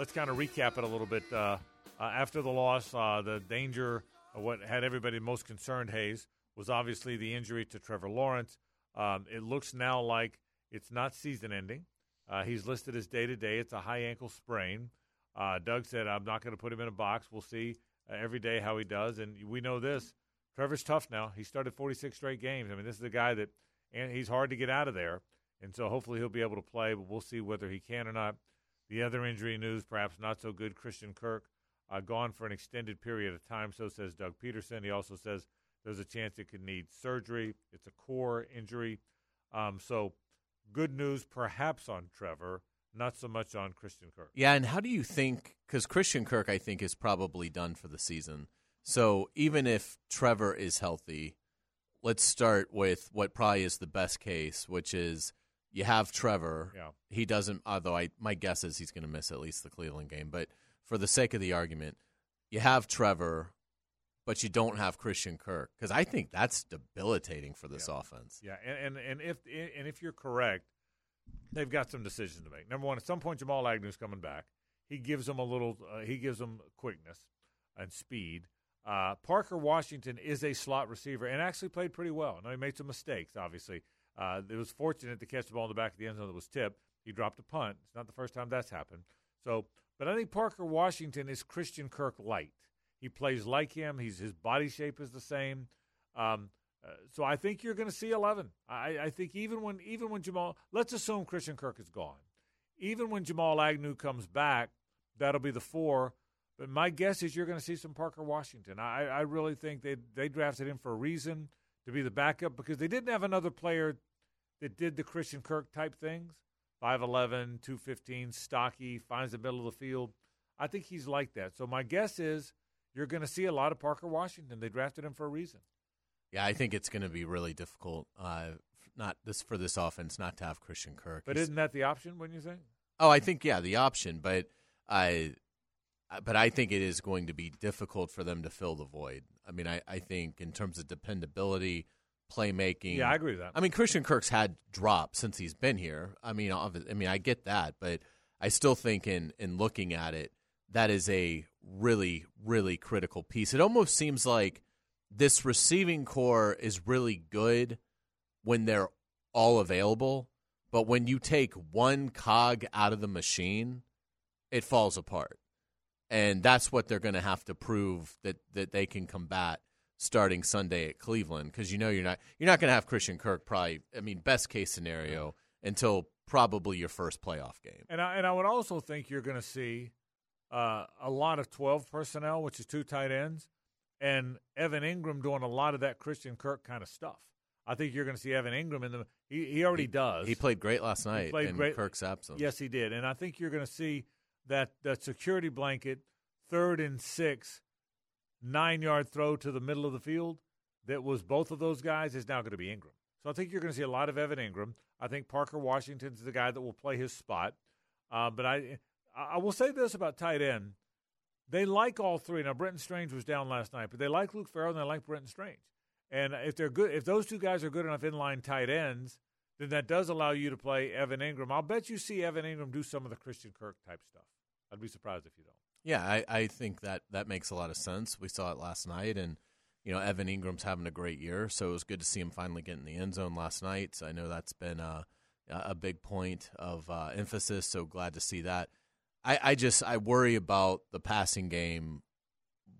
Let's kind of recap it a little bit. Uh, uh, after the loss, uh, the danger, uh, what had everybody most concerned, Hayes, was obviously the injury to Trevor Lawrence. Um, it looks now like it's not season ending. Uh, he's listed as day to day. It's a high ankle sprain. Uh, Doug said, I'm not going to put him in a box. We'll see every day how he does. And we know this Trevor's tough now. He started 46 straight games. I mean, this is a guy that, and he's hard to get out of there. And so hopefully he'll be able to play, but we'll see whether he can or not. The other injury news, perhaps not so good. Christian Kirk uh, gone for an extended period of time, so says Doug Pederson. He also says there's a chance it could need surgery. It's a core injury. Um, so good news perhaps on Trevor, not so much on Christian Kirk. Yeah, and how do you think? Because Christian Kirk, I think, is probably done for the season. So even if Trevor is healthy, let's start with what probably is the best case, which is you have Trevor. Yeah. He doesn't. Although I, my guess is he's going to miss at least the Cleveland game. But for the sake of the argument, you have Trevor, but you don't have Christian Kirk because I think that's debilitating for this yeah. offense. Yeah, and, and and if and if you're correct, they've got some decisions to make. Number one, at some point, Jamal Agnew's coming back. He gives them a little. Uh, he gives them quickness and speed. Uh, Parker Washington is a slot receiver and actually played pretty well. Now he made some mistakes, obviously. Uh, it was fortunate to catch the ball in the back of the end zone that was tipped. He dropped a punt. It's not the first time that's happened. So, but I think Parker Washington is Christian Kirk light. He plays like him. He's his body shape is the same. Um, uh, so I think you're going to see 11. I, I think even when even when Jamal, let's assume Christian Kirk is gone. Even when Jamal Agnew comes back, that'll be the four. But my guess is you're going to see some Parker Washington. I, I really think they they drafted him for a reason to be the backup because they didn't have another player that did the Christian Kirk type things 5'11, 215, stocky, finds the middle of the field. I think he's like that. So my guess is you're going to see a lot of Parker Washington. They drafted him for a reason. Yeah, I think it's going to be really difficult. Uh, not this for this offense not to have Christian Kirk. But He's, isn't that the option? Wouldn't you think? Oh, I think yeah, the option, but I, but I think it is going to be difficult for them to fill the void. I mean, I, I think in terms of dependability, playmaking. Yeah, I agree with that. I mean, Christian Kirk's had drops since he's been here. I mean, I mean, I get that, but I still think in in looking at it, that is a really really critical piece. It almost seems like this receiving corps is really good when they're all available, but when you take one cog out of the machine, it falls apart. And that's what they're going to have to prove that that they can combat starting Sunday at Cleveland because you know you're not you're not going to have Christian Kirk probably I mean best case scenario until probably your first playoff game. And I, and I would also think you're going to see uh, a lot of 12 personnel, which is two tight ends, and Evan Engram doing a lot of that Christian Kirk kind of stuff. I think you're going to see Evan Engram in the. He, he already he, does. He played great last night. He played in great. Kirk's absence. Yes, he did, and I think you're going to see that that security blanket, third and six, nine yard throw to the middle of the field that was both of those guys is now going to be Engram. So I think you're going to see a lot of Evan Engram. I think Parker Washington's the guy that will play his spot. Uh, but I I will say this about tight end. They like all three. Now Brenton Strange was down last night, but they like Luke Farrell and they like Brenton Strange. And if they're good, if those two guys are good enough inline tight ends, then that does allow you to play Evan Engram. I'll bet you see Evan Engram do some of the Christian Kirk type stuff. I'd be surprised if you don't. Yeah, I, I think that that makes a lot of sense. We saw it last night, and you know Evan Engram's having a great year, so it was good to see him finally get in the end zone last night. So I know that's been a, a big point of uh, emphasis. So glad to see that. I, I just I worry about the passing game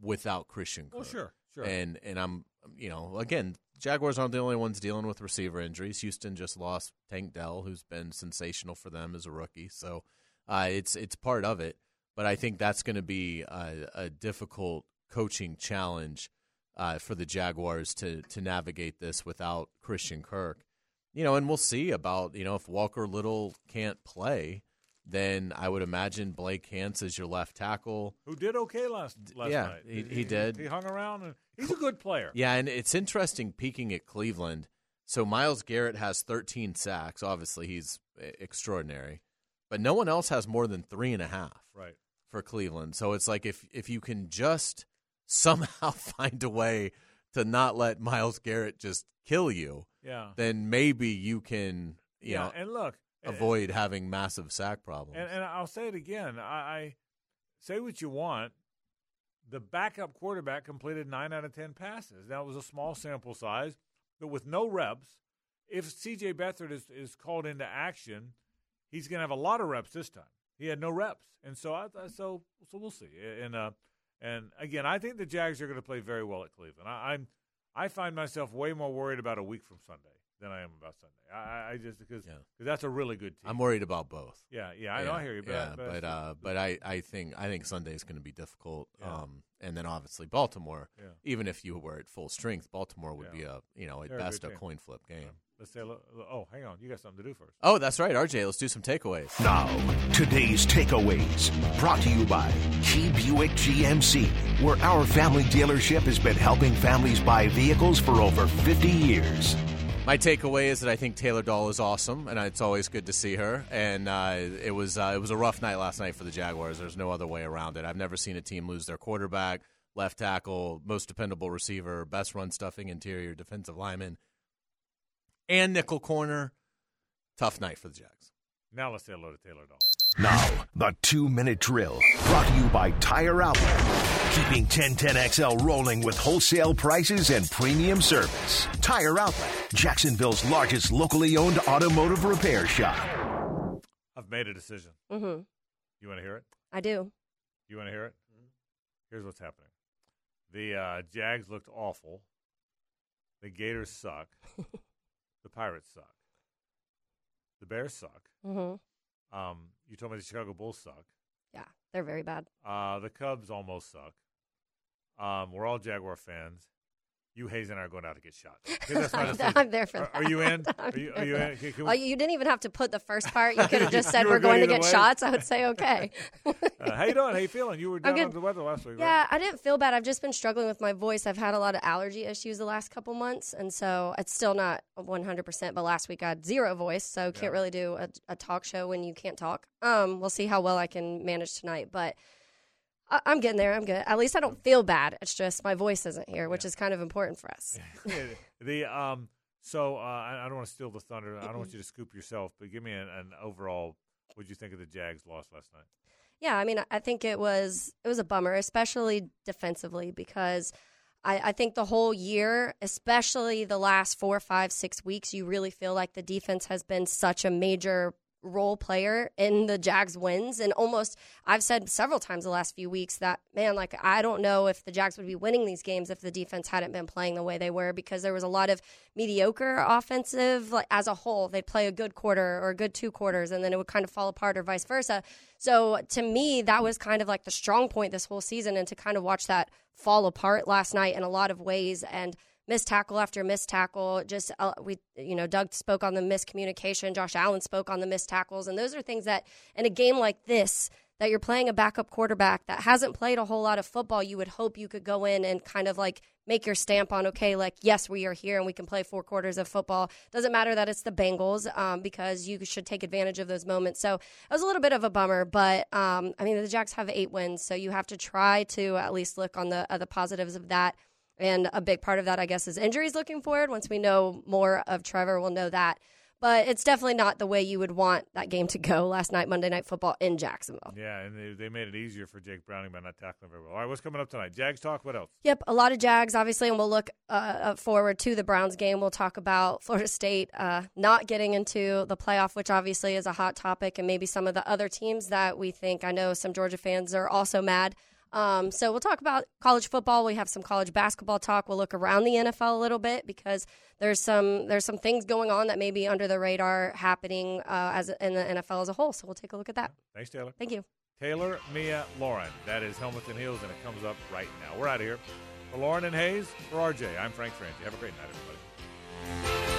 without Christian Kirk. Well, sure, sure. And and I'm you know again Jaguars aren't the only ones dealing with receiver injuries. Houston just lost Tank Dell, who's been sensational for them as a rookie. So uh, it's it's part of it. But I think that's going to be a, a, difficult coaching challenge uh, for the Jaguars to to navigate this without Christian Kirk. You know, and we'll see about you know if Walker Little can't play, then I would imagine Blake Hance is your left tackle, who did okay last last yeah, night. He, he did. He hung around, and he's a good player. Yeah, and it's interesting peeking at Cleveland. So Myles Garrett has 13 sacks. Obviously, he's extraordinary, but no one else has more than three and a half. Right for Cleveland. So it's like if if you can just (laughs) somehow (laughs) find a way to not let Myles Garrett just kill you, yeah, then maybe you can you yeah, know and look eh, eh, avoid and, having massive sack problems. And, and I'll say it again. I, I say what you want. The backup quarterback completed nine out of ten passes. That was a small sample size, but with no reps, if C.J. Beathard is, is called into action, he's going to have a lot of reps this time. He had no reps, and so I, so so we'll see. And uh, And again, I think the Jags are going to play very well at Cleveland. I, I'm I find myself way more worried about a week from Sunday than I am about Sunday. I, I just because Yeah. cause that's a really good team. I'm worried about both. Yeah, yeah, I know, I hear you, but- yeah, but- but uh, but I, I think I think Sunday's going to be difficult. Yeah. Um, and then obviously Baltimore. Yeah. Even if you were at full strength, Baltimore would be a you know at They're best good a coin flip game. Let's say, oh, hang on, you got something to do first. Oh, that's right, RJ. Let's do some takeaways. Now, today's takeaways brought to you by Key Buick GMC, where our family dealership has been helping families buy vehicles for over 50 years. My takeaway is that I think Taylor Doll is awesome, and it's always good to see her. And uh, it was uh, it was a rough night last night for the Jaguars. There's no other way around it. I've never seen a team lose their quarterback, left tackle, most dependable receiver, best run stuffing interior defensive lineman, and nickel corner. Tough night for the Jags. Now let's say hello to Taylor Dahl. Now, the two minute drill brought to you by Tire Outlet. Keeping 1010XL rolling with wholesale prices and premium service. Tire Outlet, Jacksonville's largest locally owned automotive repair shop. I've made a decision. Mm-hmm. You want to hear it? I do. You want to hear it? Here's what's happening. The uh, Jags looked awful. The Gators suck. (laughs) the Pirates suck. The Bears suck. Mm-hmm. Um, you told me the Chicago Bulls suck. Yeah, they're very bad. Uh, the Cubs almost suck. Um, we're all Jaguar fans. You, Hayes, and I are going out to get shots. (laughs) That's my I'm, there for Are- that. Are you in? Are you, are you in? Can- can Oh, we- you didn't even have to put the first part. You (laughs) could have just said were going to get way. shots. I would say okay. (laughs) uh, how you doing? How you feeling? You were down under the weather last week, right? Yeah, I didn't feel bad. I've just been struggling with my voice. I've had a lot of allergy issues the last couple months, and so it's still not 100%. But last week I had zero voice, so can't really do a, a talk show when you can't talk. Um, we'll see how well I can manage tonight, but I, I'm getting there. I'm good. At least I don't feel bad. It's just my voice isn't here, which is kind of important for us. (laughs) the um. So uh, I, I don't want to steal the thunder. I don't want you to scoop yourself, but give me an, an overall. What would you think of the Jags' loss last night? Yeah, I mean, I think it was it was a bummer, especially defensively, because I, I think the whole year, especially the last four, five, six weeks, you really feel like the defense has been such a major role player in the Jags wins. And almost, I've said several times the last few weeks that, man, like, I don't know if the Jags would be winning these games if the defense hadn't been playing the way they were because there was a lot of mediocre offensive, like, as a whole. They'd play a good quarter or a good two quarters and then it would kind of fall apart or vice versa. So to me, that was kind of like the strong point this whole season. And to kind of watch that fall apart last night in a lot of ways and missed tackle after missed tackle. Just uh, we, you know, Doug spoke on the miscommunication. Josh Allen spoke on the missed tackles, and those are things that in a game like this, that you're playing a backup quarterback that hasn't played a whole lot of football, you would hope you could go in and kind of like make your stamp on, okay, like yes, we are here and we can play four quarters of football. Doesn't matter that it's the Bengals um, because you should take advantage of those moments. So it was a little bit of a bummer, but um, I mean the Jacks have eight wins, so you have to try to at least look on the uh, the positives of that. And a big part of that, I guess, is injuries looking forward. Once we know more of Trevor, we'll know that. But it's definitely not the way you would want that game to go last night, Monday Night Football in Jacksonville. Yeah, and they, they made it easier for Jake Browning by not tackling very well. All right, what's coming up tonight? Jags talk. What else? Yep, a lot of Jags, obviously, and we'll look uh, uh, forward to the Browns game. We'll talk about Florida State uh, not getting into the playoff, which obviously is a hot topic, and maybe some of the other teams that we think. I know some Georgia fans are also mad. Um, so we'll talk about college football. We have some college basketball talk. We'll look around the NFL a little bit because there's some there's some things going on that may be under the radar happening uh, as in the NFL as a whole. So we'll take a look at that. Thanks, Taylor. Thank you. Taylor, Mia, Lauren. That is Helmets and Heels, and it comes up right now. We're out of here. For Lauren and Hayes, for RJ, I'm Frank Frangie. Have a great night, everybody.